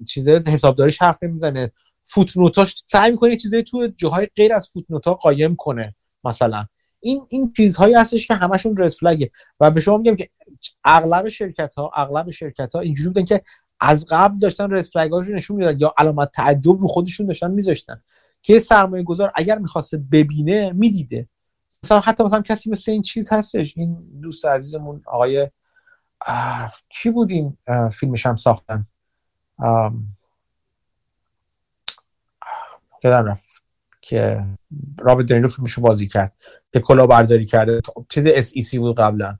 چیزای حسابداریش حرف نمی‌زنه. فوتنوتاش سعی می‌کنه چیزایی تو جاهای غیر از فوتنوتا قایم کنه مثلا. این این چیزهایی هستش که همشون رد فلگه و به شما میگم که اغلب شرکت ها اغلب شرکت ها اینجوری بودن که از قبل داشتن رد فلگ نشون می‌دادن یا علامت تعجب رو خودشون داشتن میذاشتن. که سرمایه گذار اگر می‌خواسته ببینه می‌دیده. مثلا حتی مثلا کسی مثل این چیز هستش. این دوست عزیزمون آقای کی بود این فیلمش هم ساختن؟ یادم رفت. که رابرت دنیرو فیلمشو بازی کرد. که کلاهبرداری کرده. چیز SEC بود قبلا.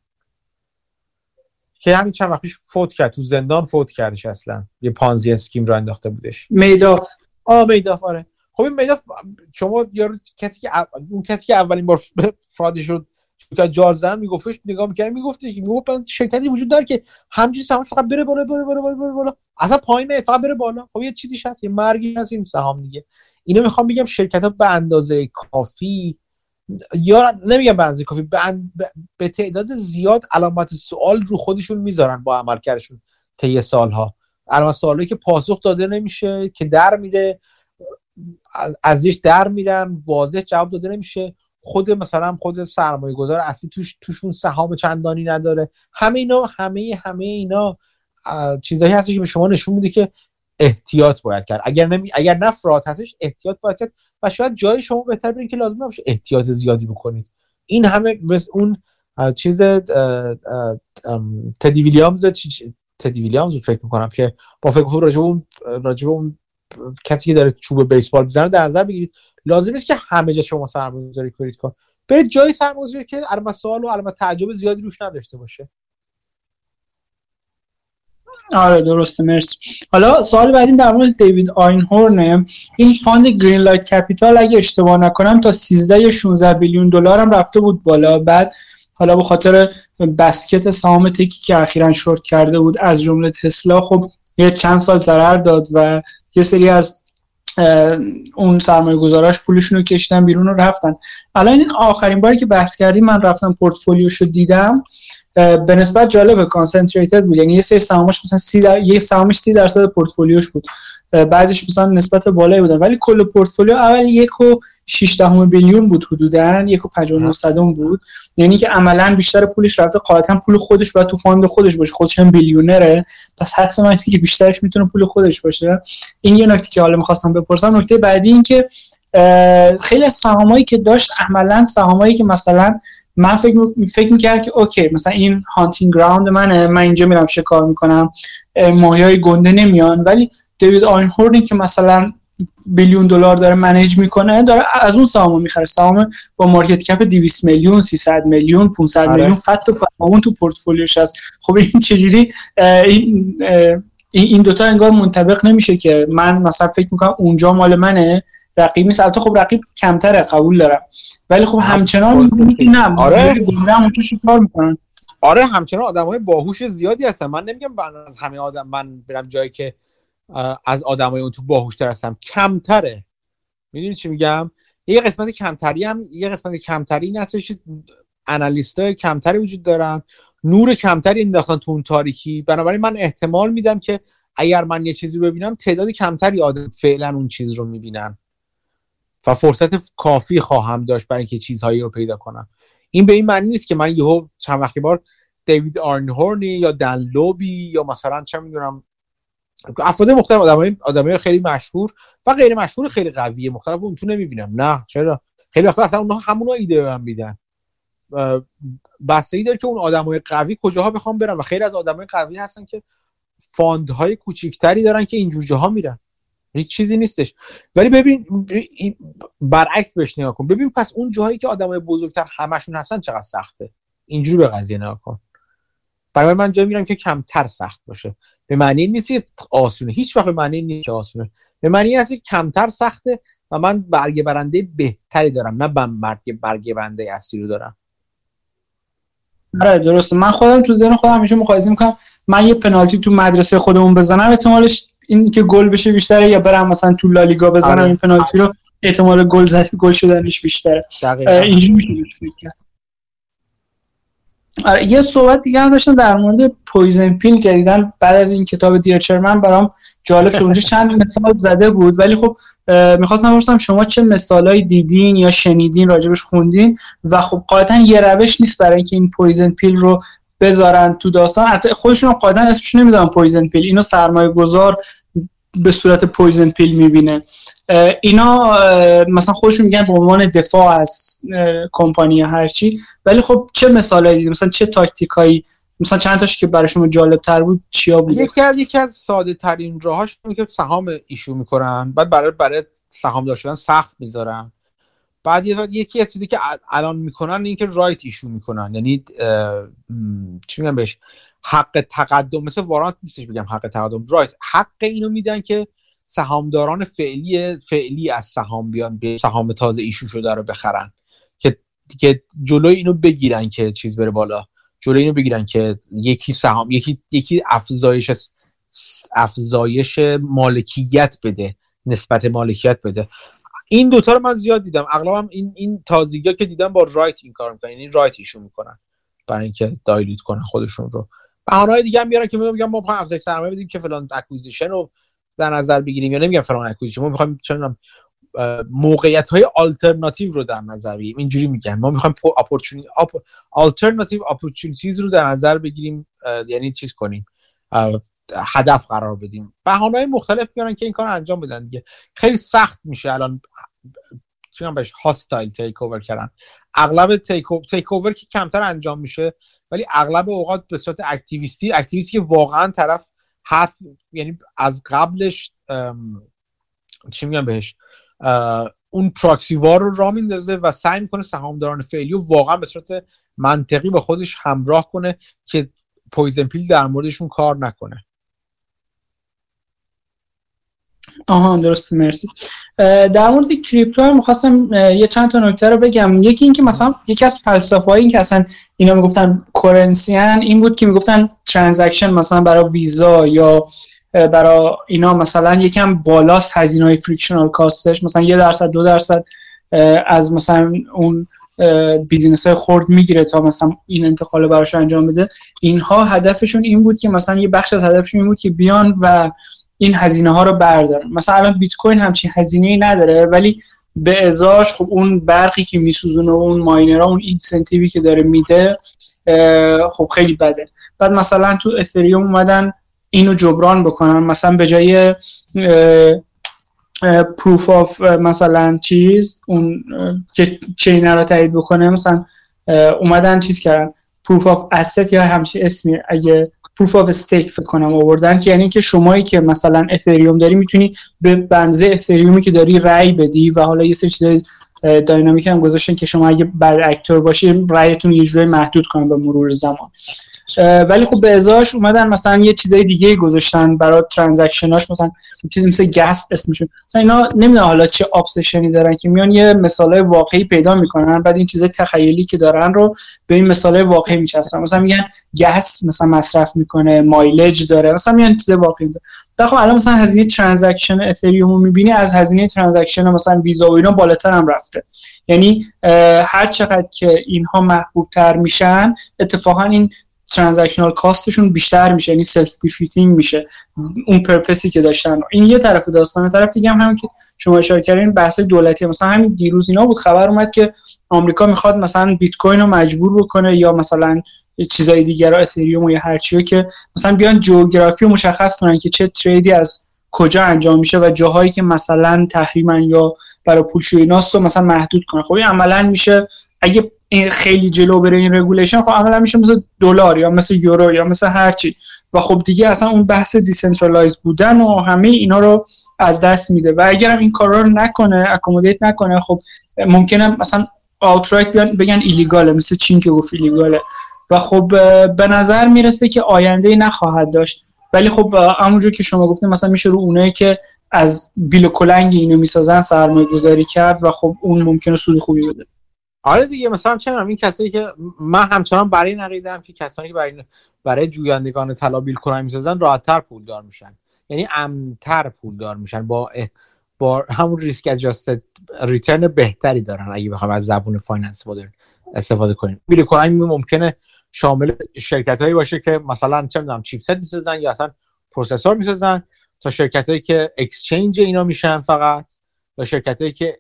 که همین چند وقت پیش فوت کرد. تو زندان فوت کردش اصلا. یه Ponzi scheme راه انداخته بودش. Madoff آه Madoff آره. خب این Madoff شما یارو کسی که اون کسی که اولین بار fraud ی شد شرکت جارزن میگفتش نگاه می‌کرد میگفتش که می‌گفت شرکتی وجود داره که همجوری سهام فقط بره بالا بره بالا بره بالا. اصلا پایین نه فقط بره بالا. خب یه چیزی هست یه مرگی هست این سهام دیگه. اینو می‌خوام بگم شرکت ها به اندازه کافی یا نمیگم به اندازه کافی به, تعداد زیاد علامت سوال رو خودشون می‌ذارن با عملکردشون طی سالها. علامت سوالی که پاسخ داده نمیشه که در میره ازش در میرن واضح جواب داده نمیشه. خود مثلا خود سرمایه گذار اصلی توش توشون سهام چندانی نداره. همه اینا همه همه اینا چیزایی هستش که به شما نشون میده که احتیاط باید کرد. اگر نمی... اگر نه هستش احتیاط باید کرد. و شاید جای شما بهتر برین که لازم نباشه احتیاط زیادی بکنید. این همه مثل اون چیز تدی ویلیامز تدی ویلیامز فکر می‌کنم که بافت راجب اون راجب اون کسی که داره چوب بیسبال می‌زنه در نظر بگیرید. لازم نیست که همه جا شما سرمایه‌گذاری کنید. کن برید جای سرمایه‌گذاری که علامت سوال و علامت تعجب زیادی روش نداشته باشه. آره درسته مرسی. حالا سوال بعدی در مورد David Einhorn. این fund Greenlight Capital اگه اشتباه نکنم تا 13 یا 16 billion دلار هم رفته بود بالا. بعد حالا به خاطر basket سهام تکی که اخیرا شورت کرده بود از جمله تسلا خب یه چند سال ضرر داد و یه سری از اون سرمایه گذاراش پولشون رو کشتن بیرون رو رفتن. الان این آخرین باری که بحث کردیم من رفتم پورتفولیوشو دیدم. به نسبت جالب concentrated بود. یعنی یه سری سهامش مثلا 30 در... یه سهامش 30 درصد پورتفولیوش بود. بعضیش مثلا نسبت بالایی بودن. ولی کل پورتفولیو اول یک و 6 دهم billion بود حدودا. یک و 59 صدم بود. یعنی که عملا بیشتر پولش رفته. قاعدتا پول خودش و تو fund خودش باشه. خودش هم billionaire ه. پس حدس من که بیشترش می‌تونه پول خودش باشه. این یه نکته که حالا می‌خواستم بپرسم. نکته بعدی این که خیلی از سهامایی که داشت عملا سهامایی که مثلا من فکر فکر می‌کرد که okay مثلا این hunting ground منه من اینجا میرم شکار می‌کنم ماهی های گنده نمیان. ولی David Einhorn ی که مثلا billion دلار داره manage می‌کنه داره از اون سهام می‌خره. سهام با مارکت کپ 200 میلیون 300 میلیون 500 آره. میلیون فت و فهمون تو پورتفولیوش هست. خب این چجوری؟ این این دوتا انگار منطبق نمیشه که من مثلا فکر می‌کنم اونجا مال منه. رقیب نیست. البته خب رقیب کمتره قبول دارم. ولی خب همچنان نه آره. کار می‌کنن؟ آره همچنان آدم های باهوش زیادی هستن. من نمیگم از همه آدم من برم جایی که از آدمای اون تو باهوشتر هستم. کمتره. می‌دونی چی میگم؟ یه قسمت کمتری هم یه قسمت کمتری این هستش که انالیست های کمتری وجود دارن. نور کمتری انداختن تو اون تاریکی. بنابراین من احتمال میدم که اگر من یه چیزی رو ببینم تعداد کمتری آدم فعلا اون چیز رو می‌بینن. و فرصت کافی خواهم داشت برای اینکه چیزهایی رو پیدا کنم. این به این معنی نیست که من یهو چند وقتی بار دیوید آرنهورنی یا دن لوبی یا مثلا چه می‌دونم افراد مختلف آدمای آدمای خیلی مشهور و غیر مشهور خیلی قویه. مختلف اون تو نمی‌بینم. نه چرا؟ خیلی وقتا اصلا اونها همونا ایده به من میدن. بستگی داره که اون آدمای قوی کجاها بخوام برن و خیلی از آدمای قوی هستن که فاندهای کوچیکتری دارن که اینجور جاها میرن. هیچ چیزی نیستش. ولی ببین برعکس بهش نگاه کن. ببین پس اون جاهایی که آدمای بزرگتر همشون هستن چقدر سخته؟ اینجوری به قضیه نگاه کن. برای من جا میرم که کمتر سخت باشه. به معنی نیست که آسونه. هیچ وقت به معنی نیست که آسونه. به معنی هست که کمتر سخته و من برگه برنده بهتری دارم. نه برگه برگه برنده اصلی رو دارم. آره درسته. من خودم تو ذهن خودم همیشه مقایسه می‌کنم. من یه پنالتی تو مدرسه خودمون بزنم احتمالش این که گل بشه بیشتره یا برم مثلا تو لالیگا بزنم آره. این پنالتی رو احتمال گل زد گل شدنش بیشتره. اینجوری میشه آره یه صحبت دیگه هم داشتم در مورد poison pill جدیدن بعد از این کتاب Dear Chairman برام جالب شد. اونجا چند مثال زده بود ولی خب می‌خواستم بپرسم شما چه مثالایی دیدین یا شنیدین راجبش خوندین؟ و خب قاعدتا یه روش نیست برای اینکه این poison pill رو بذارن تو داستان. حتی خودشون قاعدتا اسمش نمی‌دونن poison pill. اینو سرمایه گذار به صورت poison pill می‌بینه. اینا مثلا خودشون میگن به عنوان دفاع از کمپانی هرچی ولی خب چه مثالایی دیدیم مثلا چه تاکتیکایی مثلا چند تاش که برای شما جالب تر بود چیا بود؟ یکی از یکی از ساده ترین راهاش که سهام ایشو می‌کنن. بعد برای برای سهام داشتن سقف می‌ذارن. بعد یکی از چیزی که الان می‌کنن این که رایت ایشو می‌کنن. یعنی چی میگم بهش؟ حق تقدم مثل وارانت نیستش بگم حق تقدم. رایت حق اینو میدن که سهامداران فعلی فعلی از سهام بیان به سهام تازه ایشو شده رو بخرن. که که جلوی اینو بگیرن که چیز بره بالا. جلوی اینو بگیرن که یکی سهام یکی یکی افزایش افزایش مالکیت بده نسبت مالکیت بده. این دوتا رو من زیاد دیدم. اغلبم این این تازگی که دیدم با رایت این کار می‌کنن. یعنی رایت ایشون می‌کنن. برای اینکه دایلوت کنن خودشون رو. بهانه‌های دیگه هم میارن که میگم ما می‌خوایم افزایش سرمایه بدیم که فلان acquisition رو در نظر بگیریم یا نمیگم فلان acquisition ما می‌خوایم چون موقعیت های آلترناتیو رو در نظر بگیریم. اینجوری میگن ما می‌خوایم alternative opportunities رو در نظر بگیریم یعنی چیز کنیم؟ هدف قرار بدیم. بهانه های مختلف میارن که این کار انجام بدن دیگه. خیلی سخت میشه الان چون بهش hostile takeover کردن. اغلب تیک, اوور که کمتر انجام میشه ولی اغلب اوقات به صورت اکتیویستی اکتیویستی که واقعا طرف حرف یعنی از قبلش چی میگم بهش اون پراکسی وار رو را میندازه و سعی می‌کنه سهامداران فعلی و واقعا به صورت منطقی با خودش همراه کنه که پویزن پیل در موردشون کار نکنه. آها درسته مرسی. در مورد کریپتو هم می‌خواستم یه چند تا نکته رو بگم. یکی اینکه مثلا یکی از فلسفه هایی که اصلا اینا می‌گفتن currency ان این بود که می‌گفتن transaction مثلا برای ویزا یا برای اینا مثلا یکم بالاست هزینه های frictional cost ش مثلا یه درصد دو درصد از مثلا اون business های خورد می‌گیره تا مثلا این انتقال براش انجام بده. اینها هدفشون این بود که مثلا یه بخش از هدفشون این بود که بیان و این هزینه ها رو بردارن. مثلا الان بیت کوین همچین هزینه ای نداره ولی به ازاش خب اون برقی که میسوزونه و اون ماینرها اون incentive ی که داره میده خب خیلی بده. بعد مثلا تو اتریوم اومدن اینو جبران بکنن. مثلا به جای proof of مثلا چیز اون که chain رو تایید بکنه مثلا اومدن چیز کردن. proof of asset یا همچین اسمی اگه proof of stake فکر کنم آوردن که یعنی که شمایی که مثلا اتریوم داری می‌تونی به بنزه اتریومی که داری رأی بدی و حالا یه سری چیزای dynamic هم گذاشتن که شما اگه bad actor باشی رأیتون یه جوری محدود کنن به مرور زمان. ولی خب به ازاش اومدن مثلا یه چیزای دیگه گذاشتن برای transaction هاش مثلا چیزی مثل gas اسمشون. مثلا اینا نمی‌دونم حالا چه obsession ی دارن که میان یه مثالای واقعی پیدا می‌کنن بعد این چیزای تخیلی که دارن رو به این مثالای واقعی میچسبن. مثلا میگن gas مثلا مصرف می‌کنه mileage داره مثلا میان چیز واقعی داره خب الان مثلا هزینه transaction اتریوم رو می‌بینی از هزینه transaction مثلا ویزا و اینا بالاتر هم رفته. یعنی هر چقدر که اینها محبوب تر میشن اتفاقا این transactional cost شون بیشتر میشه یعنی self-defeating میشه اون purpose ی که داشتن. این یه طرف داستان طرف دیگه هم همین که شما اشاره کردین بحث دولتی مثلا همین دیروز اینا بود خبر اومد که آمریکا می‌خواد مثلا بیت کوین رو مجبور بکنه یا مثلا چیزای دیگر رو اتریوم و یا هر که مثلا بیان جغرافی رو مشخص کنن که چه trade ی از کجا انجام میشه و جاهایی که مثلا تحریما یا برای پولشویی ناست مثلا محدود کنه خب عملا میشه. اگه این خیلی جلو بره این regulation خب عملا میشه مثل دلار یا مثل یورو یا مثل هر چی. و خب دیگه اصلا اون بحث decentralize بودن و همه اینا رو از دست میده. و اگرم این کارا رو نکنه accommodate نکنه خب ممکنه مثلا آوترایت بیان بگن ایلیگاله مثل چین که گفت ایلیگاله و خب به نظر می‌رسه که آینده نخواهد داشت. ولی خب همونجور که شما گفتیم مثلا میشه رو اونایی که از بیل کلنگ اینو می‌سازن سرمایه گذاری کرد و خب اون ممکنه سود خوبی بده. آره دیگه مثلا چه این کسایی که من همچنان برای این که کسانی که برای برای جویندگان طلا بیل کلنگ می‌سازن راحتتر پولدار میشن. یعنی امتر پولدار میشن. با با همون risk adjusted return بهتری دارن. اگه بخوام از زبون finance مدرن استفاده کنیم. بیل کلنگ ممکنه شامل شرکت هایی باشه که مثلا چه می‌دونم chipset می‌سازن یا اصلا processor می‌سازن تا شرکت هایی که exchange اینا میشن فقط. یا شرکت هایی که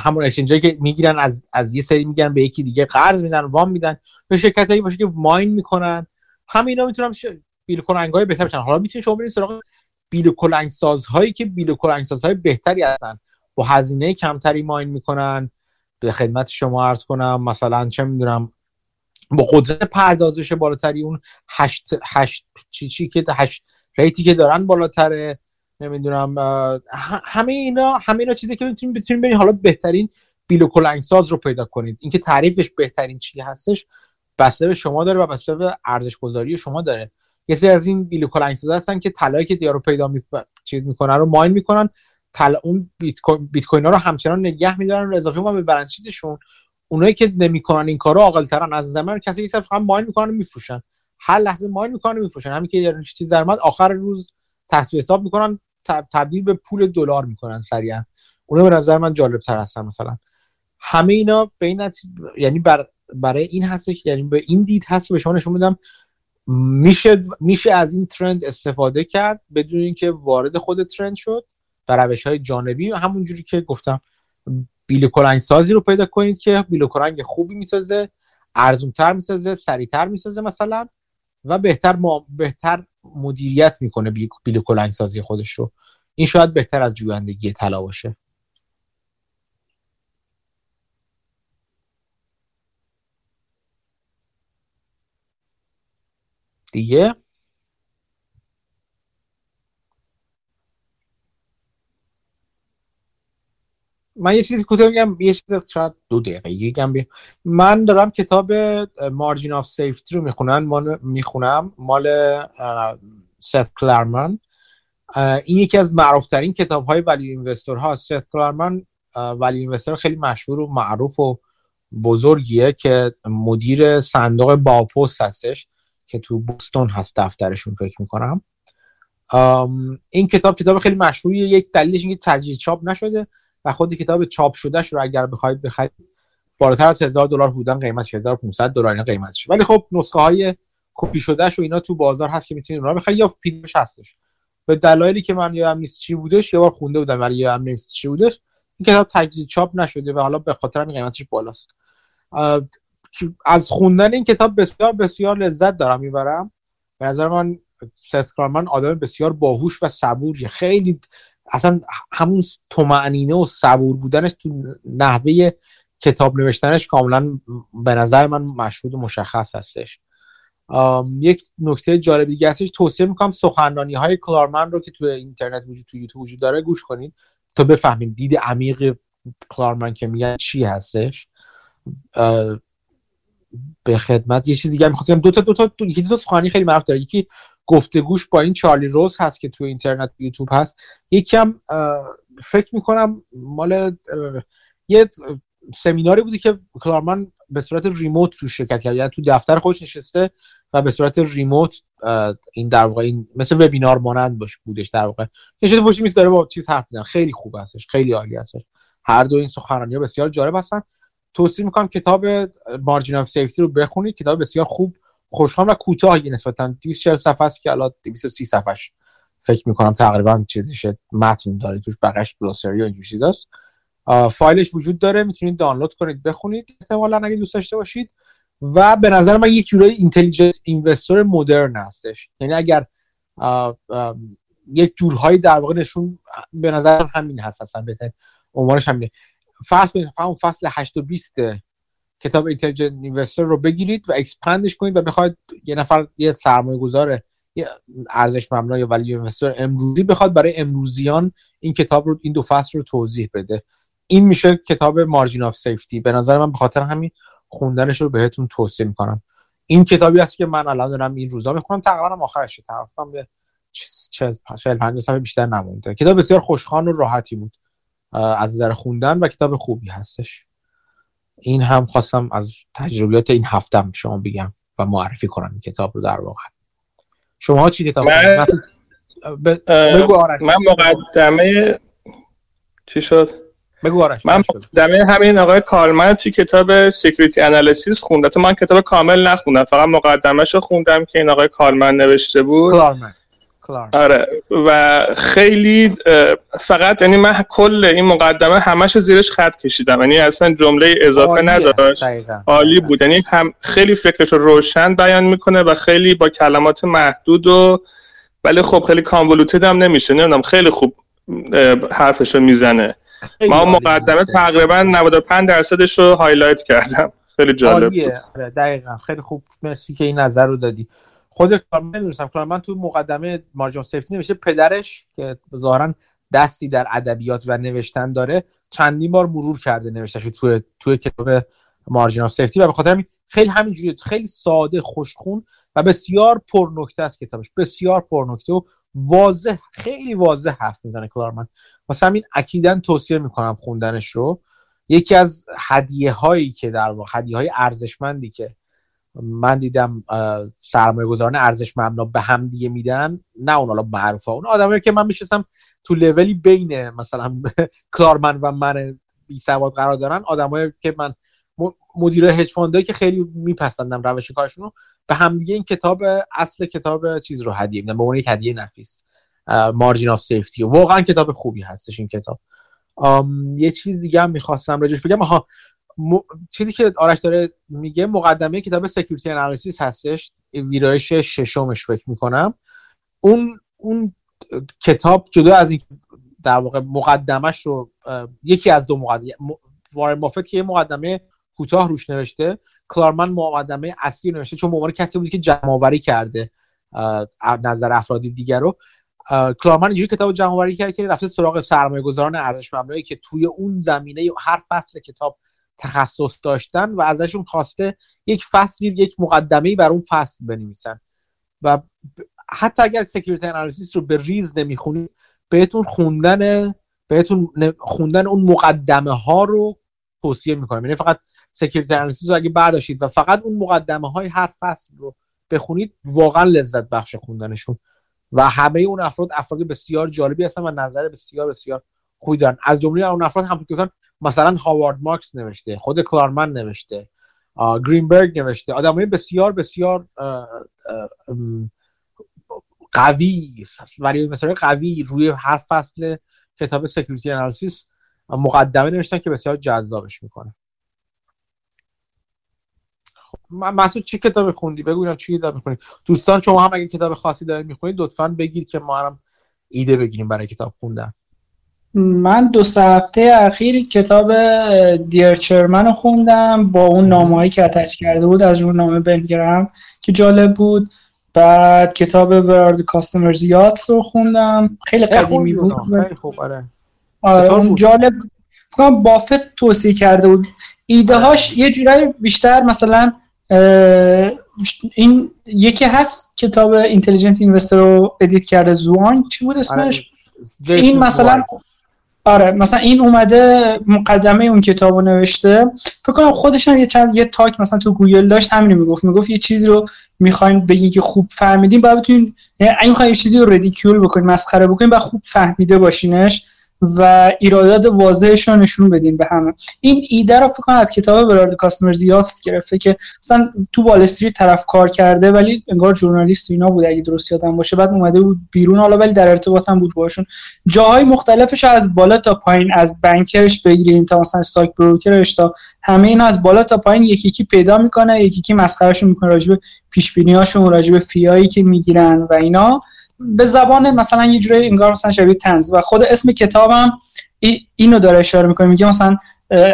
همون exchange هایی که می‌گیرن از از یه سری میگن به یکی دیگه قرض میدن وام میدن. یا شرکت هایی باشه که mine می‌کنن. همه اینا می‌تونن بیل کلنگ های بهتر بشن. حالا می‌تونید شما برید سراغ بیل کلنگ سازهایی که بیل کلنگ سازهای بهتری هستن. با هزینه کمتری ماین می‌کنن. به خدمت شما عرض کنم مثلا چه می‌دونم با قدرت پردازش بالاتری اون هشت, هشت چی چی که هشت ریتی که دارن بالاتره. نمی‌دونم همه اینا همه اینا چیزی که می‌تونیم بتونیم بریم حالا بهترین بیل و ساز رو پیدا کنید. اینکه تعریفش بهترین چی هستش بسته به شما داره و بسته به ارزش گذاری شما داره. یه از این بیل و هستن که طلایی که دیارو پیدا می... چیز می‌کنن رو ماین می‌کنن. طلا اون بیت کوین ها رو همچنان نگه میدارن و اضافه می‌کنن به بالانس اونایی که نمی‌کنن این کارو عاقل ترن از زمان کسی که فقط ماین می‌کنن و میفروشن. هر لحظه ماین می‌کنن میفروشن. همین که چیز درآمد آخر روز تصویر حساب می‌کنن. تبدیل به پول دلار می‌کنن سریعا. اونا به نظر من جالب تر هستن مثلا. همه اینا به این یعنی بر... برای این هست یعنی به این دید هست که به شما نشون میدم میشه میشه از این ترند استفاده کرد بدون اینکه وارد خود ترند شد در روش های جانبی همونجوری که گفتم. بیل کلنگ سازی رو پیدا کنید که بیل کلنگ خوبی می‌سازه ارزونتر می‌سازه سریعتر می‌سازه مثلا و بهتر ما... بهتر مدیریت می‌کنه بیل کلنگ سازی خودش رو. این شاید بهتر از جویندگی طلا باشه. دیگه؟ من یه چیزی کوتاه میگم یه چیز شاید دو دقیقه میگم من دارم کتاب مارجین آف سیفتی رو می‌خونم مال می‌خونم مال سف کلرمن این یکی از معروفترین کتاب های ولی اینوستور ها سف کلرمن ولی اینوستور خیلی مشهور و معروف و بزرگیه که مدیر صندوق باپوست هستش که تو بوستون هست دفترشون فکر می‌کنم. این کتاب کتاب خیلی مشهوریه یک دلیلش اینکه تجدید چاپ نشده. و خود کتاب چاپ شدهش رو اگر بخواید بخرید بالاتر از 1000 دلار بودن قیمتش 1500 دلار اینا قیمتش. ولی خب نسخه های کپی شدهش و اینا تو بازار هست که می‌تونید اونها بخرید یا پیداش هستش. به دلایلی که من یادم نیست چی بودش یه بار خونده بودم ولی یادم نیست چی بودش. این کتاب تجدید چاپ نشده و حالا به خاطر همین قیمتش بالاست. از خوندن این کتاب بسیار بسیار لذت دارم می‌برم. به نظر من سسکارمن آدم بسیار باهوش و صبوری خیلی اصلا همون تومعنینه و صبور بودنش تو نحوه کتاب نوشتنش کاملا به نظر من مشهود و مشخص هستش. یک نکته جالب دیگه هستش. توصیه می‌کنم سخنرانی های کلارمن رو که تو اینترنت وجود تو یوتیوب وجود داره گوش کنید تا بفهمید دید عمیق کلارمن که میگن چی هستش. به خدمت. یه چیز دیگه می‌خواستم دو تا دو تا دو, تا سخنرانی خیلی معروف داره. یکی گفتگوش با این چارلی روز هست که تو اینترنت یوتیوب هست. یکم فکر می‌کنم مال یه سمیناری بودی که کلارمن به صورت ریموت تو شرکت کرد. یعنی تو دفتر خودش نشسته و به صورت ریموت این در واقع این مثل وبینار مانند باش بودش در واقع. چیز پشت میز داره با چیز حرف می‌زنه. خیلی خوب هستش خیلی عالی هستش. هر دو این سخنرانی بسیار جالب هستن. توصیه می‌کنم کتاب مارجین اف سیفتی رو بخونید. کتاب بسیار خوب. خوشحال و کوتاهی نسبتا. 240 صفحه است که الان 230 صفحش فکر می‌کنم تقریبا چیزیشه متن داره توش بقیش glossary و اینجور چیزاست فایلش وجود داره می‌تونید دانلود کنید بخونید. احتمالا اگه دوست داشته باشید. و به نظر من یک جورایی Intelligent Investor مدرن هستش. یعنی اگر یک جورهایی در واقع نشون به نظر همین هست اصلا بهتر عنوانش همینه. فصل اون فصل 8 و 20 کتاب Intelligent Investor رو بگیرید و expand ش کنید و بخواید یه نفر یه سرمایه گذاره یه ارزش مبنا یا ولی اینوستر امروزی بخواد برای امروزیان این کتاب رو این دو فصل رو توضیح بده. این میشه کتاب مارجین آف سیفتی به نظر من به خاطر همین خوندنش رو بهتون توصیه می‌کنم. این کتابی هست که من الان دارم این روزا می‌خونم. تقریبا آخرش طرفم به 40 50 صفحه بیشتر نمونده. کتاب بسیار خوشخوان و راحتی بود از نظر خوندن و کتاب خوبی هستش. این هم خواستم از تجربیات این هفتم شما بگم و معرفی کنم این کتاب رو در واقع. شما چی کتاب من, ب... بگو آرش. من مقدمه چی شد؟ بگو آرش من مقدمه همین آقای کارمن توی کتاب سکیوریتی انالیسیس خوندم من کتاب کامل نخوندم. فقط مقدمهش رو خوندم که این آقای کارمن نوشته بود. کلارمن آره. و خیلی فقط یعنی من کل این مقدمه همش زیرش خط کشیدم. یعنی اصلا جمله اضافه نداشت. عالی بود. یعنی هم خیلی فکرش رو روشن بیان می‌کنه و خیلی با کلمات محدود و ولی خب خیلی convoluted هم نمیشه. نمی‌دونم خیلی خوب حرفش رو می‌زنه. ما مقدمه تقریبا 95 درصدش رو highlight کردم. خیلی جالب بود. آره دقیقا. خیلی خوب. مرسی که این نظر رو دادی. خود کلارمن نمی‌دونستم کلارمن تو مقدمه Margin of Safety نوشته پدرش که ظاهرا دستی در ادبیات و نوشتن داره چندین بار مرور کرده نوشتهش تو تو کتاب مارجین آف و به خاطر همین خیلی همینجوری خیلی ساده خوشخون و بسیار پرنکته است کتابش. بسیار پرنکته و واضح خیلی واضح حرف می‌زنه کلارمن. واسه همین اکیدا توصیه می‌کنم خوندنش رو. یکی از هدیه هایی که در واقع هدیه های ارزشمندی که من دیدم سرمایه گذاران ارزش مبنا به هم دیگه میدن نه اون حالا معروفه اون آدمایی که من میشستم تو لولی بین مثلا کلارمن و من بی سواد قرار دارن آدمایی که من مدیر hedge fund هایی که خیلی میپسندم روش کارشون رو به همدیگه این کتاب اصل کتاب چیز رو هدیه میدم به عنوان یک هدیه نفیس. Margin of Safety واقعا کتاب خوبی هستش این کتاب. یه چیز دیگه هم می‌خواستم راجبش بگم. آها م... چیزی که آرش داره میگه مقدمه کتاب Security Analysis هستش ویرایش ششمش فکر می‌کنم. اون اون کتاب جدا از این در واقع مقدمش رو یکی از دو مقدمه وارن بافت که یه مقدمه کوتاه روش نوشته کلارمن مقدمه اصلی نوشته چون به کسی بود که جمع آوری کرده نظر افرادی دیگر رو. کلارمن اینجوری کتاب جمع آوری کرد که رفته سراغ سرمایه گذاران ارزش مبنایی که توی اون زمینه هر فصل کتاب تخصص داشتن و ازشون خواسته یک فصلی یک مقدمه بر اون فصل بنویسن. و حتی اگر Security Analysis رو به ریز نمی‌خونید بهتون خوندن بهتون خوندن اون مقدمه ها رو توصیه می‌کنم. یعنی فقط Security Analysis رو اگه برداشتید و فقط اون مقدمه های هر فصل رو بخونید واقعا لذت بخش خوندنشون. و همه اون افراد افراد بسیار جالبی هستن و نظر بسیار بسیار خوبی دارن. از جمله اون افراد هم که مثلا هاوارد مارکس نوشته خود کلارمن نوشته گرینبرگ نوشته. آدمای بسیار بسیار قوی ولی مثلا قوی روی هر فصل کتاب سکیوریتی انالیسیس مقدمه نوشتن که بسیار جذابش می‌کنه. خب مسعود چی کتاب خوندی؟ بگو چی کتاب می‌خونی؟ دوستان شما هم اگه کتاب خاصی دارید می‌خونید لطفا بگید که ما هم ایده بگیریم برای کتاب خوندن. من دو سه هفته اخیر کتاب دیر چرمن رو خوندم با اون نامه‌ای که اتچ کرده بود از اون نامه بنگرم که جالب بود. بعد کتاب ورد کاستمرز یات رو خوندم. خیلی قدیمی بود. خیلی خوب. آره. آره جالب فکر بافت توصیه کرده بود. ایده هاش یه جورایی بیشتر مثلا این یکی هست کتاب Intelligent Investor رو edit کرده. زوایگ چی بود اسمش؟ این مثلا آره مثلا این اومده مقدمه اون کتاب رو نوشته. فکر کنم خودش هم یه چند یه talk مثلا تو گوگل داشت همین می‌گفت. می‌گفت یه چیزی رو می‌خواین بگین که خوب فهمیدین باید بتونین یعنی این می‌خواین یه چیزی رو ridicule بکنین مسخره بکنین بعد خوب فهمیده باشینش. و ایرادات واضحش رو نشون بدیم به همه. این ایده رو فکر کنم از کتاب Where Are the Customers' Yachts گرفته که مثلا تو وال استریت طرف کار کرده ولی انگار ژورنالیست اینا بود اگه درست یادم باشه. بعد اومده بود بیرون حالا ولی در ارتباط هم بود باشون جاهای مختلفش از بالا تا پایین از بانکرش بگیرین تا مثلا استاک بروکرش تا همه اینا از بالا تا پایین یکی یکی پیدا می‌کنه یکی یکی مسخرهشون می‌کنه راجب پیش بینی هاشون راجب فیایی که می‌گیرن و اینا. به زبان مثلا یه جوری انگار مثلا شبیه تنز و خود اسم کتابم اینو داره اشاره می‌کنه. میگه مثلا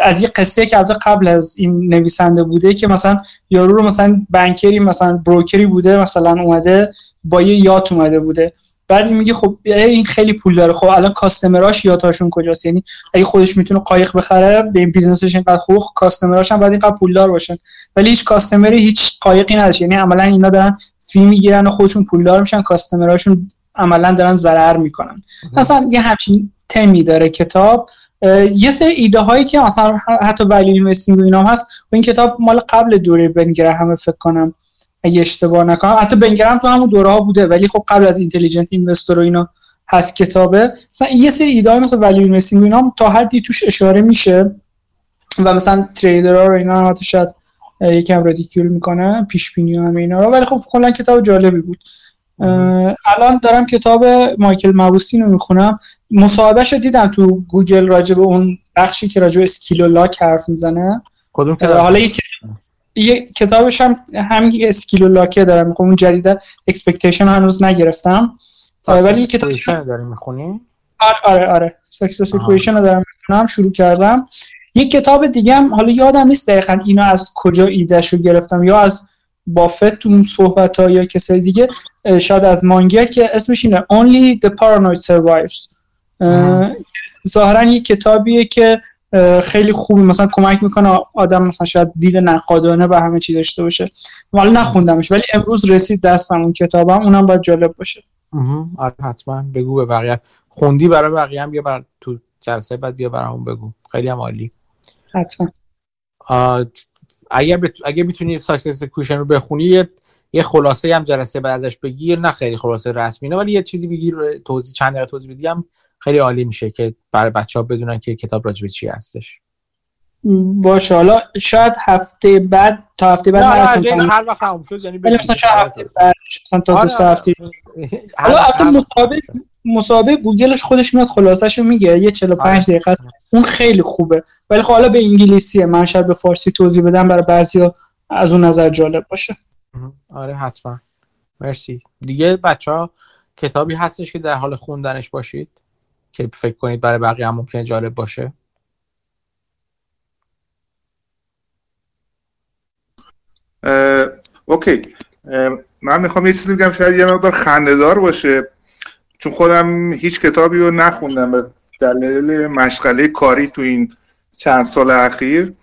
از یه قصه که قبل از این نویسنده بوده که مثلا یارو رو مثلا banker ی مثلا broker ی بوده مثلا اومده با یه yacht اومده بوده. بعد میگه خب این خیلی پول داره. خب الان customer اش yacht اشون کجاست؟ یعنی اگه خودش می‌تونه قایق بخره به این business ش اینقدر خوب customer اش هم باید اینقدر پولدار باشن ولی هیچ customer ی هیچ قایقی نداره یعنی عملا اینا دارن fee می‌گیرن و خودشون پولدار میشن customer اشون عملا دارن ضرر می‌کنن. مثلا یه همچین تمی داره کتاب. یه سری ایده هایی که مثلا حتی value investing و اینا هست. و این کتاب مال قبل دوره بن گراهامه فکر کنم. اگه اشتباه نکنم. حتی بنگرم تو همون دوره ها بوده ولی خب قبل از Intelligent Investor و اینا هست کتابه. مثلا یه سری ایده های مثلا value investing اینا تا حدی توش اشاره میشه. و مثلا trader ها رو اینا حتی شاید یکم ridicule می‌کنه پیش بینی و همه اینا رو. ولی خب کلا کتاب جالبی بود. الان دارم کتاب مایکل موبوسین رو می‌خونم. مصاحبهش رو دیدم تو گوگل راجع به اون بخشی که راجع به skill و luck حرف می‌زنه. کدوم حالا یک یه کتابش هم همین skill و luck ه دارم می‌خونم اون جدید expectation هنوز نگرفتم. ولی کتاب داری می‌خونی؟ آره آره آره. سکسس رو دارم می‌خونم شروع کردم. یک کتاب دیگه هم حالا یادم نیست دقیقا اینو از کجا ایدهش رو گرفتم یا از بافت اون صحبت ها یا کسای دیگه شاید از مانگر که اسمش اینه Only the Paranoid Survives. ظاهرا یه کتابیه که خیلی خوبی. مثلا کمک می‌کنه آدم مثلا شاید دید نقادانه به همه چی داشته باشه. ولی نخوندمش. ولی امروز رسید دستم اون کتابم. اونم باید جالب باشه. آره حتما. بگو به بقیه. خوندی برای بقیه هم بیا بر تو جلسه بعد بیا برامون بگو. خیلی هم عالی. حتما. اگر بت... اگه می‌تونی Success Equation رو بخونی یه یه خلاصه هم جلسه بعد ازش بگیر. نه خیلی خلاصه رسمی نه ولی یه چیزی بگیر. توضیح چند دقیقه توضیح بدی. هم خیلی عالی میشه که برای بچه ها بدونن که کتاب راجع به چی هستش. باشه حالا شاید هفته بعد تا هفته بعد نه هر وقت خاموش شد یعنی مثلا شاید هفته بعد مثلا تا دو آره هفته حالا البته مصاحبه مصاحبه گوگلش خودش میاد خلاصش میگه. یه 45 دقیقه است. اون خیلی خوبه. ولی خب حالا به انگلیسیه. من شاید به فارسی توضیح بدم برای بعضی از اون نظر جالب باشه. آره حتما. مرسی. دیگه بچه ها کتابی هستش که در حال خوندنش باشید. که فکر کنید برای بقیه هم ممکنه جالب باشه. اوکی. من می‌خوام یه چیزی بگم شاید یه مقدار خندهدار باشه. چون خودم هیچ کتابی رو نخوندم به دلیل مشغله کاری تو این چند سال اخیر.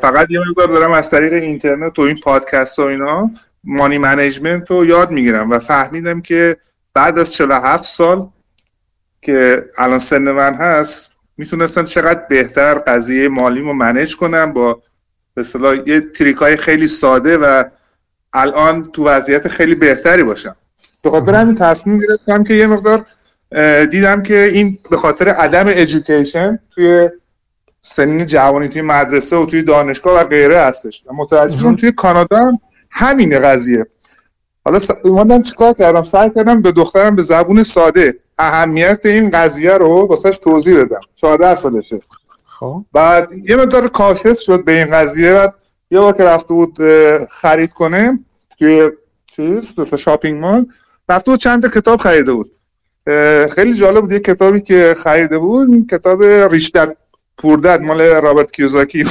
فقط یه مقدار دارم از طریق اینترنت و این پادکست و اینا money management رو یاد می‌گیرم و فهمیدم که بعد از 47 سال که الان سن من هست می‌تونستم چقدر بهتر قضیه مالیمو manage کنم با به یه trick های خیلی ساده و الان تو وضعیت خیلی بهتری باشم. به خاطر همین تصمیم گرفتم که یه مقدار دیدم که این به خاطر عدم ادویکیشن توی سنین جوانی توی مدرسه و توی دانشگاه و غیره هستش. و متوجه توی کانادا هم همین قضیه. حالا اومدم چیکار کردم؟ سعی کردم به دخترم به زبون ساده اهمیت این قضیه رو واسش توضیح بدم. 14 سالشه خب. بعد یه مقدار کاشس شد به این قضیه بعد یه بار که رفته بود خرید کنه توی چیز مثل شاپینگ مال رفته بود چند کتاب خریده بود. خیلی جالب بود یه کتابی که خریده بود کتاب ریشتر پوردد مال رابرت کیوزاکی.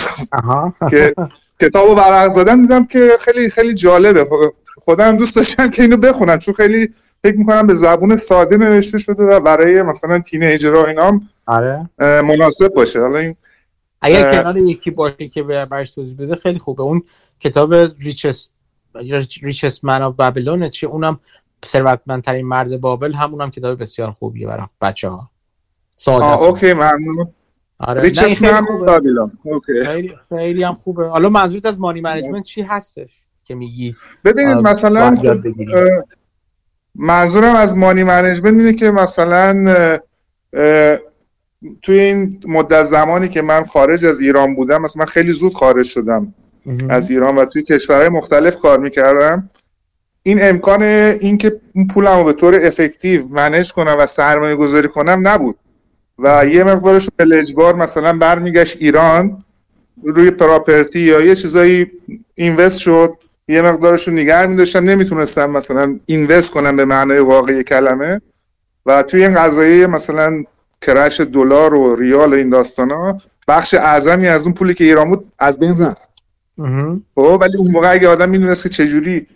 که کتاب رو ورق زدن دیدم که خیلی خیلی جالبه. خودم دوست داشتم که اینو بخونم چون خیلی فکر می‌کنم به زبون ساده نوشته شده و برای مثلا تینیجرها اینا هم آره. مناسب باشه. حالا این اگر کنار یکی باشه که به برش توضیح بده خیلی خوبه. اون کتاب Richest Man of Babylon چه اونم ثروتمندترین مرد بابل. همونم کتاب بسیار خوبیه برای بچه ها ساده OK ممنون. آره. Richest Man Babylon. OK. خیلی خیلی هم خوبه. حالا منظورت از money management چی هستش که میگی؟ ببینید مثلا منظورم از money management اینه که مثلا توی این مدت زمانی که من خارج از ایران بودم مثلا من خیلی زود خارج شدم از ایران و توی کشورهای مختلف کار می‌کردم. این امکان اینکه پولم رو به طور افکتیو منیج کنم و سرمایه گذاری کنم نبود. و یه مقدارش به اجبار مثلا برمیگشت ایران روی پراپرتی یا یه چیزایی اینوست شد. یه مقدارش رو نگه میداشتن نمی‌تونستن مثلا اینوست کنن به معنای واقعی کلمه. و توی این قضایی مثلا کرش دلار و ریال و این داستان ها بخش اعظمی از اون پولی که ایران بود از بین رفت. خب ولی اون موقع اگه آدم می‌دونست که چجوری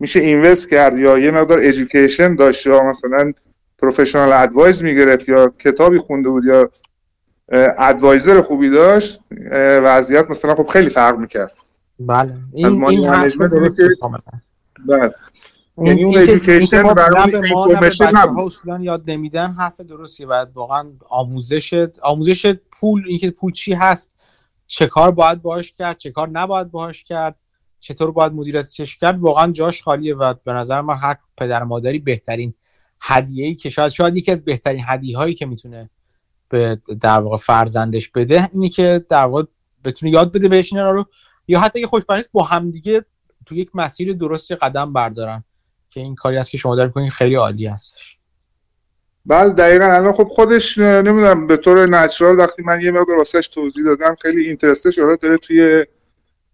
میشه اینوست کرد یا یه مقدار ادویکیشن داشت یا مثلا پروفشنال ادوایز می‌گرفت یا کتابی خونده بود یا ادوایزر خوبی داشت وضعیت مثلا خب خیلی فرق می‌کرد. بله. از این مانی این حرف درسته. کاملا. بله. این یعنی اون برای یاد نمیدن حرف درستی و واقعا آموزش آموزش پول اینکه پول چی هست چه کار باید باهاش کرد چه کار نباید باهاش کرد چطور باید مدیریتش کرد واقعا جاش خالیه و به نظر من هر پدر مادری بهترین هدیه ای که شاید شاید یکی از بهترین هدیه هایی که می‌تونه به در واقع فرزندش بده اینی که در واقع بتونه یاد بده بهش اینا رو. یا حتی اگه خوشبخت نیست با همدیگه تو یک مسیر درستی قدم بردارن که این کاری است که شما دارید می‌کنین خیلی عالی هستش. بله دقیقا. الان خب خودش نمی‌دونم به طور نچرال وقتی من یه مقدار واسهش توضیح دادم خیلی اینترسته شده داره توی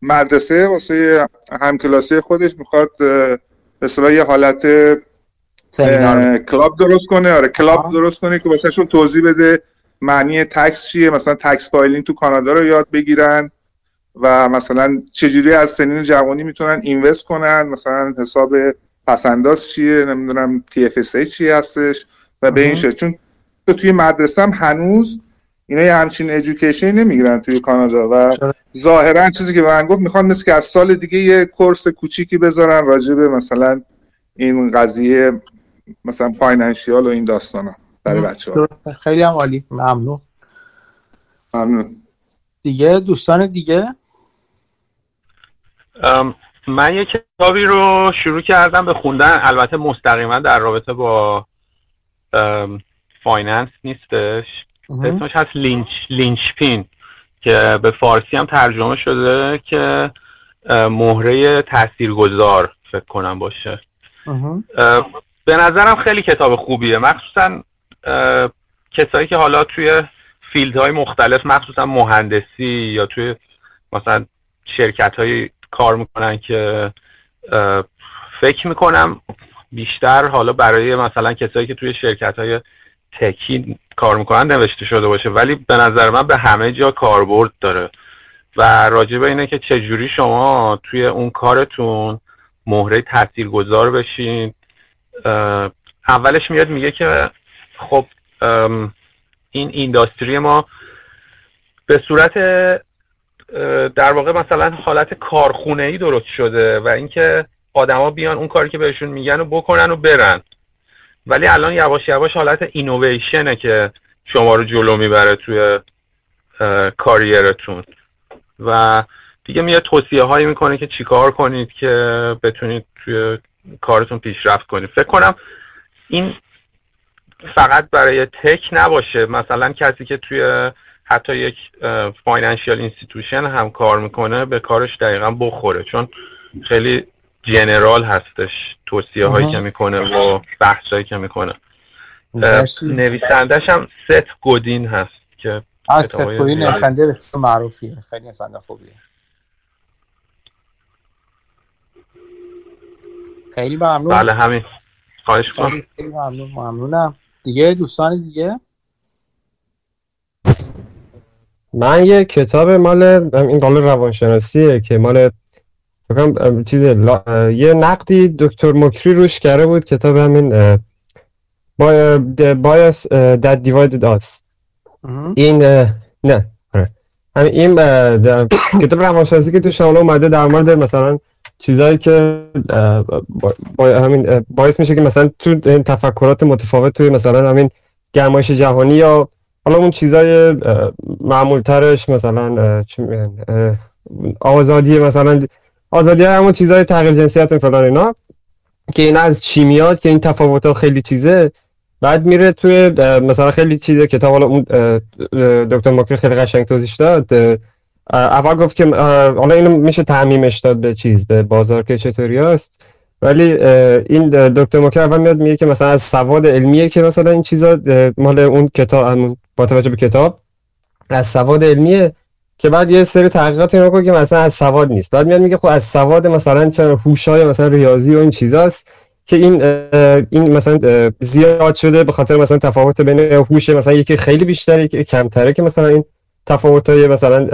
مدرسه واسه همکلاسی خودش می‌خواد به یه حالت کلاب درست کنه. آره کلاب درست کنه که واسهشون توضیح بده معنی tax چیه. مثلا tax filing تو کانادا رو یاد بگیرن. و مثلا چجوری از سنین جوانی می‌تونن invest کنن؟ مثلا حساب پس‌انداز چیه؟ نمی‌دونم TFSA چی هستش و به این شکل. چون تو توی مدرسه هم هنوز اینا یه همچین education نمی‌گیرن توی کانادا و ظاهرا چیزی که من گفت می‌خوان مثل که از سال دیگه یه course کوچیکی بذارن راجع به مثلا این قضیه مثلا financial و این داستانا برای بچه ها. خیلی هم عالی. ممنون. ممنون. دیگه دوستان دیگه؟ من یه کتابی رو شروع کردم به خوندن. البته مستقیما در رابطه با finance نیستش. اسمش هست Linch Linchpin که به فارسی هم ترجمه شده که مهره تاثیرگذار فکر کنم باشه. به نظرم خیلی کتاب خوبیه. مخصوصا کسایی که حالا توی فیلدهای مختلف مخصوصا مهندسی یا توی مثلا شرکت های کار می‌کنن که فکر می‌کنم بیشتر حالا برای مثلا کسایی که توی شرکت های تکی کار می‌کنن نوشته شده باشه. ولی به نظر من به همه جا کاربرد داره. و راجع به اینه که چجوری شما توی اون کارتون مهره تاثیرگذار بشین. اولش میاد میگه که خب این اینداستری ما به صورت در واقع مثلا حالت کارخونه ای درست شده و اینکه آدما بیان اون کاری که بهشون میگن و بکنن و برن. ولی الان یواش یواش حالت اینویشنه که شما رو جلو می‌بره توی کاریرتون. و دیگه میاد توصیه هایی می‌کنه که چیکار کنید که بتونید توی کارتون پیشرفت کنید. فکر کنم این فقط برای tech نباشه. مثلا کسی که توی حتی یک financial institution هم کار می‌کنه به کارش دقیقا بخوره. چون خیلی general هستش توصیه هایی. که می‌کنه و بحث هایی که می‌کنه. نویسندش هم ست گودین هست که از ستگویی زیادی- نویسنده بسیار معروفیه خیلی نویسنده خوبیه. خیلی ممنون. بله همین. خواهش کنم خیلی ممنون ممنونم. دیگه دوستان دیگه؟ من یه کتاب مال این قال روانشناسیه که مال چیز لا- یه نقدی دکتر مکری روش کرده بود کتاب همین اه، با The Bias اه، That Divided Us این نه آره. همین این کتاب روانشناسی که توش حالا اومده در مورد مثلا چیزایی که با همین باعث میشه که مثلا تو این تفکرات متفاوت توی مثلا همین گرمایش جهانی یا حالا اون چیزای معمول ترش مثلا آزادی مثلا آزادی همون چیزای تغییر جنسیت و فلان اینا که این از چی میاد که این تفاوت ها خیلی چیزه. بعد میره توی مثلا خیلی چیزه کتاب حالا اون دکتر ماکر خیلی قشنگ توضیح داد اول گفت که حالا اینو میشه تعمیمش داد به چیز به بازار که چطوری هست ولی این دکتر ماکر اول میاد میگه که مثلا از سواد علمیه که مثلا این چیزا مال اون کتاب با توجه به کتاب از سواد علمیه که بعد یه سری تحقیقات اینو که مثلا از سواد نیست. بعد میاد میگه خب از سواد مثلا چرا هوشای مثلا ریاضی و این چیزاست که این این مثلا زیاد شده به خاطر مثلا تفاوت بین هوش مثلا یکی خیلی بیشتره یکی کمتره که مثلا این تفاوتای مثلا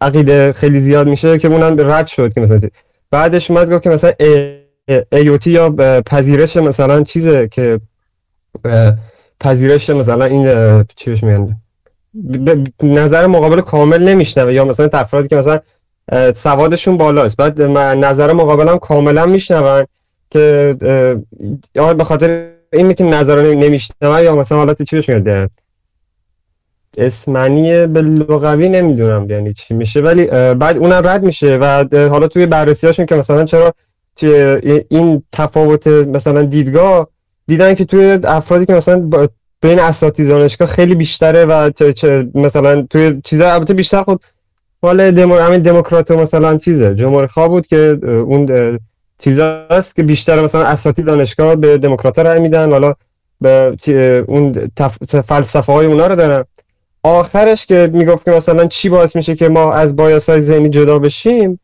عقیده خیلی زیاد میشه که اونم رد شد که مثلا بعدش اومد گفت که مثلا ایوتی یا پذیرش مثلا چیزه که پذیرش مثلا این چی بهش میگن؟ نظر مقابل کامل نمیشنوه یا مثلا افرادی که مثلا سوادشون بالاست. بعد نظر مقابل هم کاملا میشنون که به خاطر این که نظر نمیشنون یا مثلا حالت چی بهش میاد اسمنی به لغوی نمی‌دونم یعنی چی میشه. ولی بعد اونم رد میشه و حالا توی بررسی هاشون که مثلا چرا این تفاوت مثلا دیدگاه دیدن که توی افرادی که مثلا بین اساتید دانشگاه خیلی بیشتره و مثلا توی چیزا البته بیشتر خود مال دمو همین دموکرات مثلا چیزه. جمهوری خواه بود که اون چیزاست که بیشتر مثلا اساتید دانشگاه به دموکرات رای میدن. حالا به اون فلسفه های اونا رو دارن. آخرش که می‌گفت که مثلا چی باعث میشه که ما از بایاسای ذهنی جدا بشیم؟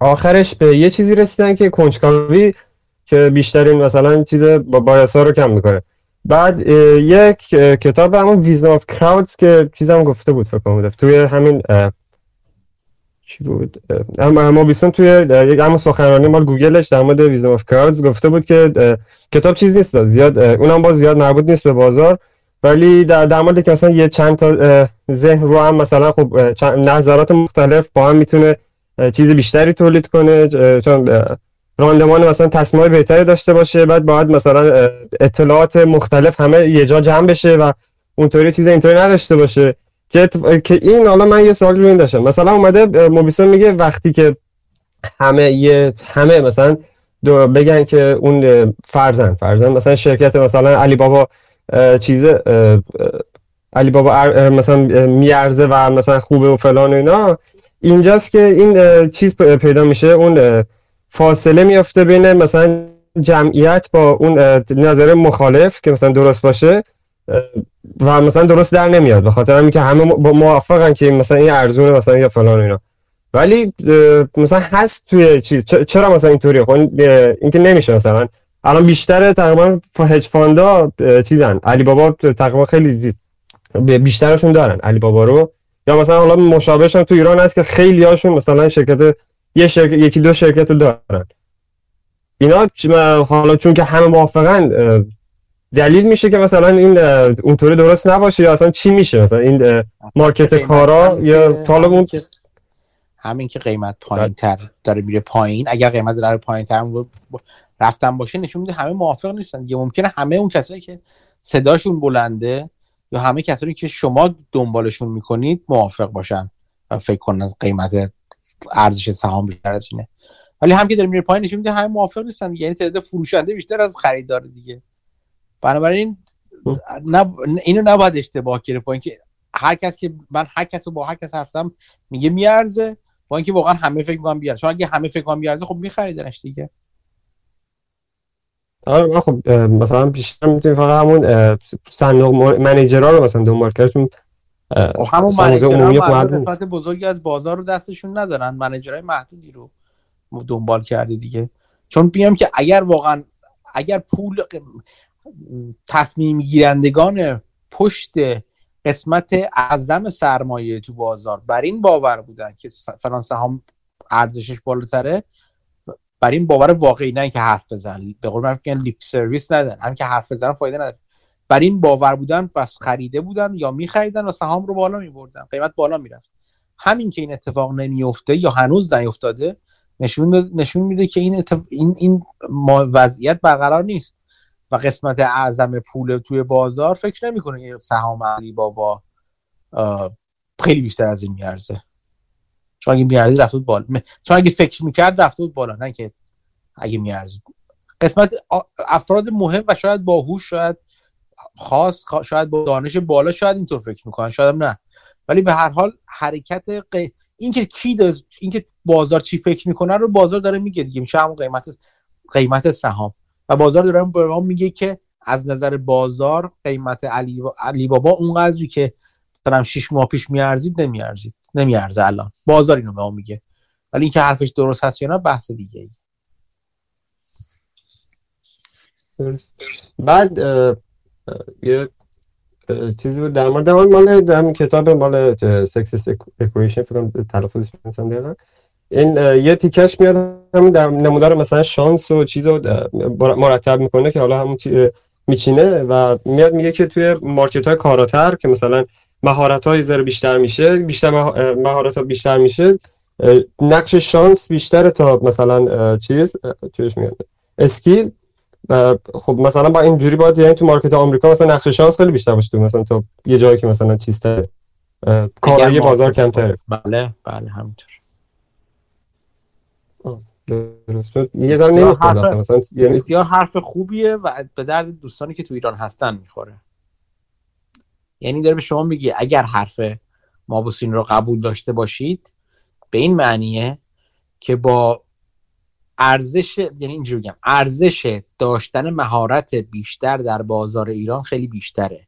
آخرش به یه چیزی رسیدن که کنجکاوی که بیشترین مثلا چیز با بایاسا رو کم می‌کنه. بعد یک کتاب همون Wisdom of Crowds که چیزم گفته بود فکر کنم. توی همین چی بود؟ موبوسین توی یک همون سخنرانی مال گوگلش در مورد Wisdom of Crowds گفته بود که کتاب چیز نیست زیاد اونم باز زیاد مربوط نیست به بازار. ولی در, در مورد که مثلا یه چند تا ذهن رو هم مثلا خب نظرات مختلف با هم می‌تونه چیز بیشتری تولید کنه چون راندمان مثلا تصمیم بهتری داشته باشه بعد باید مثلا اطلاعات مختلف همه یه جا جمع بشه و اونطوری چیز اینطوری نداشته باشه که این حالا من یه سوال رو این داشتم. مثلا اومده موبیسون میگه وقتی که همه یه همه مثلا دو بگن که اون فرزن فرزن مثلا شرکت مثلا علی بابا چیز علی بابا مثلا میارزه و مثلا خوبه و فلان و اینا. اینجاست که این چیز پیدا میشه اون فاصله میافته بین مثلا جمعیت با اون نظر مخالف که مثلا درست باشه و مثلا درست در نمیاد به خاطر اینکه همه موافقن که مثلا این ارزونه مثلا یا فلان اینا. ولی مثلا هست توی چیز. چرا مثلا اینطوریه؟ خب اینکه نمیشه مثلا. الان بیشتر تقریبا هج فاندا چیزن. علی بابا تقریبا خیلی زید بیشترشون دارن علی بابا رو. یا مثلا حالا مشابهش هم تو ایران هست که خیلی هاشون مثلا شرکت یه شرکت یکی دو شرکت دارن. اینا حالا چون که همه موافقن دلیل میشه که مثلا این اونطوری درست نباشه یا اصلا چی میشه؟ مثلا این مارکت کارا یا طالب اون همین که قیمت پایین تر داره میره پایین. اگر قیمت داره پایین تر رفتن باشه نشون میده همه موافق نیستن. یه ممکنه همه اون کسایی که صداشون بلنده یا همه کسایی که شما دنبالشون می‌کنید موافق باشن و فکر کنن قیمت ارزش سهام بیشتر از اینه. ولی هم که داره میره پایین نشون میده همه موافق نیستن. یعنی تعداد فروشنده بیشتر از خریدار دیگه. بنابراین نب... اینو نباید اشتباه گرفت. با اینکه هر کس که من هر کس رو با هر کس حرف میگه میارزه. با اینکه واقعا همه فکر می‌کنن بیارزه. چون اگه همه فکر می‌کنن بیارزه خب میخریدنش دیگه. آره خب مثلا بیشتر می‌تونیم فقط همون صندوق منیجرها رو مثلا دنبال کرد چون همون منیجرها بزرگی از بازار رو دستشون ندارن. منیجرهای محدودی رو دنبال کرده دیگه. چون بیام که اگر واقعا اگر پول تصمیم گیرندگان پشت قسمت اعظم سرمایه تو بازار بر این باور بودن که فلان سهام ارزشش بالاتره بر این باور واقعی نه که حرف بزنن. به قول من لیپ سرویس ندن هم که حرف بزنن فایده نداره. بر این باور بودن بس خریده بودن یا میخریدن و سهام رو بالا میبردن. قیمت بالا می‌رفت. همین که این اتفاق نمیفته یا هنوز نیفتاده نشون نشون میده که این این این وضعیت برقرار نیست و قسمت اعظم پول توی بازار فکر نمی‌کنه سهام علی بابا خیلی بیشتر از این میارزه. چون اگه میارزید رفت بالا. چون اگه فکر می‌کرد رفت بود بالا نه که اگه میارزید. قسمت افراد مهم و شاید باهوش شاید خاص شاید با دانش بالا شاید اینطور فکر می‌کنن شاید نه. ولی به هر حال حرکت ق... اینکه کی داره اینکه بازار چی فکر می‌کنه رو بازار داره میگه دیگه میشه همون قیمت قیمت سهام. و بازار داره به ما میگه که از نظر بازار قیمت علی, علی بابا اونقدری که مثلا 6 ماه پیش میارزید نمیارزید نمیارزه الان. بازار اینو به ما میگه. ولی اینکه حرفش درست هست یا نه بحث دیگه ای بعد یه چیزی بود. در مورد اون مال در کتاب مال Success Equation فکر کنم تلفظش مثلا دقیقا این یه تیکش میاد همین در نمودار مثلا شانس و چیز رو مرتب می‌کنه که حالا همون میچینه و میاد میگه که توی market های کاراتر که مثلا مهارت ها یه ذره بیشتر میشه بیشتر مهارت ها بیشتر میشه نقش شانس بیشتره تا مثلا چیز چیش میاد skill خب مثلا با اینجوری باید یعنی تو market آمریکا مثلا نقش شانس خیلی بیشتر باشه تو مثلا تو یه جایی که مثلا چیز اه، کارایی بازار market- کمتره بله بله همینطور. یه ذره. مثلا یعنی بسیار حرف خوبیه و به درد دوستانی که تو ایران هستن می‌خوره یعنی داره به شما میگه اگر حرف مابوسین رو قبول داشته باشید به این معنیه که با ارزش یعنی اینجوری بگم ارزش داشتن مهارت بیشتر در بازار ایران خیلی بیشتره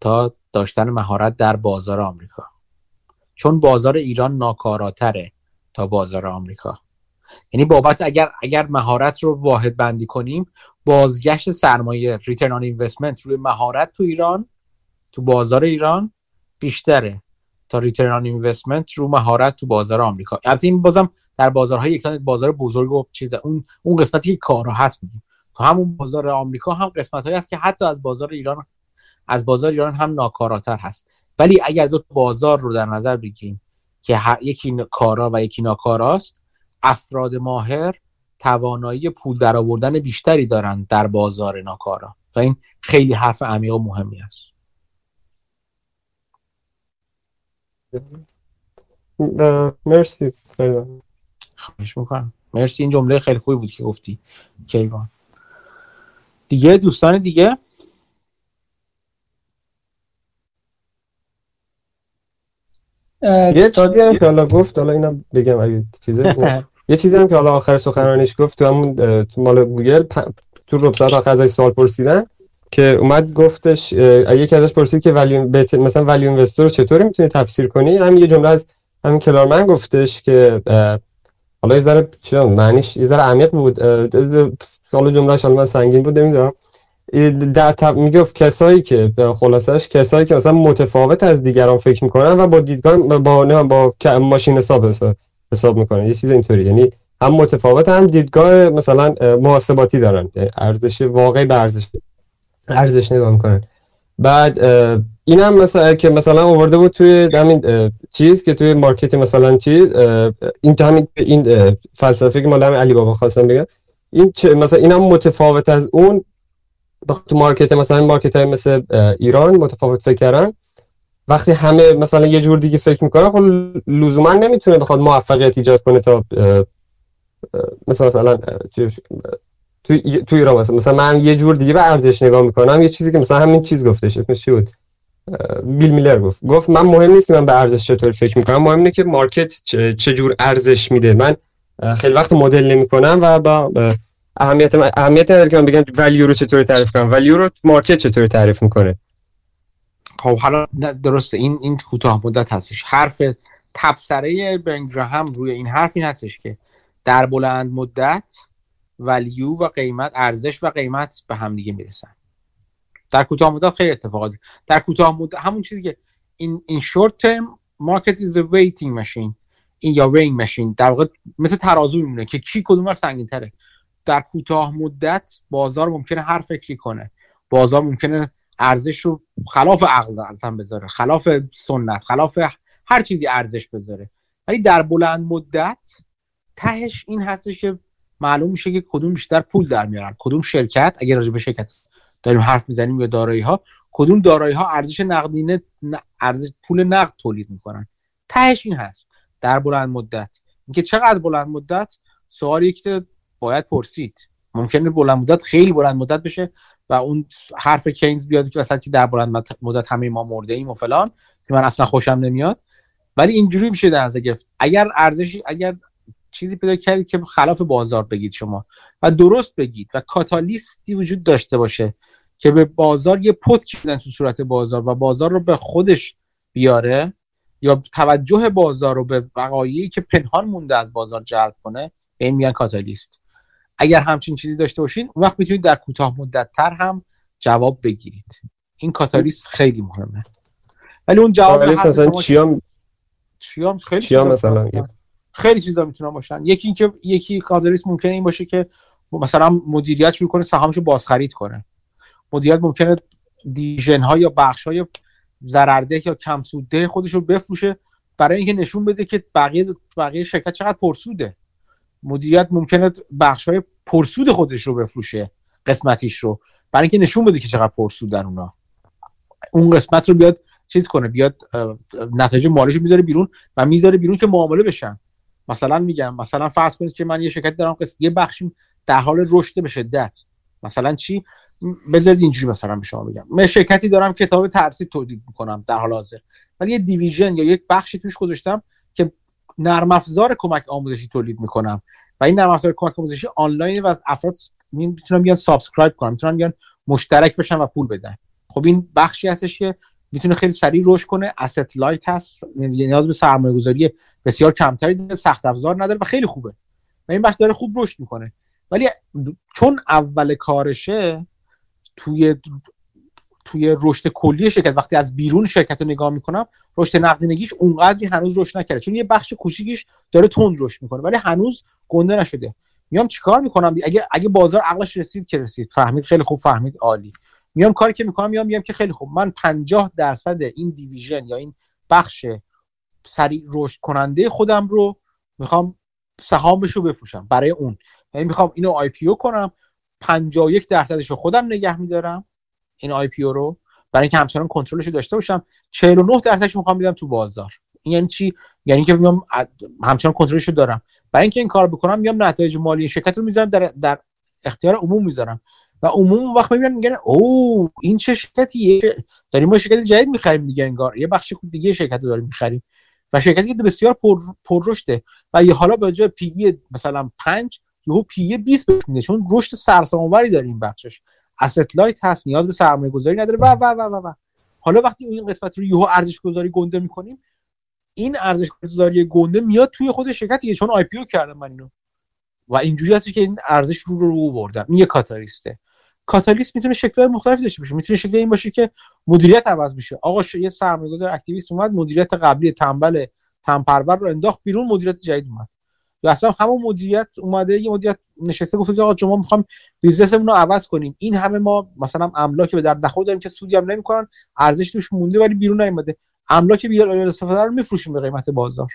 تا داشتن مهارت در بازار آمریکا. چون بازار ایران ناکاراتره تا بازار آمریکا. یعنی بابت اگر اگر مهارت رو واحد بندی کنیم بازگشت سرمایه ریترن آن اینوستمنت روی مهارت تو ایران تو بازار ایران بیشتره تا ریترن آن اینوستمنت رو مهارت تو بازار آمریکا. البته این بازم در بازارهای یکسان بازار بزرگ و چیز اون اون قسمتی که کارا هست میگیم. تو همون بازار آمریکا هم قسمت هایی هست که حتی از بازار ایران از بازار ایران هم ناکاراتر هست. ولی اگر دو بازار رو در نظر بگیریم که یکی کارا و یکی ناکاراست افراد ماهر توانایی پول درآوردن بیشتری دارند در بازار ناکارا. و این خیلی حرف عمیق و مهمی است. مرسی. خواهش می‌کنم. مرسی این جمله خیلی خوبی بود که گفتی کیوان. دیگه دوستان دیگه؟ یه چیزی هم که حالا گفت حالا اینم بگم اگه چیزه یه چیزی هم که حالا آخر سخنرانیش گفت تو همون تو مال گوگل تو ربع ساعت آخر ازش سوال پرسیدن که اومد گفتش یکی ازش پرسید که ولی مثلا ولی اینوستر رو چطوری می‌تونی تفسیر کنی؟ همین یه جمله از همین کلارمن گفتش که حالا یه ذره بگم، معنیش یه ذره عمیق بود. حالا جملهش حالا من سنگین بود نمی‌دونم. در تب... می‌گفت کسایی که خلاصش کسایی که مثلا متفاوت از دیگران فکر می‌کنن و با دیدگاه با نه با ماشین حساب حساب, می‌کنن. یه چیز اینطوری. یعنی هم متفاوت هم دیدگاه مثلا محاسباتی دارن. یعنی ارزش واقعی به ارزش ارزش نگاه می‌کنن. بعد این هم مثلا که مثلا آورده بود توی همین چیز که توی مارکت مثلا چیز این همین این فلسفه که مال علی بابا خواستم بگم. این چه مثلا این هم متفاوت از اون تو مارکت مثلا مارکت های مثل ایران متفاوت فکر کردن. وقتی همه مثلا یه جور دیگه فکر می‌کنن خب لزوما نمی‌تونه بخواد موفقیت ایجاد کنه تا مثلا مثلا تو تو ایران مثلا. مثلا من یه جور دیگه به ارزش نگاه می‌کنم یه چیزی که مثلا همین چیز گفتش اسمش چی بود؟ بیل میلر گفت. گفت من مهم نیست که من به ارزش چطور فکر می‌کنم مهم اینه که مارکت چه چه جور ارزش میده. من خیلی وقت مدل نمی‌کنم و با اه، اهمیت اهمیت نداره که من بگم ولیو رو چطوری تعریف کنم. ولیو رو مارکت چطوری تعریف می‌کنه. خب حالا درسته. این این کوتاه مدت هستش. حرف تبصره بنگراهم روی این حرف این هستش که در بلند مدت ولیو و قیمت ارزش و قیمت به هم دیگه می‌رسن. در کوتاه مدت خیلی اتفاقات در کوتاه مدت همون چیزی که این in short term market is weighting machine این یا weighing machine در واقع مثل ترازو میمونه که کی کدوم سنگین تره در کوتاه مدت بازار ممکنه هر فکری کنه. بازار ممکنه ارزش رو خلاف عقل اصلا بذاره. خلاف سنت خلاف هر چیزی ارزش بذاره. ولی در بلند مدت تهش این هستش که معلوم میشه که کدوم بیشتر پول در میارن. کدوم شرکت اگر راجع به شرکت داریم حرف می‌زنیم یا دارایی ها کدوم دارایی ها ارزش نقدینه ارزش پول نقد تولید می‌کنن؟ تهش این هست. در بلند مدت. اینکه چقدر بلند مدت؟ سوالی که باید پرسید. ممکنه بلند مدت خیلی بلند مدت بشه و اون حرف کینز بیاد که مثلا که در بلند مدت همه ما مرده ایم و فلان که من اصلا خوشم نمیاد. ولی اینجوری میشه در نظر گرفت. اگر ارزشی اگر چیزی پیدا کردید که خلاف بازار بگید شما و درست بگید و کاتالیستی وجود داشته باشه که به بازار یه پتک بزن تو صورت بازار و بازار رو به خودش بیاره یا توجه بازار رو به وقایعی که پنهان مونده از بازار جلب کنه به این میگن کاتالیست. اگر همچین چیزی داشته باشین اون وقت می‌تونید در کوتاه مدت تر هم جواب بگیرید. این کاتالیست خیلی مهمه. ولی اون جواب مثلا چیام؟ چیام خیلی چیام مثلا؟ خیلی چیزا می‌تونن باشن. یکی اینکه یکی کاتالیست ممکنه این باشه که مثلا مدیریت شروع کنه سهامشو بازخرید کنه. مدیریت ممکنه دیژن ها یا بخش های ضررده یا کم سودده خودش رو بفروشه برای اینکه نشون بده که بقیه بقیه شرکت چقدر پرسوده. مدیریت ممکنه بخش های پرسود خودش رو بفروشه قسمتیش رو برای اینکه نشون بده که چقدر پرسود در اونا. اون قسمت رو بیاد چیز کنه بیاد نتایج مالیش رو می‌ذاره بیرون و می‌ذاره بیرون که معامله بشن. مثلا میگم مثلا فرض کنید که من یه شرکت دارم قسم یه بخشی در حال رشد به شدت. مثلا چی؟ بذارید اینجوری مثلا به شما بگم. من شرکتی دارم کتاب ترسی تولید می‌کنم در حال حاضر. ولی یه دیویژن یا یک بخشی توش گذاشتم که نرم افزار کمک آموزشی تولید می‌کنم. و این نرم افزار کمک آموزشی آنلاین و از افراد می‌تونم بیان subscribe کنم می‌تونم بیان مشترک بشن و پول بدن. خب این بخشی هستش که می‌تونه خیلی سریع رشد کنه. Asset light هست نیاز به سرمایه گذاری بسیار کمتری داره سخت افزار نداره و خیلی خوبه. و این بخش داره خوب رشد می‌کنه. ولی چون اول کارشه توی توی رشد کلی شرکت. وقتی از بیرون شرکت رو نگاه می‌کنم رشد نقدینگیش اونقدری هنوز رشد نکرده. چون یه بخش کوچیکیش داره تند رشد می‌کنه ولی هنوز گنده نشده. میام چیکار می‌کنم؟ اگه اگه بازار عقلش رسید که رسید. فهمید؟ خیلی خوب فهمید. عالی. میام کاری که می‌کنم میام میام که خیلی خوب. من 50 درصد این division یا این بخش سریع رشد کننده خودم رو می‌خوام سهامش رو بفروشم برای اون. یعنی می‌خوام اینو IPO کنم 51 درصدش رو خودم نگه میدارم این IPO رو. برای اینکه همچنان کنترلش رو داشته باشم. 49 درصدش می‌خوام میدم تو بازار. این یعنی چی؟ یعنی که میام همچنان کنترلش رو دارم. برای اینکه این کار بکنم میام نتایج مالی شرکت رو می‌ذارم در, در اختیار عموم می‌ذارم. و عموم وقت می‌بینن میگن او این چه شرکتیه؟ داریم ما شرکت جدید می‌خریم دیگه انگار. یه بخش دیگه شرکت رو داریم می‌خریم. و شرکتی که بسیار پر پررشده. و یه حالا به جای پی مثلا 5 یهو پی 20 بکنه چون رشد سرسام‌آوری داره این بخشش. Asset light هست نیاز به سرمایه گذاری نداره. و و و و و. حالا وقتی این قسمت رو یهو ارزش گذاری گنده می‌کنیم این ارزش گذاری گنده میاد توی خود شرکت دیگه چون IPO کردم من اینو. و اینجوری هست که این ارزش رو رو, بردم این یه کاتالیسته. کاتالیست می‌تونه شکل مختلفی داشته باشه. می‌تونه شکل این باشه که مدیریت عوض بشه. آقا یه سرمایه‌گذار activist اومد مدیریت قبلی تنبل تنپرور رو انداخت بیرون مدیریت جدید اومد. یا اصلا همون مدیریت اومده یه مدیریت نشسته گفته که آقا شما می‌خوام بیزنسمون رو عوض کنیم. این همه ما مثلا املاک به در نخور داریم که سودی هم نمی‌کنن ارزش توش مونده ولی بیرون نیومده. املاک بیار استفاده رو میفروشیم به قیمت بازار.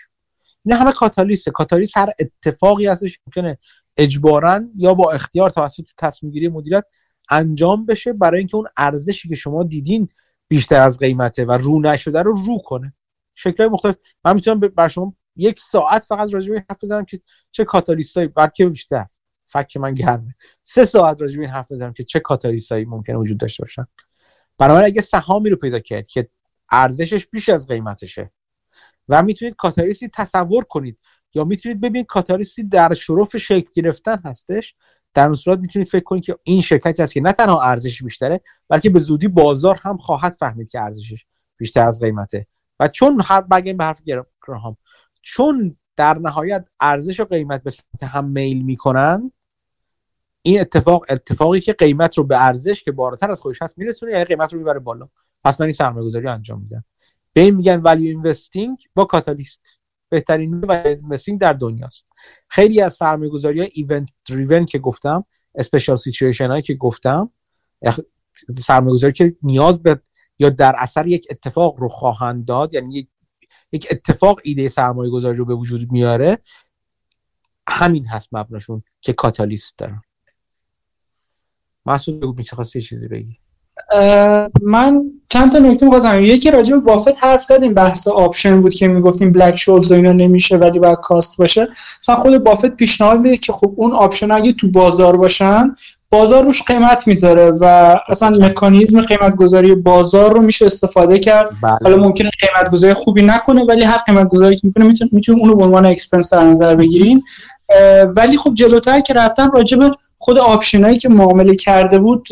این همه کاتالیست کاتالیست هر اتفاقی هستش ممکنه اجبارا یا با اختیار توسط تصمیم گیری مدیریت انجام بشه برای اینکه اون ارزشی که شما دیدین بیشتر از قیمته و رو نشده رو رو کنه. شکلهای مختلف. من می‌تونم بر شما یک ساعت فقط راجع به حرف بزنم که چه کاتالیستایی بلکه بیشتر فک من گرمه. سه ساعت راجع به این حرف بزنم که چه کاتالیستایی ممکنه وجود داشته باشن. بنابراین اگه سهامی رو پیدا کرد که ارزشش بیش از قیمتشه و می‌تونید کاتالیستی تصور کنید یا می‌تونید ببینید کاتالیستی در شرف شکل گرفتن هستش در اون صورت می‌تونید فکر کنید که این شرکتی هست که نه تنها ارزشش بیشتره بلکه به زودی بازار هم خواهد فهمید که ارزشش بیشتر از قیمته. و چون هر برگردیم به حرف گراهام چون در نهایت ارزش و قیمت به سمت هم میل می‌کنن این اتفاق اتفاقی که قیمت رو به ارزش که بالاتر از خودش هست میرسونه یعنی قیمت رو می‌بره بالا. پس من این سرمایه گذاری انجام میدم. به این میگن value investing با کاتالیست. بهترین value investing در دنیاست. خیلی از سرمایه گذاری های event driven که گفتم اسپیشال سیچویشن هایی که گفتم سرمایه گذاری که نیاز به یا در اثر یک اتفاق رو خواهند داد یعنی یک یک اتفاق ایده سرمایه گذاری رو به وجود میاره همین هست مبناشون که کاتالیست دارن. محسوب بگو میشه چیزی بگی. من چند تا نکته می‌خواستم یکی راجع به بافت حرف زدیم بحث option بود که می‌گفتیم Black Scholes و اینا نمیشه ولی باید cost باشه. مثلا خود بافت پیشنهاد میده که خب اون option اگه تو بازار باشن بازار روش قیمت می‌ذاره و اصلا مکانیزم قیمت گذاری بازار رو میشه استفاده کرد. بله. حالا ممکنه قیمت گذاری خوبی نکنه ولی هر قیمت گذاری که می‌کنه می‌تونه می‌تونه اونو به عنوان expense در نظر بگیرین. ولی خب جلوتر که رفتن راجع به خود option ایی که معامله کرده بود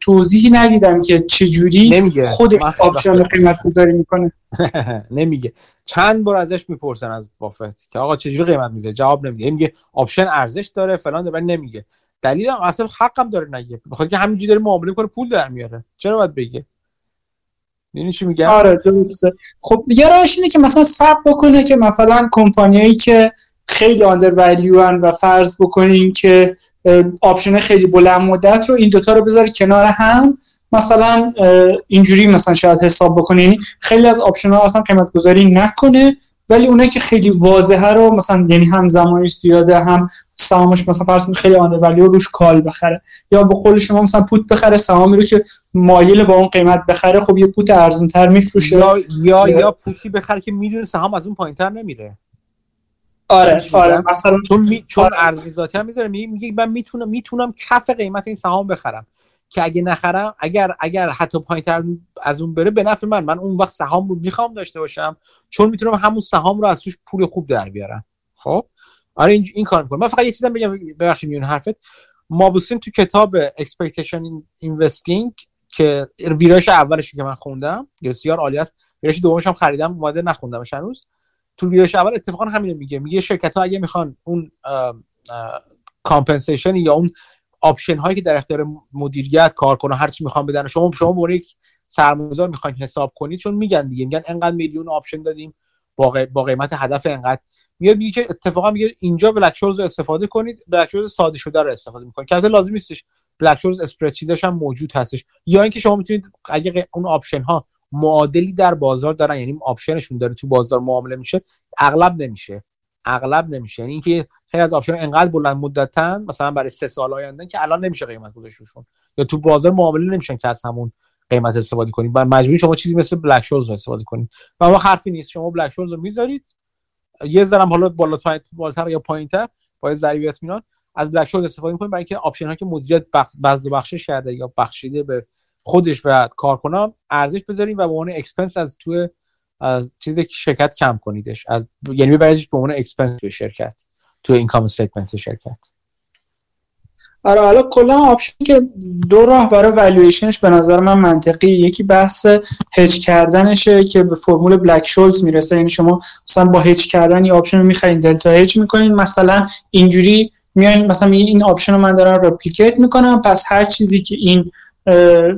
توضیحی ندیدم که چجوری. خود option قیمت گذاری می‌کنه. نمیگه. چند بار ازش می‌پرسن از بافت که آقا چجوری قیمت می‌ذاره جواب نمیده. میگه option ارزش داره فلان ولی نمیگه. دلیل هم اصلا حقم داره نگه. بخاطر که همینجوری داره معامله کنه پول در میاره. چرا باید بگه؟ یعنی چی میگم؟ آره درسته. خب یه راهش اینه که مثلا حساب بکنه که مثلا کمپانیایی که خیلی undervalue و فرض بکنیم که option خیلی بلند مدت رو این دوتا رو بذاره کنار هم مثلا اینجوری مثلا شاید حساب بکنه یعنی خیلی از option ها اصلا قیمت گذاری نکنه. ولی اونایی که خیلی واضحه رو مثلا یعنی هم زمانش زیاده هم سهامش مثلا فرض کنید خیلی آندر ولیو روش کال بخره. یا به قول شما مثلا پوت بخره سهامی رو که مایل با اون قیمت بخره خب یه پوت ارزون تر میفروشه. یا یا یا پوتی بخره که می‌دونه سهام از اون پایینتر نمیره. آره آره؟ مثلا چون می... چون آره. ارزش ذاتی هم می‌ذاره. میگه من می‌تونم می‌تونم کف قیمت این سهام بخرم. که اگه نخرم اگر اگر حتی پایینتر از اون بره به نفع من. من اون وقت سهام رو می‌خوام داشته باشم چون می‌تونم همون سهام رو از توش پول خوب در بیارم. خب؟ آره این, این کار می‌کنه من فقط یه چیزم بگم ببخشید میون حرفت. Mauboussin تو کتاب Expectations Investing که ویرایش اولش که من خوندم بسیار عالی است. ویرایش دومش هم خریدم اومده نخوندمش هنوز. تو ویرایش اول اتفاقا همین میگه. میگه شرکت ها اگه می‌خوان اون compensation یا اون option هایی که در اختیار مدیریت کارکنان هر چی می‌خوان بدن. شما شما عنوان یک سرمایه‌گذار می‌خواین حساب کنید چون میگن دیگه میگن انقدر میلیون option دادیم با, قی- با قیمت هدف انقدر. میاد میگه که اتفاقا میگه اینجا Black Scholes رو استفاده کنید Black Scholes ساده شده رو استفاده می‌کنید. که لازم نیستش Black Scholes spreadsheet ش هم موجود هستش. یا اینکه شما می‌تونید اگه اون option ها معادلی در بازار دارن یعنی option شون داره تو بازار معامله میشه اغلب نمیشه. اغلب نمیشه. یعنی اینکه خیلی از option انقدر بلند مدتن مثلا برای سه سال آینده که الان نمیشه قیمت گذاشت روشون یا تو بازار معامله نمیشن که از همون قیمت استفاده کنید و مجبوری شما چیزی مثل Black Scholes رو استفاده کنید و اما حرفی نیست. شما Black Scholes رو می‌ذارید. یه ذرم حالا بالا بالاتر یا پایینتر با ضریب اطمینان از Black Scholes استفاده می‌کنید برای اینکه option ها که مدیریت بخ- بذل و بخشش کرده یا بخشیده به خودش و کارکنان ارزش بذارید و به عنوان expense از تو از چیزی که شرکت کم کنیدش از یعنی ببریدش به عنوان expense توی شرکت تو income statement شرکت. آره حالا کلا option که دو راه برای والویشنش به نظر من منطقی یکی بحث هج کردنشه که به فرمول Black Scholes می‌رسه. یعنی شما مثلا با هج کردن یه آپشن رو می‌خرین delta hedge می‌کنین. مثلا اینجوری میان مثلا این option رو من دارم replicate می‌کنم. پس هر چیزی که این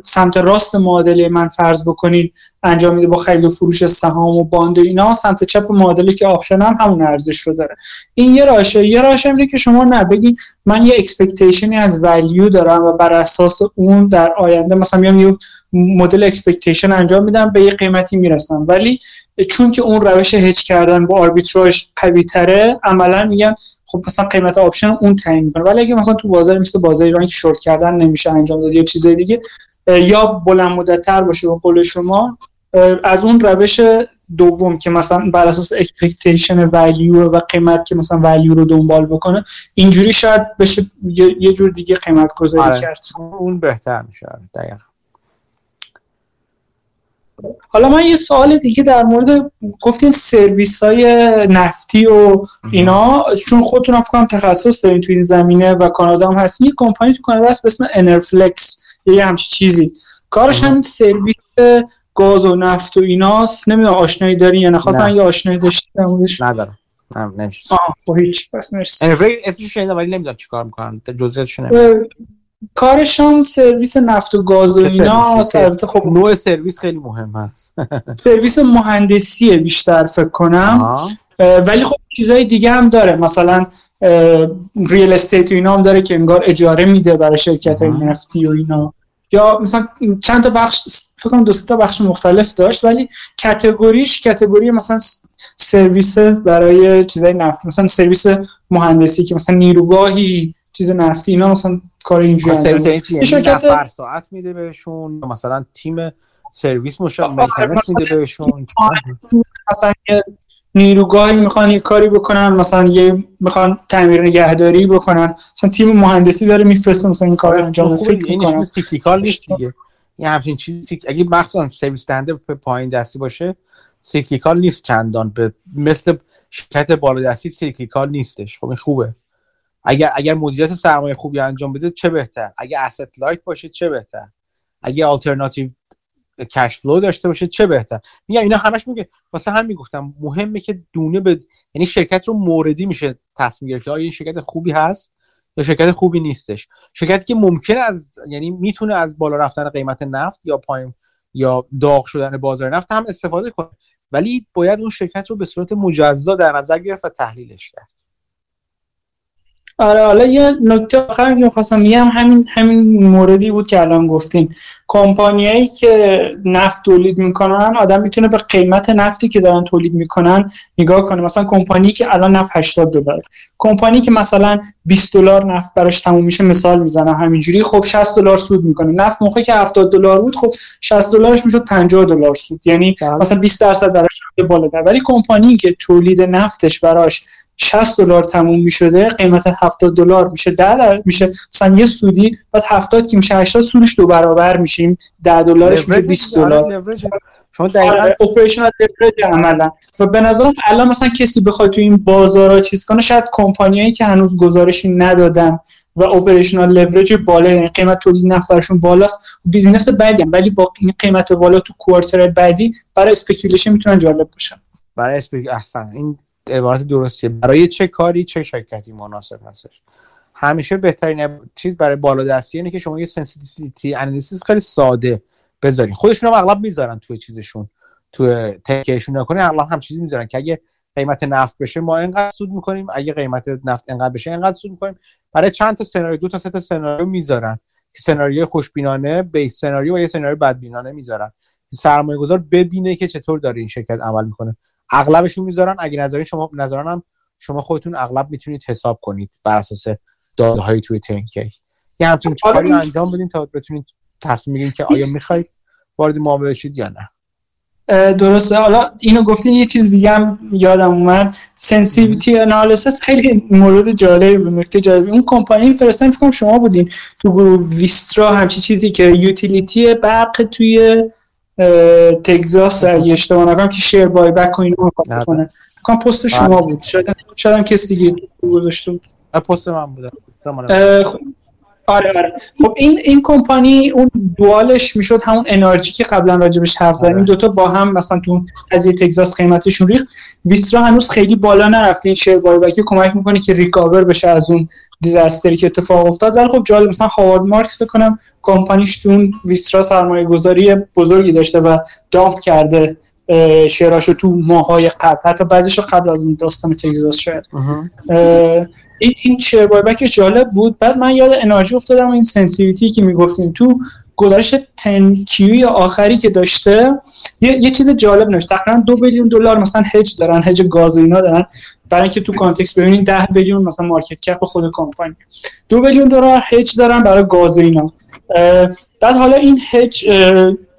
سمت راست معادله من فرض بکنین انجام میده با خرید و فروش سهام و bond و اینا سمت چپ معادله که option هم همون ارزش رو داره. این یه راهشه یه راهش هم اینه که شما نه بگین من یه expectation ی از value دارم و بر اساس اون در آینده مثلا میام یه مدل expectation انجام میدم به یه قیمتی می‌رسم. ولی چون که اون روش هج کردن با آربیتراژ قوی تره عملا میگن خب مثلا قیمت option اون تعیین می‌کنه. ولی اگه مثلا تو بازار مثل بازار ایران که شورت کردن نمیشه انجام داد یا چیزای دیگه یا بلند مدت تر باشه به قول شما از اون روش دوم که مثلا بر اساس expectation value و قیمت که مثلا value رو دنبال بکنه اینجوری شاید بشه یه, یه جور دیگه قیمت گذاری آره. کرد. اون بهتر میشه. آره، دقیقا. حالا من یه سوال دیگه در مورد گفتین سرویس های نفتی و اینا چون خودتون هم فکر کنم تخصص دارین تو این زمینه و کانادا هم هستین یه کمپانی تو کانادا هست به اسم Enerflex یه همچین چیزی. کارش همین سرویس گاز و نفت و ایناست. نمی‌دونم آشنایی دارین یا نه. یه آشنایی داشتین ندارم. نه نمیشه آه با هیچ بس مرسی. اسمش شنیدم ولی نمی‌دونم چیکار می‌کنن. جزئیاتش نمی‌دونم. اه، کارش هم سرویس نفت و گاز و اینا؟ البته خب نوع سرویس خیلی مهم هست سرویس مهندسیه بیشتر فکر کنم. اه، ولی خب چیزای دیگه هم داره مثلا real estate و اینا هم داره که انگار اجاره میده برای شرکت های. نفتی و اینا یا مثلا چند تا بخش فکر کنم دو تا بخش مختلف داشت ولی category ش category مثلا سرویس برای چیزای نفتی مثلا سرویس مهندسی که مثلا نیروگاهی چیز نفتی اینا مثلا کار اینجوری خب، این میده. چیه؟ یه یعنی شرکت نفر ساعت میده بهشون مثلا تیم سرویس مشا maintenance میده بهشون مثلا یه نیروگاهی می‌خوان یه کاری بکنن مثلا یه می‌خوان تعمیر نگهداری بکنن مثلا تیم مهندسی داره میفرسته مثلا این کار رو انجام بده. خوبه فکر این می‌کنم چیز cyclical نیست دیگه یه همچین چیزی سیک... اگه مخصوصا سرویس دهنده به پایین دستی باشه cyclical نیست چندان به مثل شرکت بالا دستی cyclical نیستش خب این خوبه اگر اگر مدیریت سرمایه خوبی انجام بده چه بهتر؟ اگر asset light باشه چه بهتر؟ اگه alternative cash flow داشته باشه چه بهتر؟ میگم اینا همش میگه واسه هم می‌گفتم مهمه که دونه به یعنی شرکت رو موردی میشه تصمیم گرفت آیا این شرکت خوبی هست یا شرکت خوبی نیستش. شرکتی که ممکنه از یعنی می‌تونه از بالا رفتن قیمت نفت یا پایین یا داغ شدن بازار نفت هم استفاده کنه. ولی باید اون شرکت رو به صورت مجزا در نظر گرفت و تحلیلش کرد. آره حالا یه نکته آخر که می‌خواستم میگم همین همین موردی بود که الان گفتیم کمپانیایی که نفت تولید می‌کنن آدم می‌تونه به قیمت نفتی که دارن تولید می‌کنن نگاه کنه. مثلا کمپانی که الان نفت 80 دلار. کمپانی که مثلا 20 دلار نفت براش تموم میشه مثال می‌زنم همینجوری. خب 60 دلار سود می‌کنه. نفت موقعی که 70 دلار بود خب 60 دلارش می‌شد 50 دلار سود. یعنی مثلا 20 درصد براش بالا. ولی کمپانی که تولید نفتش براش 60 دلار تموم می‌شده قیمت 70 دلار میشه 10 میشه. مثلا یه سودی بعد 70 که میشه 80 سودش دو برابر میشیم. 10 دلارش میشه 20 دلار. شما دقیقاً operational leverage عملا. و به نظرم الان مثلا کسی بخواد تو این بازارا چیز کنه شاید کمپانیایی که هنوز گزارشی ندادن و operational leverage بالا یعنی قیمت تولید نفت برشون بالاست business بعدی ولی با این قیمت بالا تو quarter بعدی برای speculation می‌تونن جالب باشن. برای spec احسن. این عبارت درستیه. برای چه کاری چه شرکتی مناسب هستش. همیشه بهترین چیز برای بالادستی اینه که شما یه sensitivity analysis خیلی ساده بذارین. خودشون هم اغلب می‌ذارن توی چیزشون. توی تکیشون نکنه اغلب هم چیزی می‌ذارن که اگه قیمت نفت بشه ما اینقدر سود می‌کنیم اگه قیمت نفت اینقدر بشه اینقدر سود می‌کنیم. برای چند تا سناریو دو تا سه تا سناریو می‌ذارن سناریوی خوشبینانه بیس سناریو و یه سناریو بدبینانه می‌ذارن. سرمایه گذار ببینه که چطور داره این شرکت عمل می‌کنه. اغلبشون می‌ذارن. اگه نظری شما نظرانم شما خودتون اغلب می‌تونید حساب کنید بر اساس داده های توی تنکی یه همچین کاری انجام بدین تا بتونید تصمیم بگیرید که آیا می‌خواید وارد معامله شید یا نه. درسته. حالا اینو گفتین یه چیز دیگه هم یادم اومد. سنسیویتی انالیسیس خیلی مورد جالب بود نکته جالب اون کمپانی فرستن فکر شما بودین تو گروه ویسترا همچی چیزی که یوتیلیتی برق توی تگزاس اگه اشتباه نکنم که شیر بای بک و اینو کنه کام پست شما بود. شاید شاید کس دیگه گذاشته بود. پست من بود آره آره. خب این این کمپانی اون دوالش می‌شد همون انرژی که قبلا راجبش حرف زدیم. آره. دوتا با هم مثلا تو از یه تگزاس قیمتشون ریخت. ویسترا هنوز خیلی بالا نرفته. این شیر کمک می‌کنه که ریکاور بشه از اون دیزاستری که اتفاق افتاد. ولی خب جالب مثلا هاوارد مارکس بکنم کمپانیش تو اون ویسترا سرمایه گذاری بزرگی داشته و دامپ کرده share اشو تو ماهای قبل. حتی بعضیشو قبل از اون داستان تگزاس شاید این این share buyback جالب بود. بعد من یاد انرژی افتادم این sensitivity که می‌گفتیم تو گزارش 10 Q ی آخری که داشته یه, یه چیز جالب نوشت. تقریبا دو billion دلار مثلا هج دارن هج گاز و اینا دارن. برای اینکه تو context ببینید 10 billion مثلا market cap خود کمپانی. دو billion دلار hedge دارن برای گاز و اینا. بعد حالا این هج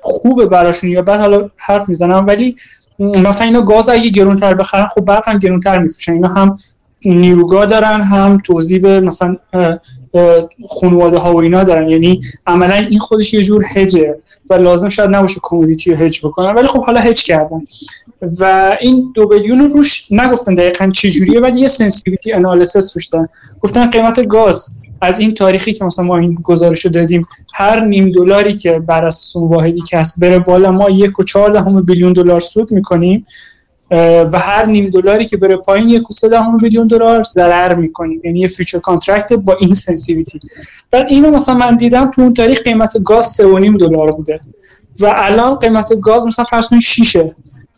خوبه براشون یا بعد حالا حرف می‌زنم ولی مثلا اینا گاز اگه گرونتر بخرن خب برق هم گرونتر میفروشن. اینا هم نیروگاه دارن هم توضیح به مثلا خانواده ها و اینا دارن. یعنی عملا این خودش یه جور هجه و لازم شاید نباشه کمودیتی رو هج بکنن ولی خب حالا هج کردن. و این دو بیلیون روش نگفتن دقیقا چه جوریه ولی یه سنسیویتی انالیسیس روش دارن گفتن قیمت گاز از این تاریخی که مثلا ما این گزارش رو دادیم هر نیم دلاری که بر اساس واحدی کسب بره بالا ما یک و چهار دلار سود می‌کنیم. و هر نیم دلاری که بره پایین یک و billion دلار ضرر می‌کنیم یعنی یه future contract با این sensitivity بعد اینو مثلا من دیدم تو اون تاریخ قیمت گاز 3.5 دلار بوده. و الان قیمت گاز مثلا فرض کنید 6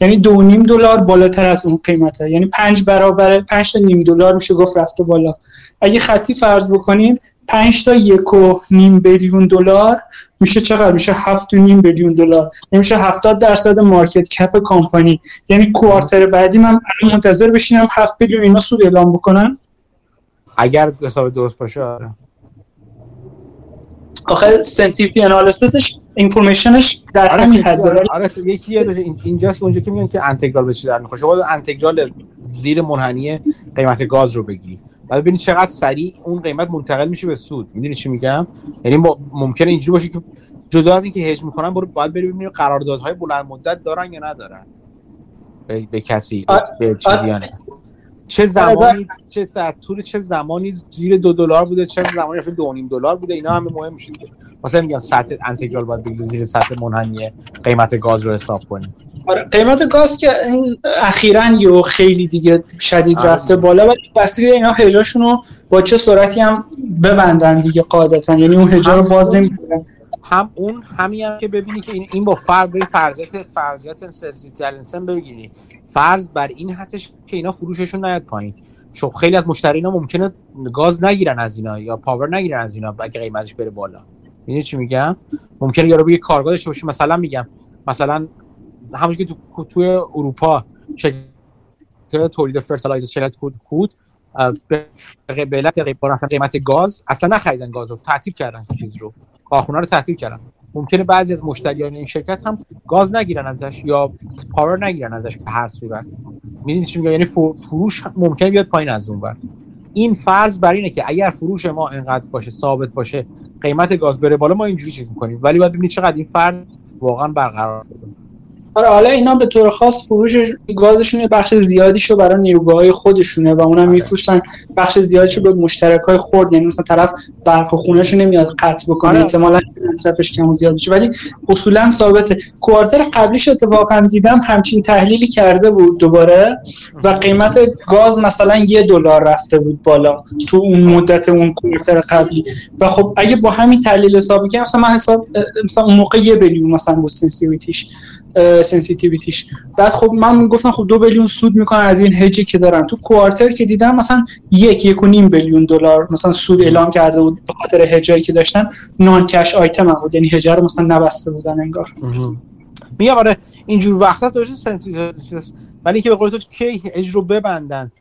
یعنی دو نیم دلار بالاتر از اون قیمته. یعنی پنج برابر پنج نیم دلار میشه گفت رفته بالا. اگه خطی فرض بکنیم پنج تا یک و نیم billion دلار میشه چقدر؟ میشه هفت و نیم billion دلار. یعنی میشه هفتاد درصد market cap company یعنی quarter بعدی من منتظر بشینم هفت billion اینا سود اعلام بکنن. اگر حساب درست باشه آره. آخه sensitivity analysis ش information ش در آره همین حد داره. آره یکی اینجاست که اونجا که میگن که انتگرال به چی در می‌خوره شما انتگرال زیر منحنی قیمت گاز رو بگیری. بعد ببینید چقدر سریع اون قیمت منتقل میشه به سود. می‌دونی چی میگم؟ یعنی ممکنه اینجوری باشه که جدا از اینکه هج می‌کنن برو باید بریم ببینیم قراردادهای بلند مدت دارن یا ندارن. به, به کسی به چیزی یا نه چه زمانی چه در طول چه زمانی زیر دو دلار بوده چه زمانی رفته دو نیم دلار بوده اینا همه مهم میشه. مثلا میگم سطح انتگرال باید زیر سطح منحنی قیمت گاز رو حساب کنیم قیمت گاز که این اخیرا یو خیلی دیگه شدید آره. رفته بالا ولی بستگی اینا هجاشون رو با چه سرعتی هم ببندن دیگه قاعدتا. یعنی اون هجا رو باز نمی‌کنن. هم اون همین هم که ببینی که این, این با فرض به فرضیات فرضیات سرسیتالنسن بگیری. فرض بر این هستش که اینا فروششون نیاد پایین. شو خیلی از مشترینا ممکنه گاز نگیرن از اینا یا پاور نگیرن از اینا اگه قیمتش بره بالا. می‌دونی چی میگم؟ ممکنه یارو بگه کارگاه داشته باشه. مثلا میگم مثلا همونش که تو توی اروپا شرکت تولید fertilizer شرکت کود کود به علت قیمت گاز اصلا نخریدن گاز رو تعطیل کردن چیز رو کارخونه رو تعطیل کردن. ممکنه بعضی از مشتریان این شرکت هم گاز نگیرن ازش یا power نگیرن ازش به هر صورت. می‌دونید چی یعنی فروش ممکنه بیاد پایین از اون بر این فرض بر اینه که اگر فروش ما انقدر باشه ثابت باشه قیمت گاز بره بالا ما اینجوری چیز می‌کنیم. ولی باید ببینید چقدر این فرض واقعا برقرار شده. آره حالا اینا به طور خاص فروش گازشون بخش زیادیشو برای نیروگاه خودشونه و اونم میفروشن بخش زیادیشو به مشترکای خرد یعنی مثلا طرف برق خونهشو نمیاد قطع بکنه آره. احتمالاً مصرفش کم و زیاد بشه ولی اصولا ثابته. کوارتر قبلیش اتفاقا دیدم همچین تحلیلی کرده بود دوباره و قیمت گاز مثلا یه دلار رفته بود بالا تو اون مدت اون quarter قبلی. و خب اگه با همین تحلیل حساب می‌کنم مثلا من حساب مثلا اون موقع یه billion مثلا بود sensitivity ش sensitivity ش بعد خب من گفتم خب دو billion سود می‌کنن از این هجی که دارن. تو quarter که دیدم مثلا یک یک و نیم billion دلار مثلا سود اعلام کرده بود به خاطر hedge هایی که داشتن. non-cash item هم بود. یعنی هجا رو مثلا نبسته بودن انگار. میگم آره اینجور وقتا داشته sensitivities ولی که به قول تو کی هج رو ببندن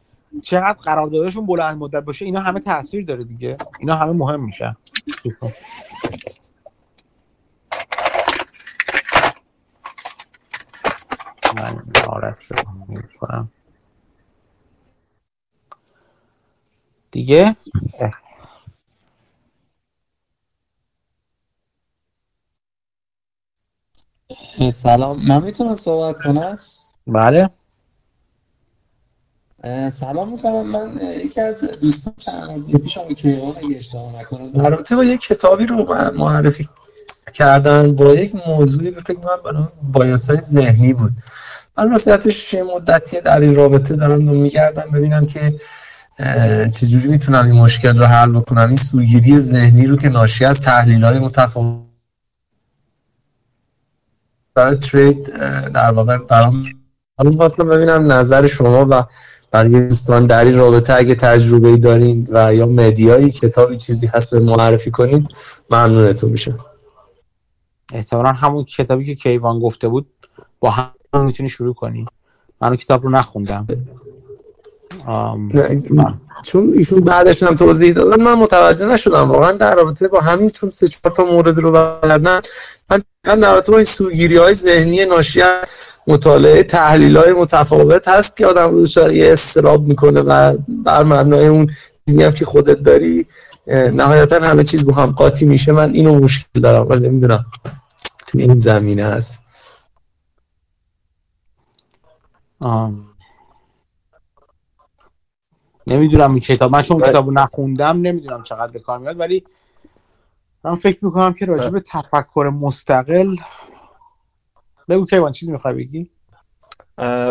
چقدر قراردادشون بلند مدت باشه اینا همه تاثیر داره دیگه. اینا همه مهم میشن. من عارف شدم می‌کنم دیگه؟ سلام. من می‌تونم صحبت کنم؟ بله. سلام می‌کنم. من یکی از دوستان چند از پیش هم کیوان اگه اشتباه نکنم در رابطه با یک کتابی رو من معرفی کردن با یک موضوعی به فکر کنم برای بایاسای ذهنی بود. من راستیتش مدتی در این رابطه دارم میگردم ببینم که چجوری می‌تونم این مشکل رو حل بکنم. این سوگیری ذهنی رو که ناشی از تحلیل های متفاوت برای ترید در واقع برام حالا خواستم ببینم نظر شما و بقیه دوستان در این رابطه اگه تجربه دارین و یا مدیایی کتابی چیزی هست به معرفی کنین ممنونتون میشه احتمالا همون کتابی که کیوان گفته بود با هم می‌تونی شروع کنی. من کتاب رو نخوندم. چون ایشون بعدش هم توضیح دادن من متوجه نشدم. واقعا در رابطه با همین چون سه چهار تا مورد رو بردن من در رابطه با این سوگیری های ذهنی ناشی از مطالعه تحلیل های متفاوت هست که آدم رو یه استراب می‌کنه و بر مبنای اون چیزی هم که خودت داری نهایتا همه چیز با هم قاطی میشه. من اینو مشکل دارم ولی نمی‌دونم تو این زمینه هست. آم. نمی‌دونم این کتاب. من چون کتابو نخوندم نمی‌دونم چقدر به کار میاد ولی من فکر می‌کنم که راجع به تفکر مستقل. بگو کیوان چیزی می‌خوای بگی؟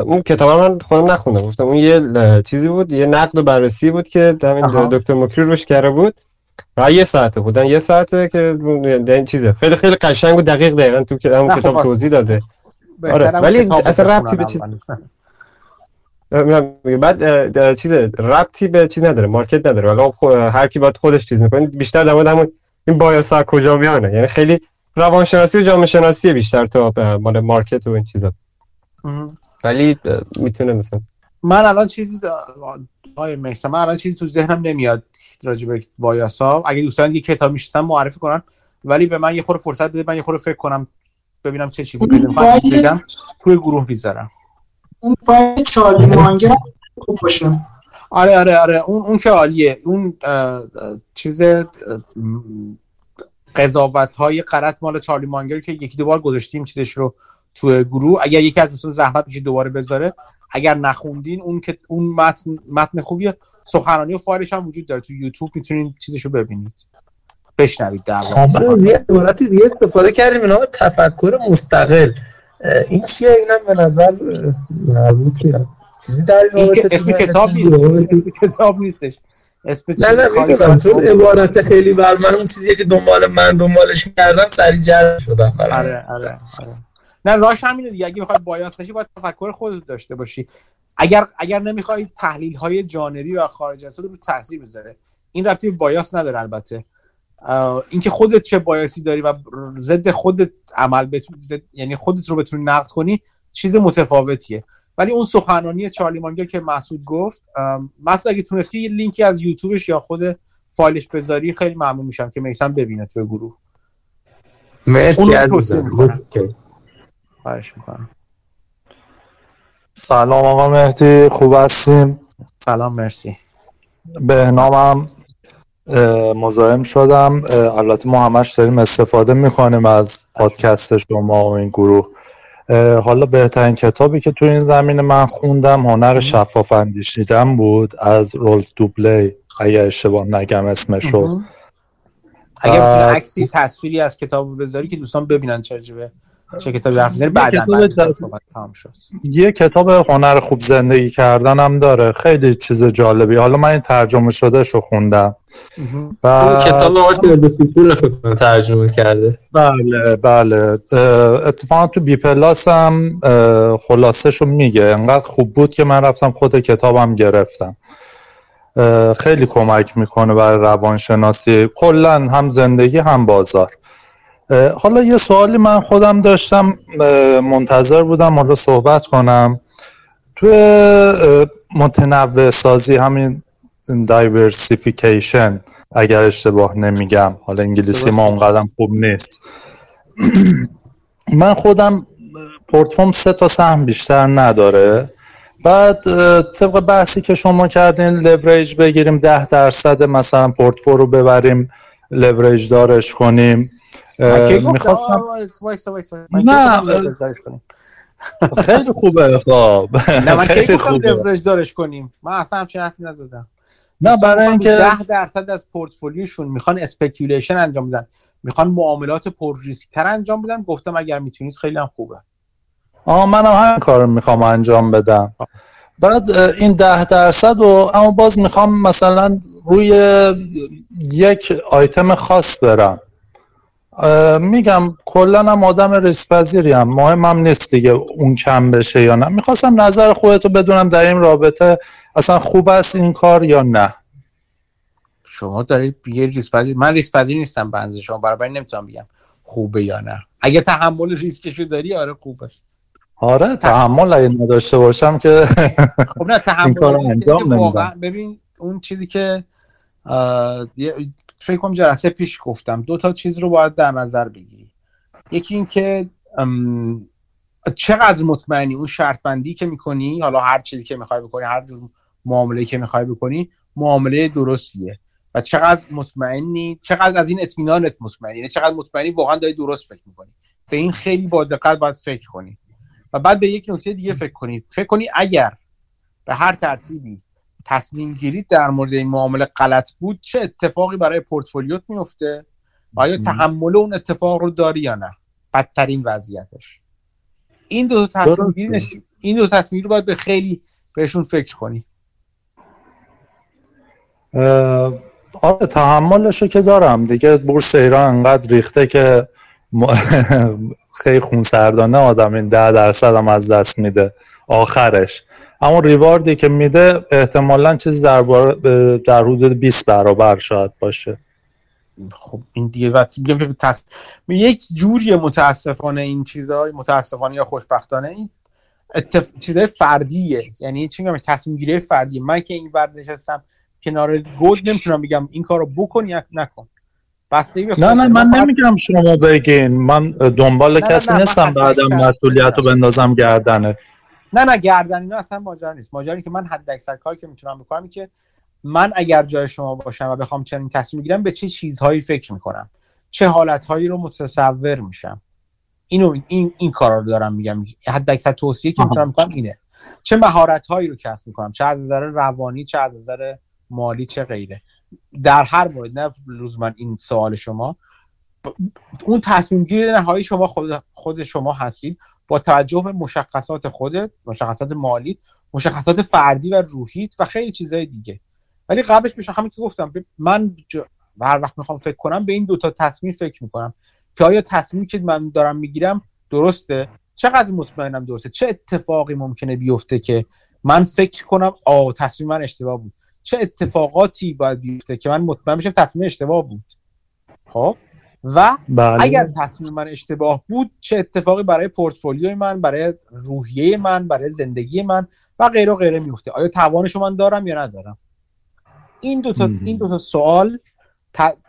اون کتاب من خودم نخوندم. گفتم اون یه چیزی بود یه نقد و بررسی بود که همین دکتر مکری روش کرده بود. و یه ساعته بودن یه ساعته که این چیزه. خیلی خیلی قشنگ و دقیق دقیقا تو که همون کتاب توضیح داده. آره ولی اصلا ربطی به چیز بعد چیز ربطی به چیز نداره مارکت نداره. ولی خب هر کی باید خودش چیز می‌کنه بیشتر در مورد همون این بایاسا کجا میانه یعنی خیلی روانشناسی و جامعه شناسی بیشتر تا مال مارکت و این چیزا. ولی می‌تونه مثلا من الان چیزی آقای من الان چیزی تو ذهنم نمیاد. راجع به بایاسا. اگه دوستان یه کتاب میشستن معرفی کنن. ولی به من یه خورده فرصت بده. من یه خورده فکر کنم ببینم چه چیزی بگم توی گروه بیذارم اون فایل چارلی مانگر خوب باشه. آره آره آره. اون اون که عالیه. اون چیز قضاوت های قرط مال چارلی مانگر که یکی دو بار گذاشتیم چیزش رو تو گروه. اگر یکی از دوستان زحمت بکشه دوباره بذاره. اگر نخوندین اون که اون متن متن خوبیه. سخنرانی و فایلش هم وجود داره. تو یوتیوب می‌تونین چیزشو ببینید. بشنوید در واقع. خب، یه عبارتی دیگه استفاده کردیم اینا تفکر مستقل. این چیه؟ اینم به نظر مربوط میاد چیزی در این اسم کتاب نیست. کتاب نیستش. اسم نه نه می‌دونم. چون عبارت خیلی بر من اون چیزیه که دنبال من دنبالش کردم سری جلب شدم آره آره آره. نه راش همینه دیگه. اگه می‌خوای بایاس باشی باید تفکر خودت داشته باشی. اگر اگر نمی‌خوای تحلیل های جانری و خارج از رو تاثیر بذاره این رابطه بایاس نداره البته. اینکه خودت چه بایاسی داری و ضد خودت عمل بتونی یعنی خودت رو بتونی نقد کنی چیز متفاوتیه. ولی اون سخنرانی چارلی مانگر که مسعود گفت مسعود اگه تونستی یه لینکی از یوتیوبش یا خود فایلش بذاری خیلی ممنون میشم که میسم ببینه تو گروه. مرسی عزیزم. خواهش می‌کنم. سلام آقا مهدی خوب هستیم؟ سلام مرسی. به نامم مزاحم شدم. البته ما همش داریم استفاده می‌کنیم از پادکست شما و این گروه. حالا بهترین کتابی که تو این زمینه من خوندم هنر شفاف اندیشیدن بود از رولز دوبلی. اگر اشتباه نگم اسمشو. اگر عکسی تصویری از کتاب بذاری که دوستان ببینن چه چه کتابی حرف می‌زنی؟ بعدا تمام شد. یه کتاب هنر خوب زندگی کردن هم داره. خیلی چیز جالبی. حالا من این ترجمه شده شو خوندم و... کتاب آقای ترجمه کرده. بله بله. اتفاقا تو بی پلاس هم خلاصه شو میگه. انقدر خوب بود که من رفتم خود کتابم گرفتم. خیلی کمک می‌کنه برای روانشناسی. کلا هم زندگی هم بازار. حالا یه سوالی من خودم داشتم منتظر بودم حالا صحبت کنم. توی متنوع سازی همین diversification اگر اشتباه نمیگم حالا انگلیسی ما اونقدر خوب نیست. من خودم portfo م سه تا سهم بیشتر نداره. بعد طبق بحثی که شما کردین لوریج بگیریم ده درصد مثلا portfo رو ببریم لوریج دارش کنیم. می‌خواستم نه خیلی خوبه خب. نه من کی گفتم دارش کنیم؟ من اصلا همچین حرفی نزدم. نه برای اینکه 10 درصد از پورتفولیوشون می‌خوان speculation انجام بدن. می‌خوان معاملات پر ریسک تر انجام بدن. گفتم اگر می‌تونید خیلی هم خوبه. آه منم همین کار می‌خوام انجام بدم. بعد این ده درصد و اما باز می‌خوام مثلا روی یک آیتم خاص برم. میگم کلا هم آدم ریسپذیری هم. مهمم نیست دیگه اون کم بشه یا نه. می‌خواستم نظر خودتو بدونم در این رابطه اصلا خوب است این کار یا نه. شما دارید یه ریسپذیر من ریسپذیر نیستم بنز شما برای نمی‌تونم بگم خوبه یا نه. اگه تحمل ریسکشو داری آره خوبه. آره تحمل اگه نداشته باشم که خب نه تحمل انجام ببین اون چیزی که فکر کنم جلسه پیش گفتم. دو تا چیز رو باید در نظر بگیری. یکی این که چقدر مطمئنی اون شرط بندی که می‌کنی حالا هر چیزی که می‌خوای بکنی هر جور معامله که می‌خوای بکنی معامله درستیه. و چقدر مطمئنی چقدر از این اطمینانت مطمئنی یعنی چقدر مطمئنی واقعا داری درست فکر می‌کنی. به این خیلی با دقت باید فکر کنی. و بعد به یک نکته دیگه فکر کنی. فکر کنی اگر به هر ترتیبی تصمیم گیرید در مورد این معامله غلط بود چه اتفاقی برای پورتفولیوت میفته و آیا تحمل اون اتفاق رو داری یا نه؟ بدترین وضعیتش. این دو تصمیم گیری این دو تصمیم رو باید به خیلی بهشون فکر کنی. آره تحملش رو که دارم. دیگه بورس ایران انقدر ریخته که خیلی خونسردانه آدم این ده درصد هم از دست میده. آخرش. اما ریواردی که میده احتمالا چیز در, در حدود 20 برابر شاید باشه. خب این دیگه وقتی میگم تص... یک جوری متاسفانه این چیزها متاسفانه یا خوشبختانه این اتف... چیزای فردیه. یعنی چی میگم؟ تصمیم گیری فردیه. من که این ورد نشستم کنار گود نمی‌تونم بگم این کارو بکن یا نکن. بسته نه نه من نمیگم شما بگین. من دنبال کسی نیستم بعدم مسئولیت رو بندازم گردنه. نه نه گردن اینا اصلا ماجرا نیست. ماجرا که من حد اکثر کاری که می‌تونم بکنم که من اگر جای شما باشم و بخوام چنین تصمیم بگیرم به چه چیزهایی فکر می‌کنم؟ چه حالتهایی رو متصور میشم؟ اینو این این کارا رو دارم میگم. حد اکثر توصیه که می‌تونم کنم اینه. چه مهارت هایی رو کسب می‌کنم؟ چه از نظر روانی چه از نظر مالی چه غیره. در هر مورد نه لزوما این سوال شما. اون تصمیم گیری نهایی شما خود, خود شما هستید. با توجه به مشخصات خودت مشخصات مالی مشخصات فردی و روحیت و خیلی چیزهای دیگه. ولی قبلش بشه همین که گفتم من هر وقت می‌خوام فکر کنم به این دوتا تصمیم فکر می‌کنم. که آیا تصمیمی که من دارم می‌گیرم درسته؟ چقدر مطمئنم درسته؟ چه اتفاقی ممکنه بیفته که من فکر کنم آ تصمیم من اشتباه بود. چه اتفاقاتی باید بیفته که من مطمئن بشم تصمیم اشتباه بود؟ خب؟ و بله. اگر تصمیم من اشتباه بود چه اتفاقی برای پورتفولیوی من برای روحیه من برای زندگی من و غیره و غیره میفته آیا توانش من دارم یا ندارم؟ این دو تا این دو تا سوال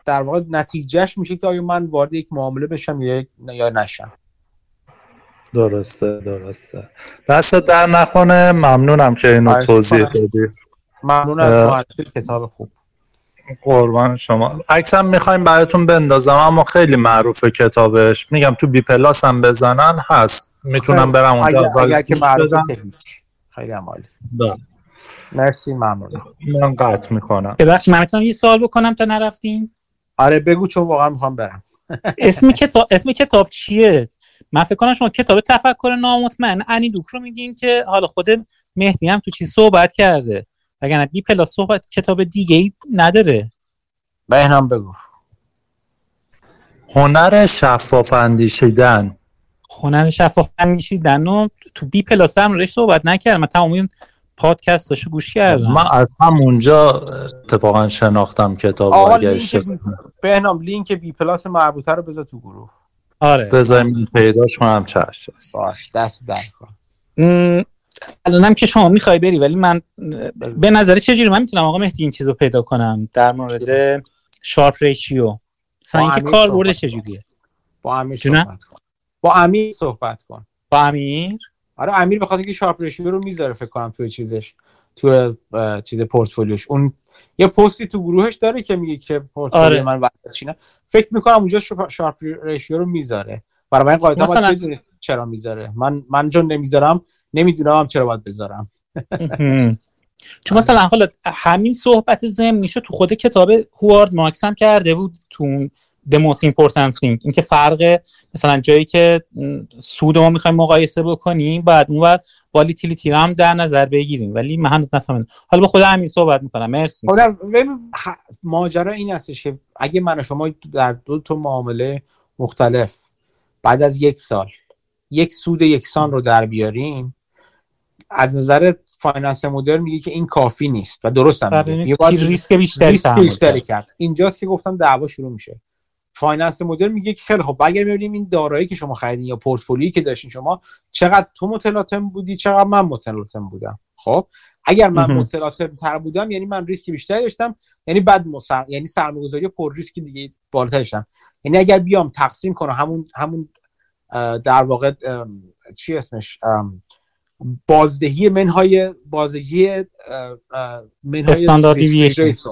در واقع نتیجهش میشه که آیا من وارد یک معامله بشم یا یا نشم. درسته درسته. دست در نکنه ممنونم که اینو توضیح دادی. ممنون از کتاب خوب. قربان شما. عکسم می‌خوایم براتون بندازم اما خیلی معروفه کتابش. میگم تو بی پلاس هم بزنن هست. می‌تونم برم اونجا اگر, اگر که معروفه خیلی عمالی بله. مرسی ممنون. من قطع می‌کنم. ببخش من می‌تونم یه سوال بکنم تا نرفتین. آره بگو چون واقعا می‌خوام برم. اسم کتاب اسم کتاب چیه؟ من فکر کنم شما کتاب تفکر نامطمئن انی دوک رو میگین که حالا خود مهدی هم تو چی صحبت کرده. وگرنه بی پلاس صحبت کتاب دیگه ای نداره. بهنام بگو. هنر شفاف اندیشیدن. هنر شفاف اندیشیدن رو تو بی پلاس هم روش صحبت نکردم من تمام پادکستاشو گوش کردم. من از همونجا اتفاقا شناختم کتاب آقا بهنام لینک بی پلاس مربوطه رو بذار تو گروه. آره. بذاریم پیداش کنم چشم. باش دست در الانم که شما می‌خوای بری ولی من به نظر چجوری من می‌تونم آقا مهدی این چیز رو پیدا کنم در مورد Sharpe ratio. مثلا اینکه کار برده چجوریه؟ با امیر صحبت کن. با امیر صحبت کن. با امیر؟ آره امیر به خاطر که Sharpe ratio رو می‌ذاره فکر کنم توی چیزش تو چیز پورتفولیوش. اون یه پستی تو گروهش داره که میگه که پورتفولیو آره. من واسه فکر می‌کنم اونجا Sharpe ratio رو می‌ذاره. برای من قاعدتا مثلا... باید چرا می‌ذاره؟ من من چون نمی‌ذارم نمی‌دونم چرا باید بذارم. چون مثلا حالا همین صحبت زم میشه تو خود کتاب هوارد مارکس هم کرده بود تو the most important thing. اینکه فرق مثلا جایی که سود ما می‌خوایم مقایسه بکنیم بعد اون وقت volatility رو هم در نظر بگیریم. ولی من هنوز نفهمیدم. حالا به خود همین صحبت می‌کنم. مرسی. ماجرا این هستش که اگه من و شما در دو تا معامله مختلف بعد از یک سال یک سود یکسان رو در بیاریم از نظر finance مدرن میگه که این کافی نیست و درست هم میگه. ریسک بیشتری ریسک بیشتری کرد. اینجاست که گفتم دعوا شروع میشه. finance مدرن میگه که خیلی خب برگردیم ببینیم این دارایی که شما خریدین یا پورتفولیویی که داشتین شما چقدر تو متلاطم بودی چقدر من متلاطم بودم. خب اگر من متلاطم تر بودم یعنی من ریسک بیشتری داشتم یعنی بعد مصر... یعنی سرمایه‌گذاری پر ریسک دیگه بالاتر داشتم. یعنی اگر بیام تقسیم کنم همون همون در واقع چی اسمش؟ بازدهی منهای بازدهی منهای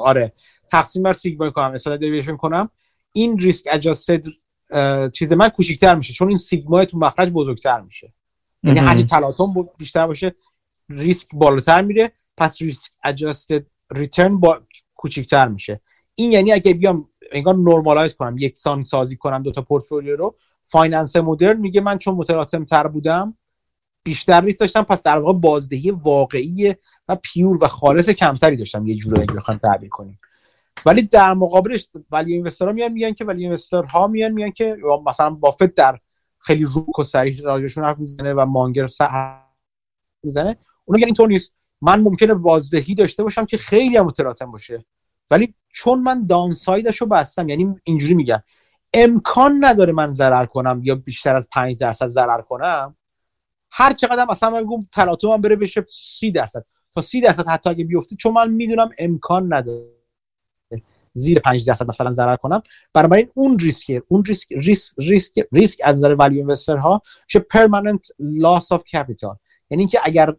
آره. تقسیم بر سیگما کنم استاندارد دیویشن کنم. این ریسک اجاستد چیز من کوچیک‌تر میشه چون این sigma تو مخرج بزرگتر میشه. یعنی هرچی تلاطم بیشتر باشه ریسک بالاتر میره پس risk adjusted return با کوچیک‌تر میشه. این یعنی اگه بیام انگار normalize کنم یکسان سازی کنم دو تا پورتفولیو رو finance مدرن میگه من چون متلاطم تر بودم بیشتر ریسک داشتم پس در واقع بازدهی واقعی و pure و خالص کمتری داشتم. یه جورایی بخوام تعبیر کنیم. ولی در مقابلش ولی اینوسترها میان میگن که ولی ها میان میگن که مثلا بافت در خیلی روک و صریح راجعشون حرف می‌زنه و مانگر سر می‌زنه. اون میگن اینطور نیست. من ممکنه بازدهی داشته باشم که خیلی هم باشه. ولی چون من داونسایدش رو بستم یعنی اینجوری میگم. امکان نداره من ضرر کنم یا بیشتر از 5 درصد ضرر کنم هر چقدر مثلا من بگم تلاطمم بره بشه 30 درصد. تا 30 درصد حتی اگه بیفته چون من می‌دونم امکان نداره زیر 5 درصد مثلا ضرر کنم. برای اون ریسک اون ریسک ریسک ریسک ریسک از نظر value investor ها میشه permanent loss of capital یعنی اینکه اگر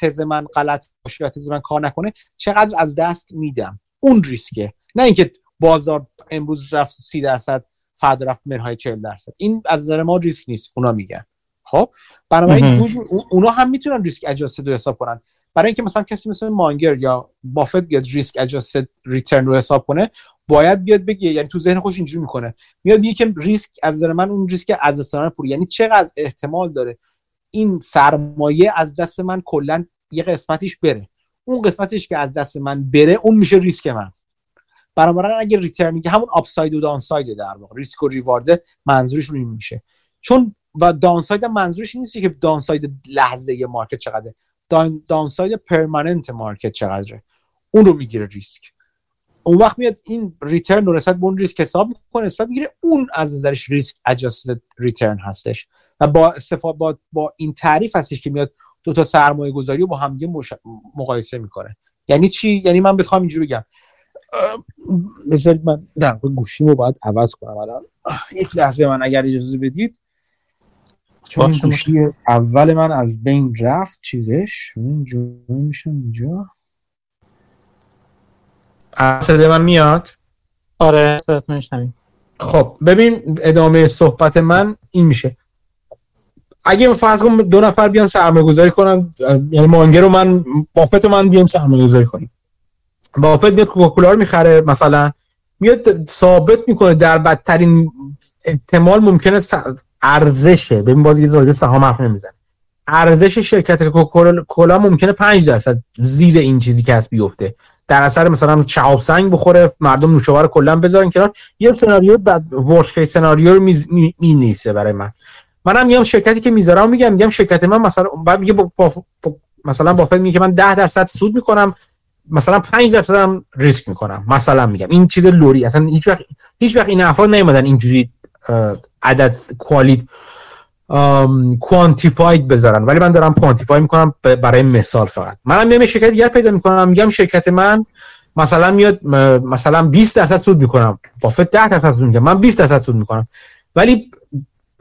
تز من غلط باشه یا تز من کار نکنه چقدر از دست میدم. اون ریسکه. نه اینکه بازار امروز رفت 30 درصد فردا رفت منهای 40 درصد. این از نظر ما ریسک نیست اونا میگن. خب؟ بنابراین اونا هم می‌تونن risk adjusted رو حساب کنن. برای اینکه مثلا کسی مثل مانگر یا بافت بیاد risk adjusted return رو حساب کنه باید بیاد بگه یعنی تو ذهن خودش اینجوری می‌کنه. میاد میگه که ریسک از نظر من اون ریسک از دست پول یعنی چقدر احتمال داره این سرمایه از دست من کلا یه قسمتیش بره. اون قسمتش که از دست من بره اون میشه ریسک من. بنابراین اگه که همون upside و downside در واقع ریسک و reward منظورش این میشه. چون و downside منظورش نیست که downside لحظه market چقدره. down downside permanent market چقدره. اون رو می‌گیره ریسک. اون وقت میاد این return رو نسبت به اون ریسک حساب می‌کنه نسبت می‌گیره اون از نظرش risk adjusted return هستش. و با استفاده با, با این تعریف هستش که میاد دو تا سرمایه گذاری رو با هم. مقایسه می‌کنه. یعنی چی؟ یعنی من بخوام اینجوری بگم. بذارید من در گوشی رو باید عوض کنم الان. یک لحظه من اگر اجازه بدید. چون گوشی اول من از بین رفت چیزش. اینجا میشم اینجا. صدای من میاد؟ آره صدات میشنویم. خب ببین ادامه صحبت من این میشه. اگه فرض کنم دو نفر بیان سرمایه گذاری کنن یعنی مانگر رو من بافت من بیام سرمایه گذاری کنیم. بافت میاد کوکاکولا رو می‌خره مثلا میاد ثابت می‌کنه در بدترین احتمال ممکنه ارزشه. ببین باز یه سهام حرف نمی‌زنه. ارزش شرکت کوکاکولا ممکنه 5 درصد زیر این چیزی که هست بیفته. در اثر مثلا چهاب سنگ بخوره مردم نوشابه رو کلا بذارن کنار. یه سناریو بعد ورش سناریو رو می, می, نیسته برای من. منم میام شرکتی که می‌ذارم میگم میگم شرکت من مثلا بعد میگه با, با, با مثلا بافت میگه که من 10 درصد سود می‌کنم. مثلا 5 درصد هم ریسک می‌کنم. مثلا میگم. این چیز لوری. اصلا هیچ وقت هیچ وقت این افراد نیومدن اینجوری عدد کوالیت کوانتیفاید بذارن. ولی من دارم کوانتیفای می‌کنم برای مثال فقط. منم میام شرکت دیگر پیدا می‌کنم. میگم شرکت من مثلا میاد مثلا 20 درصد سود می‌کنم. بافت 10 درصد سود می‌کنم. من 20 درصد سود می‌کنم. ولی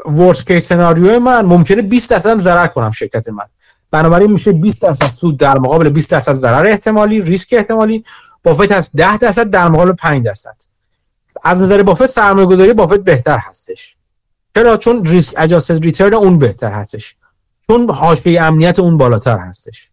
worst case scenario من ممکنه 20 درصد ضرر کنم شرکت من. بنابراین میشه 20 درصد سود در مقابل 20 درصد ضرر احتمالی ریسک احتمالی. بافت هست 10 درصد در مقابل 5 درصد. از نظر بافت سرمایه گذاری بافت بهتر هستش. چرا؟ چون risk adjusted return اون بهتر هستش. چون حاشیه امنیت اون بالاتر هستش.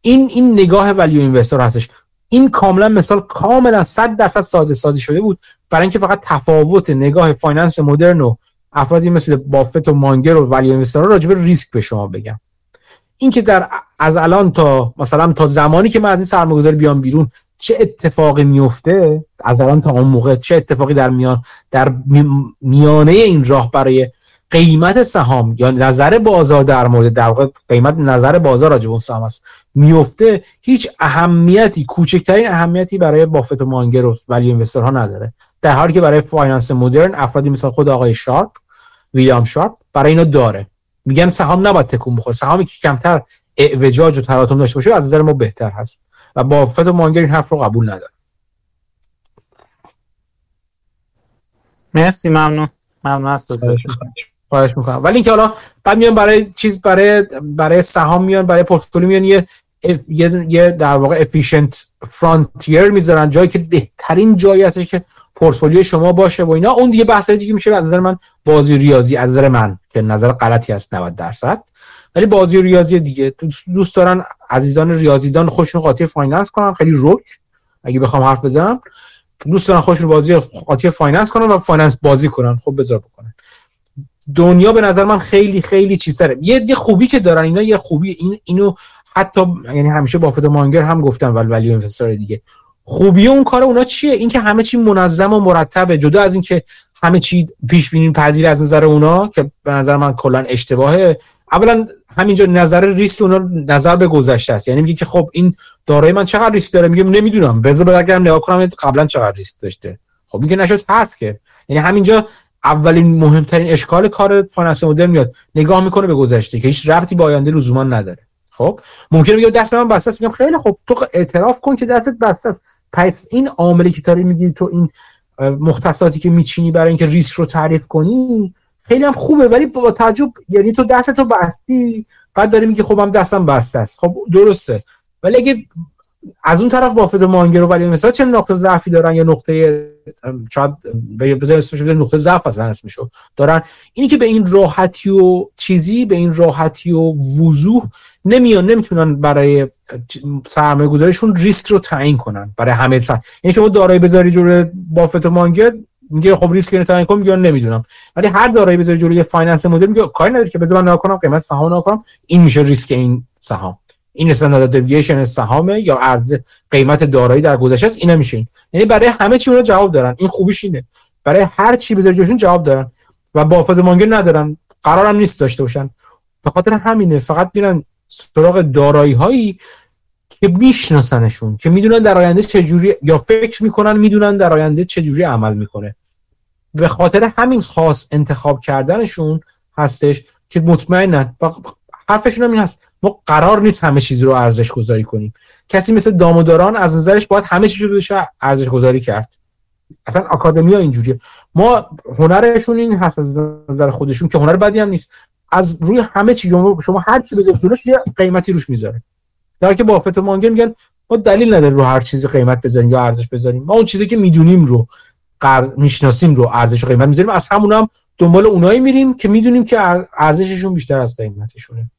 این این نگاه value investor هستش. این کاملا مثال کاملا 100 درصد ساده سازی شده بود. برای اینکه فقط تفاوت نگاه finance مدرن و افرادی مثل بافت و مانگر و value investor راجع به ریسک به شما بگم. اینکه در از الان تا مثلا تا زمانی که من از این سرمایه‌گذاری بیام بیرون چه اتفاقی میفته؟ از الان تا اون موقع چه اتفاقی در میان در میانه این راه برای قیمت سهام یا نظر بازار در مورد در واقع قیمت نظر بازار راجع به سهام است میفته؟ هیچ اهمیتی کوچکترین اهمیتی برای بافت و مانگر و value ها نداره. در حالی که برای finance مدرن افرادی مثل خود آقای شارپ ویلیام شارپ برای اینا داره. میگن سهام نباید تکون بخوره. سهامی که کمتر اعوجاج و تلاطم داشته باشه از نظر ما بهتر هست. و بافت و مانگر این حرف رو قبول نداره مرسی ممنون. ممنون از خواهش می‌کنم. ولی اینکه حالا بعد میان برای چیز برای برای سهام میان برای پورتفولیو میان یه یه, یه در واقع efficient frontier می‌ذارن. جایی که بهترین جایی هستش که پورتفولیو شما باشه و اینا اون دیگه بحث دیگه میشه. از نظر من بازی ریاضی از نظر من که نظر غلطی است 90 درصد. ولی بازی ریاضی دیگه دوست دارن عزیزان ریاضیدان خودشون قاطی finance کنن خیلی رک اگه بخوام حرف بزنم دوست دارن بازی قاطی finance کنن و finance بازی کنن. خب بذار بکنن. دنیا به نظر من خیلی خیلی چیزتره. یه یه خوبی که دارن اینا یه خوبی این اینو حتی یعنی همیشه بافت مانگر هم گفتم ولی ولی دیگه. خوبی اون کار اونا چیه؟ اینکه همه چی منظم و مرتبه جدا از اینکه همه چی پیش بینی پذیر از نظر اونا که به نظر من کلا اشتباهه. اولا همینجا نظر ریسک اونا نظر به گذشته است. یعنی میگه که خب این دارایی من چقدر ریسک داره؟ میگم نمی‌دونم. بذار برگردم نگاه کنم قبلا چقدر ریسک داشته. خب میگه نشد حرف که. یعنی همینجا اولین مهمترین اشکال کار finance مدرن میاد. نگاه می‌کنه به گذشته که هیچ ربطی با آینده لزوما نداره. خب؟ ممکنه بگم دست من بسته است. میگم خیلی خب تو اعتراف کن که دستت بسته است. پس این عاملی که داری میگی تو این مختصاتی که میچینی برای اینکه ریسک رو تعریف کنی خیلی هم خوبه. ولی با تعجب یعنی تو دستتو بستی بعد داری میگی خب هم دستم بسته است. خب درسته. ولی اگه از اون طرف بافت مانگر و ولی مثلا چه نقطه ضعفی دارن یا نقطه شاید بذار اسمش نقطه ضعف اصلا اسمش دارن. اینی که به این راحتی و چیزی به این راحتی و وضوح نمیان نمی‌تونن برای سرمایه گذاریشون ریسک رو تعیین کنن برای همه سر. یعنی شما دارایی بذاری جلوی بافت و مانگر میگه خب ریسک رو تعیین کنم میگه نمی‌دونم. ولی هر دارایی بذاری جلوی finance مدرن میگه کاری نداره که بذار من نگاه کنم قیمت سهام نگاه کنم این میشه ریسک این سهام. این standard deviation سهام یا ارز قیمت دارایی در گذشته است اینا میشه یعنی برای همه چی اونها جواب دارن. این خوبیش اینه. برای هر چی بذاری جلوشون جواب دارن. و بافت مانگر ندارن. قرارم نیست داشته باشن. به خاطر همینه. فقط میرن سراغ دارایی هایی که میشناسنشون که می‌دونن در آینده چجوری یا فکر می‌کنن می‌دونن در آینده چجوری عمل می‌کنه. به خاطر همین خاص انتخاب کردنشون هستش که مطمئنن حرفشون هم این هست ما قرار نیست همه چیز رو ارزش گذاری کنیم. کسی مثل داموداران از نظرش باید همه چیز رو ارزش گذاری کرد. اصلا آکادمی ها اینجوریه. ما هنرشون این هست از نظر خودشون که هنر بدی هم نیست. از روی همه چی شما هر چی بذارید یه قیمتی روش می‌ذاره. در که بافت و مانگر میگن ما دلیل نداره رو هر چیزی قیمت بذاریم یا ارزش بذاریم. ما اون چیزی که می‌دونیم رو قرض می‌شناسیم رو ارزش و قیمت می‌ذاریم از همون هم دنبال اونایی میریم که می‌دونیم که ارزششون بیشتر از قیمتشونه.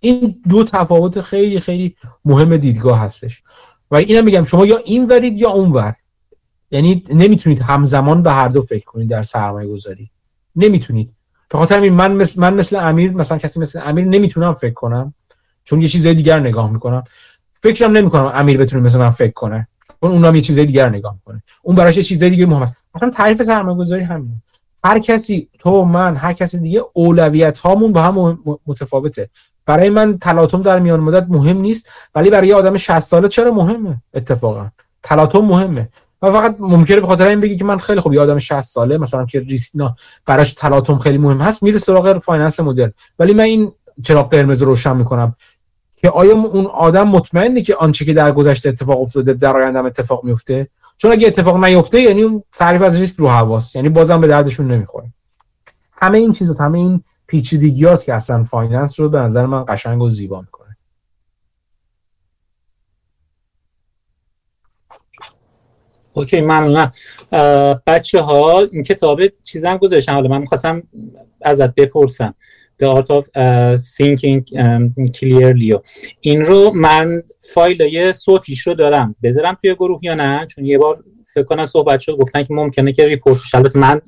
این دو تفاوت خیلی خیلی مهم دیدگاه هستش. و اینم میگم شما یا این ورید یا اون ور. یعنی نمی‌تونید همزمان به هر دو فکر کنید در سرمایه گذاری نمی‌تونید. به خاطر همین من مثل من مثل امیر مثلا کسی مثل امیر نمی‌تونم فکر کنم. چون یه چیزای دیگر نگاه می‌کنم. فکرم نمی‌کنم امیر بتونه مثل من فکر کنه. چون اونم یه چیزای دیگر نگاه می‌کنه. اون براش یه چیزای دیگه مهمه. مثلا تعریف سرمایه گذاری همینه. هر کسی تو من هر کسی دیگه اولویت هامون با هم متفاوته. برای من تلاطم در میان مدت مهم نیست ولی برای آدم 60 ساله چرا مهمه؟ اتفاقا. تلاطم مهمه. و فقط ممکنه به خاطر این بگی که من خیلی خوب یه آدم 60 ساله مثلا که ریسک براش تلاطم خیلی مهم هست میره سراغ finance مدرن. ولی من این چراغ قرمز روشن می‌کنم که آیا اون آدم مطمئنه که آنچه که در گذشته اتفاق افتاده در آینده اتفاق میفته چون اگه اتفاق نیفته یعنی اون تعریف از ریسک رو حواس یعنی بازم به دردشون نمی‌خوره. همه این چیزا همه این پیچیدگیات که اصلا finance رو به نظر من قشنگ و زیبا می‌کنه. OK ممنونم. بچه ها این کتاب چیزم گذاشتم حالا من می‌خواستم ازت بپرسم. The Art of uh, Thinking um, Clearly. این رو من فایل یه صوتیش رو دارم. بذارم توی گروه یا نه؟ چون یه بار فکر کنم صحبت شد گفتن که ممکنه که report بشه. البته من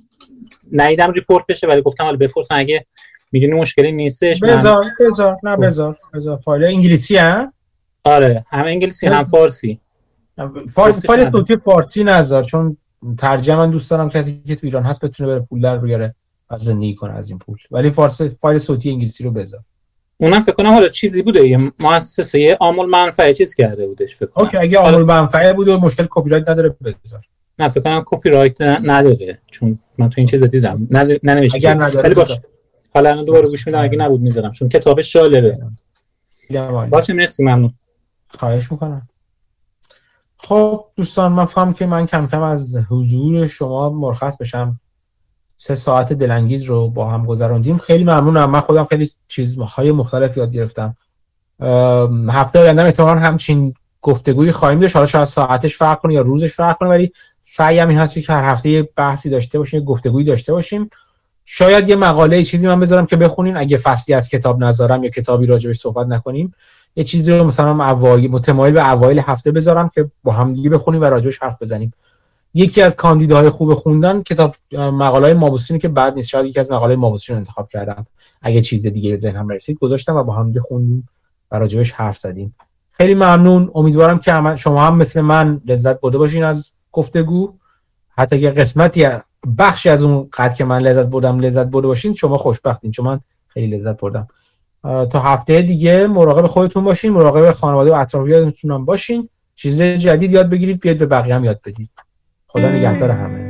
ندیدم report بشه ولی گفتم حالا بپرسن. اگه می‌دونی مشکلی نیستش بذار بذار نه. بذار بذار. فایل انگلیسی ها؟ آره هم انگلیسی هم فارسی. فایل فایل صوتی فارسی نذار چون ترجمه من دوست دارم کسی که تو ایران هست بتونه بره پول در بیاره از زندگی کنه از این پول. ولی فارسی فایل صوتی انگلیسی رو بذار. اونم فکر کنم حالا چیزی بوده یه مؤسسه عام‌المنفعه چیز کرده بودش فکر کنم. OK اگه عام‌المنفعه بوده و مشکل کپی رایت نداره بذار. نه فکر کنم کپی رایت نداره چون من تو این چیز دیدم. ننوشته. نداره باش. حالا الان دوباره گوش میدم اگه نبود می‌ذارم چون کتابش جالبه. باشه مرسی ممنون. خواهش می‌کنم. خب دوستان من فهم که من کم کم از حضور شما مرخص بشم. سه ساعت دلانگیز رو با هم گذراندیم. خیلی ممنونم. من خودم خیلی چیزهای مختلف یاد گرفتم. هفته آینده احتمالاً همچین گفتگوی خواهیم داشت. حالا شاید ساعتش فرق کنه یا روزش فرق کنه ولی سعیم این هست که هر هفته بحثی داشته باشیم گفتگویی داشته باشیم. شاید یه مقاله چیزی من بذارم که بخونین. اگه فصلی از کتاب نذارم یا کتابی راجبش صحبت نکنیم. یه چیزی رو مثلا اوایل متمایل به اوایل هفته بذارم که با هم دیگه بخونیم و راجبش حرف بزنیم. یکی از کاندیداهای خوب خوندن کتاب مقاله مابوسینی که بعد نیست شاید یکی از مقاله مابوسین انتخاب کردم. اگه چیز دیگه به ذهنم رسید گذاشتم و با هم دیگه خوندیم و راجبش حرف زدیم. خیلی ممنون. امیدوارم که شما هم مثل من لذت برده باشین از گفتگو. حتی یه قسمتی بخشی از اون قد که من لذت بردم لذت برده باشین شما خوشبختین چون من خیلی لذت بردم. تا هفته دیگه مراقب خودتون باشین مراقب خانواده و اطرافیانتون باشین. چیز جدید یاد بگیرید بیاید به بقیه هم یاد بدید. خدا نگهدار همه.